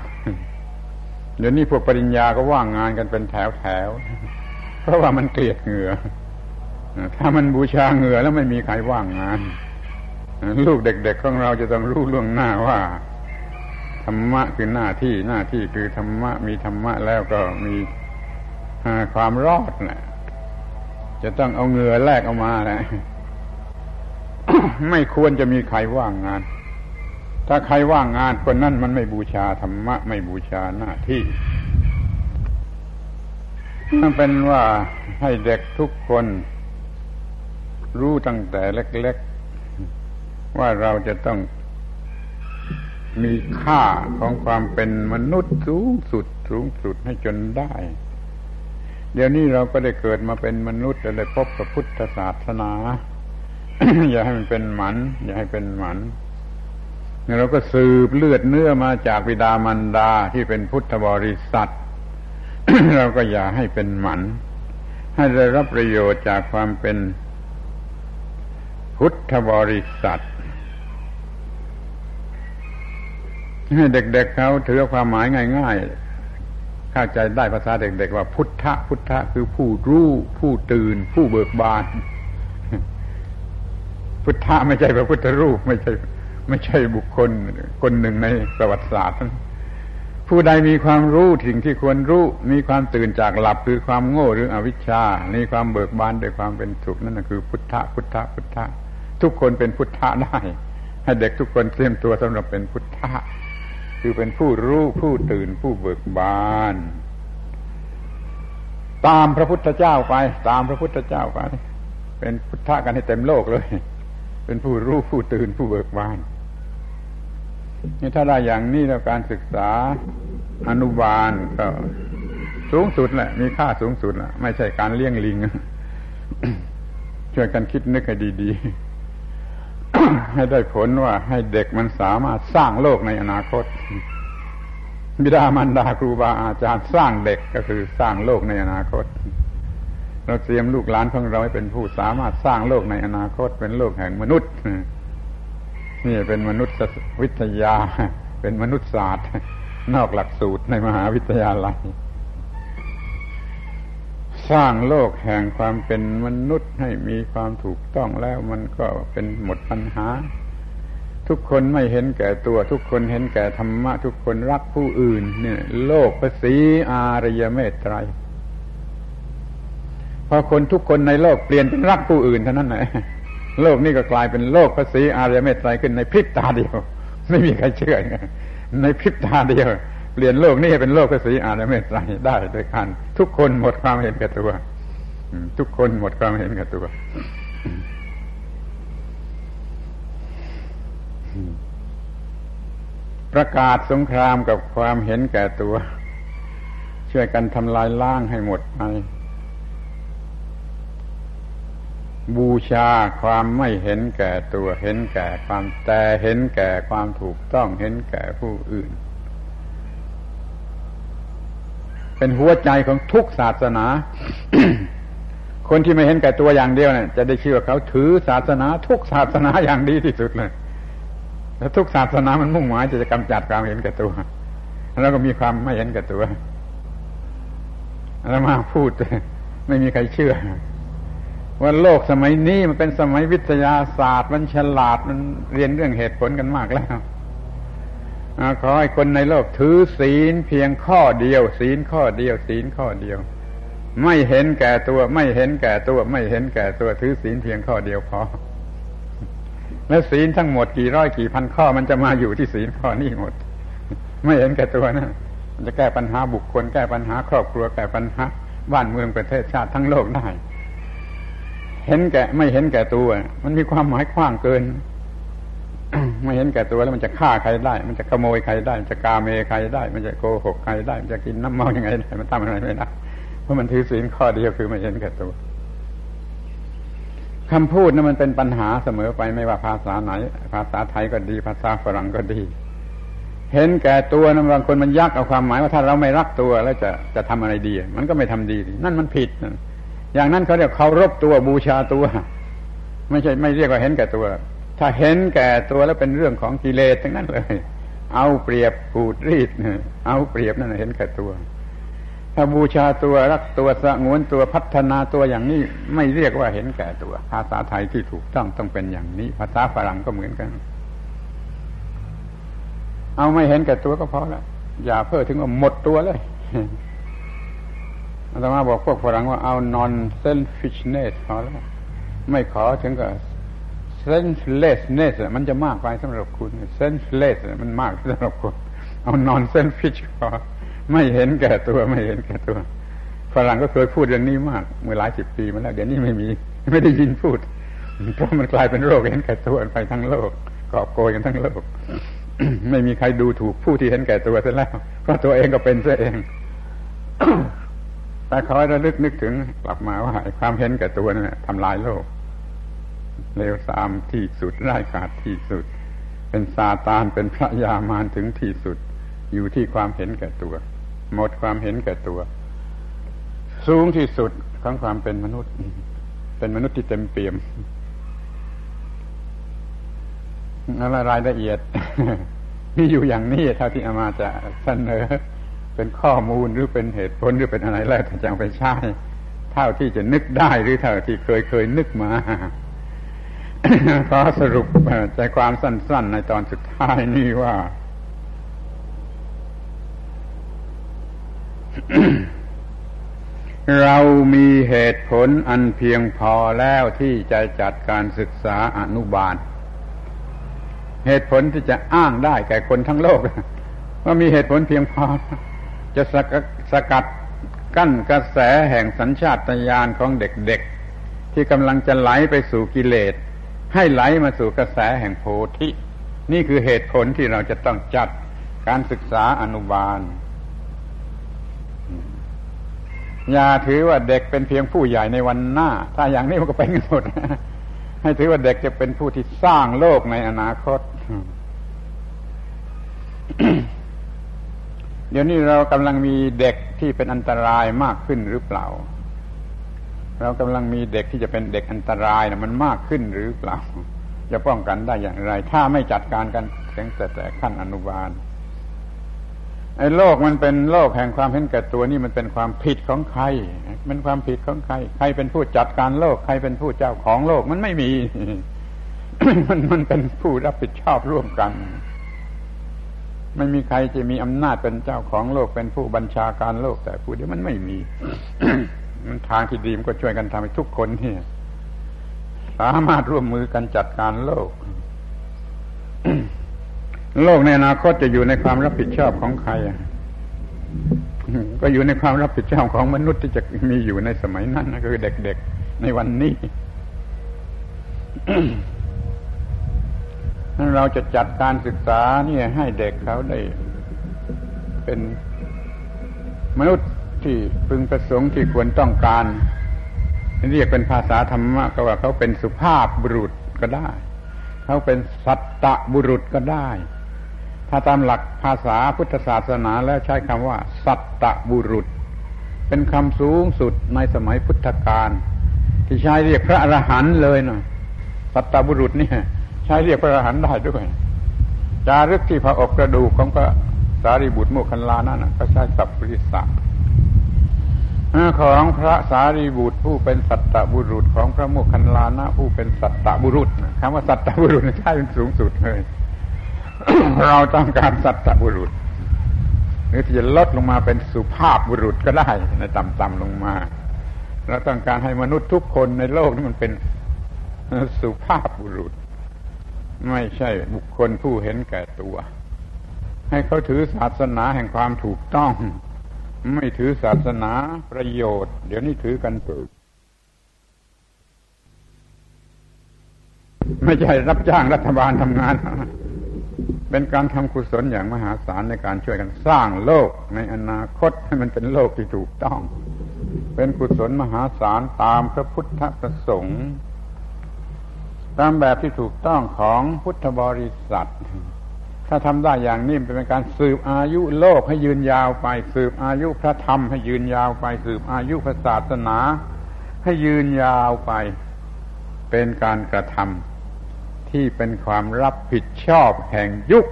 เดี๋ยวนี้พวกปริญญาก็ว่างงานกันเป็นแถวแถวเพราะว่ามันเกลียดเหงื่อถ้ามันบูชาเหงื่อแล้วไม่มีใครว่างงานลูกเด็ก ๆ ของเราจะต้องรู้ล่วงหน้าว่าธรรมะคือหน้าที่หน้าที่คือธรรมะมีธรรมะแล้วก็มีความรอดแหละ จะต้องเอาเงือแลกออกมาแหละไม่ควรจะมีใครว่างงาน ถ้าใครว่างงานคนนั้นมันไม่บูชาธรรมะ ไม่บูชาหน้าที่นั่นเป็นว่าให้เด็กทุกคน รู้ตั้งแต่เล็ก ๆ ว่าเราจะต้องมีค่าของความเป็นมนุษย์สูงสุดสูงสุดให้จนได้ เดี๋ยวนี้เราก็ได้เกิดมาเป็นมนุษย์ได้พบกับพุทธศาสนา อย่าให้มันเป็นหมัน อย่าให้เป็นหมันเราก็สืบเลือดเนื้อมาจากบิดามารดาที่เป็นพุทธบริษัท เราก็อย่าให้เป็นหมัน ให้ได้รับประโยชน์จากความเป็นพุทธบริษัทให้เด็กๆเเขาถือความหมายง่าย ๆ เข้าใจได้ภาษาเด็กๆว่าพุทธะพุทธะคือผู้รู้ผู้ตื่น ผู้เบิกบาน พุทธะไม่ใช่พระพุทธรูปไม่ใช่ ไม่ใช่บุคคลคนหนึ่งในประวัติศาสตร์ผู้ใดมีความรู้สิ่งที่ควรรู้ มีความตื่นจากหลับคือความโง่หรืออวิชชา มีความเบิกบานด้วยความเป็นสุขนั่นคือ พุทธะพุทธะพุทธะทุกคนเป็นพุทธะได้ ให้เด็กทุกคนเตรียมตัวสำหรับเป็นพุทธะ คือเป็นผู้รู้ผู้ตื่นผู้เบิกบาน ตามพระพุทธเจ้าไป ตามพระพุทธเจ้าไป เป็นพุทธะกันให้เต็มโลกเลย เป็นผู้รู้ผู้ตื่นผู้เบิกบานนี่ถ้าได้อย่างนี้แล้วการศึกษาอนุบาลก็สูงสุดแหละ มีค่าสูงสุดแหละไม่ใช่การเลี้ยงลิงช่วยกันคิดนึกให้ดี ๆ ให้ได้ผลว่าให้เด็กมันสามารถสร้างโลกในอนาคต บิดามารดาครูบาอาจารย์สร้างเด็กก็คือสร้างโลกในอนาคต เราเตรียมลูกหลานของเราให้เป็นผู้สามารถสร้างโลกในอนาคต เป็นโลกแห่งมนุษย์นี่เป็นมนุษยวิทยา เป็นมนุษยศาสตร์ นอกหลักสูตรในมหาวิทยาลัย สร้างโลกแห่งความเป็นมนุษย์ให้มีความถูกต้องแล้วมันก็เป็นหมดปัญหา ทุกคนไม่เห็นแก่ตัว ทุกคนเห็นแก่ธรรมะ ทุกคนรักผู้อื่นเนี่ยโลกภาษีอารยเมตไตรพอคนทุกคนในโลกเปลี่ยนเป็นรักผู้อื่นเท่านั้นแหละโลกนี้ก็กลายเป็นโลกภาษีอารยเมตไตรขึ้นในพริบตาเดียว ไม่มีใครเชื่อในพริบตาเดียว เปลี่ยนโลกนี้เป็นโลกภาษีอารยเมตไตรได้โดยการทุกคนหมดความเห็นแก่ตัวทุกคนหมดความเห็นแก่ตัวประกาศสงครามกับความเห็นแก่ตัว ช่วยกันทำลายล้างให้หมดไปบูชาความไม่เห็นแก่ตัวเห็นแก่ความแต่เห็นแก่ความถูกต้องเห็นแก่ผู้อื่น เป็นหัวใจของทุกศาสนา คนที่ไม่เห็นแก่ตัวอย่างเดียวเนี่ยจะได้ชื่อว่าเขาถือศาสนา ทุกศาสนาอย่างดีที่สุดเลยแล้วทุกศาสนามันมุ่งหมายจะจะกำจัดความเห็นแก่ตัว แล้วก็มีความไม่เห็นแก่ตัวแล้วมาพูด ไม่มีใครเชื่อว่าโลกสมัยนี้มันเป็นสมัยวิทยาศาสตร์ มันฉลาดมันเรียนเรื่องเหตุผลกันมากแล้ว ขอให้คนในโลกถือศีลเพียงข้อเดียว ศีลข้อเดียว ศีลข้อเดียว ไม่เห็นแก่ตัว ไม่เห็นแก่ตัว ไม่เห็นแก่ตัว ถือศีลเพียงข้อเดียวพอแล้วศีลทั้งหมดกี่ร้อยกี่พันข้อมันจะมาอยู่ที่ศีลข้อนี้หมด ไม่เห็นแก่ตัวนะมันจะแก้ปัญหาบุคคล แก้ปัญหาครอบครัวแก้ปัญหาบ้านเมืองประเทศชาติทั้งโลกได้ เห็นแก่ไม่เห็นแก่ตัว มันมีความหมายกว้างเกิน ไม่เห็นแก่ตัวแล้วมันจะฆ่าใครได้ มันจะขโมยใครได้ มันจะกาเมใครได้ มันจะโกหกใครได้ มันจะกินน้ำเมาย่างไงได้ มันทำอะไรไม่ได้ เพราะมันถือศีลข้อเดียวคือไม่เห็นแก่ตัวคำพูดนั้นมันเป็นปัญหาเสมอไปไม่ว่าภาษาไหน ภาษาไทยก็ดี ภาษาฝรั่งก็ดี เห็นแก่ตัวนะบางคนมันยักเอาความหมายว่าถ้าเราไม่รักตัวแล้วจะจะทำอะไรดี มันก็ไม่ทำดี นั่นมันผิด อย่างนั้นเขาเรียกเคารพตัวบูชาตัว ไม่ใช่ไม่เรียกว่าเห็นแก่ตัว ถ้าเห็นแก่ตัวแล้วเป็นเรื่องของกิเลสทั้งนั้นเลย เอาเปรียบปูดรีดเอาเปรียบนั่นเห็นแก่ตัว ถ้าบูชาตัวรักตัวสงวนตัวพัฒนาตัวอย่างนี้ ไม่เรียกว่าเห็นแก่ตัว ภาษาไทยที่ถูกต้องต้องเป็นอย่างนี้ ภาษาฝรั่งก็เหมือนกัน เอาไม่เห็นแก่ตัวก็พอแล้วอย่าเพิ่อถึงว่าหมดตัวเลยอาตมาบอกพวกฝรั่งว่าเอา non selfishness พอแล้วไม่ขอถึงกับ senselessness มันจะมากไปสำหรับคุณ senseless มันมากสำหรับคุณ เอา non selfish พอไม่เห็นแก่ตัวไม่เห็นแก่ตัวฝรั่งก็เคยพูดอย่างนี้มากเมื่อหลายสิบปีมาแล้ว เดี๋ยวนี้ไม่มี ไม่ได้ยินพูด เพราะมันกลายเป็นโรคเห็นแก่ตัวไปทั้งโลกกอบโกยกันทั้งโลก ไม่มีใครดูถูกผู้ที่เห็นแก่ตัวซะแล้วเพราะตัวเองก็เป็นซะเองแต่คอยระลึกนึกถึงกลับมาว่าความเห็นแก่ตัวนั่นทำลายโลก เลวทรามที่สุดร้ายกาจที่สุด เป็นซาตานเป็นพระยามารถึงที่สุด อยู่ที่ความเห็นแก่ตัว หมดความเห็นแก่ตัว สูงที่สุดของความเป็นมนุษย์ เป็นมนุษย์ที่เต็มเปี่ยมอะไรรายละเอียด มีอยู่อย่างนี้เท่าที่อามาจะเสนอ เป็นข้อมูลหรือเป็นเหตุผลหรือเป็นอะไรแล้วจะเอาไปใช้เท่าที่จะนึกได้หรือเท่าที่เคยเคยนึกมา ขอสรุปใจความสั้น ๆ ในตอนสุดท้ายนี้ว่า เรามีเหตุผลอันเพียงพอแล้วที่จะจัดการศึกษาอนุบาล เหตุผลที่จะอ้างได้แก่คนทั้งโลก ว่ามีเหตุผลเพียงพอ จะสกสกัดกั้นกระแสแห่งสัญชาตญาณของเด็ก ๆ ที่กำลังจะไหลไปสู่กิเลส ให้ไหลมาสู่กระแสแห่งโพธิ นี่คือเหตุผลที่เราจะต้องจัดการศึกษาอนุบาล อย่าถือว่าเด็กเป็นเพียงผู้ใหญ่ในวันหน้า ถ้าอย่างนี้มันก็เป็นกันหมด ให้ถือว่าเด็กจะเป็นผู้ที่สร้างโลกในอนาคต เดี๋ยวนี้เรากำลังมีเด็กที่เป็นอันตรายมากขึ้นหรือเปล่า เรากำลังมีเด็กที่จะเป็นเด็กอันตรายนะมันมากขึ้นหรือเปล่า จะป้องกันได้อย่างไร ถ้าไม่จัดการกันตั้งแต่แต่ขั้นอนุบาลไอ้โลกมันเป็นโลกแห่งความเห็นแก่ตัวนี่มันเป็นความผิดของใคร มันความผิดของใคร ใครเป็นผู้จัดการโลก ใครเป็นผู้เจ้าของโลกมันไม่มี มันมันเป็นผู้รับผิดชอบร่วมกัน ไม่มีใครจะมีอำนาจเป็นเจ้าของโลกเป็นผู้บัญชาการโลกแต่ผู้เดียวมันไม่มี ทางที่ดีมันก็ช่วยกันทำให้ทุกคนนี่สามารถร่วมมือกันจัดการโลก โลกในอนาคตจะอยู่ในความรับผิดชอบของใครก็อยู่ในความรับผิดชอบของมนุษย์ที่จะมีอยู่ในสมัยนั้นนะคือเด็กๆในวันนี้นั้นเราจะจัดการศึกษานี่ให้เด็กเขาได้ เป็นมนุษย์ ที่พึงประสงค์ที่ควรต้องการ เรียกเป็นภาษาธรรมะก็ว่าเขาเป็นสุภาพบุรุษก็ได้ เขาเป็นสัตตบุรุษก็ได้ ถ้าตามหลักภาษาพุทธศาสนาแล้วใช้คำว่า สัตตบุรุษ เป็นคำสูงสุดในสมัยพุทธกาลที่ใช้เรียกพระอรหันต์เลยนะสัตตบุรุษนี่ใช้เรียกพระอรหันต์ได้ด้วยจารึกที่พระอกกระดูกของพระสารีบุตรโมคคัลลานั่นก็ใช้สัพปริสั ของพระสารีบุตรผู้เป็นสัตตบุรุษของพระโมคคัลลานะผู้เป็นสัตตบุรุษคำว่าสัตตบุรุษใช้เป็นสูงสุดเลย เราต้องการสัตบุรุษ หรือที่จะลดลงมาเป็นสุภาพบุรุษก็ได้ในต่ำๆลงมาเราต้องการให้มนุษย์ทุกคนในโลกนี้มันเป็นสุภาพบุรุษ ไม่ใช่บุคคลผู้เห็นแก่ตัว ให้เขาถือศาสนาแห่งความถูกต้อง ไม่ถือศาสนาประโยชน์ เดี๋ยวนี้ถือกันเปิดไม่ใช่รับจ้างรัฐบาลทำงาน เป็นการทำกุศลอย่างมหาศาลในการช่วยกันสร้างโลกในอนาคตให้มันเป็นโลกที่ถูกต้อง เป็นกุศลมหาศาลตามพระพุทธประสงค์ ตามแบบที่ถูกต้องของพุทธบริษัท ถ้าทำได้อย่างนี้เป็นการสืบอายุโลกให้ยืนยาวไป สืบอายุพระธรรมให้ยืนยาวไป สืบอายุพระศาสนา ให้ยืนยาวไป เป็นการกระทำที่เป็นความรับผิดชอบแห่งยุค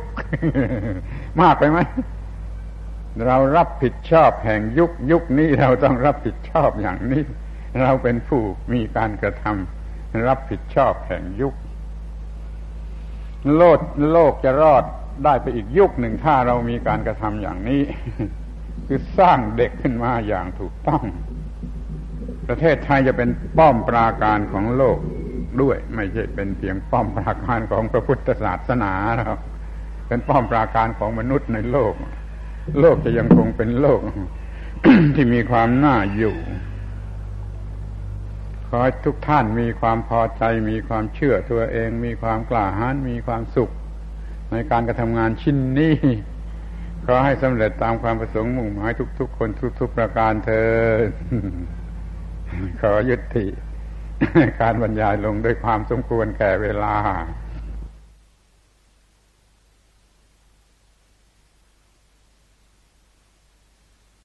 มากไปไหมเรารับผิดชอบแห่งยุคยุคนี้เราต้องรับผิดชอบอย่างนี้ เราเป็นผู้มีการกระทำรับผิดชอบแห่งยุค โลกโลกจะรอด ได้ไปอีกยุคหนึ่งถ้าเรามีการกระทำอย่างนี้ คือสร้างเด็กขึ้นมาอย่างถูกต้อง ประเทศไทยจะเป็นป้อมปราการของโลกด้วย ไม่ใช่เป็นเพียงป้อมปราการของพระพุทธศาสนาครับเป็นป้อมปราการของมนุษย์ในโลก โลกจะยังคงเป็นโลก ที่มีความน่าอยู่ขอให้ทุกท่านมีความพอใจ มีความเชื่อตัวเอง มีความกล้าหาญมีความสุข ในการกระทำงานชิ้นนี้ขอให้สำเร็จตามความประสงค์มุ่งหมายทุก ๆ คนทุก ๆ ประการเธอขอยุติการบรรยายลงด้วยความสมควรแก่เวลา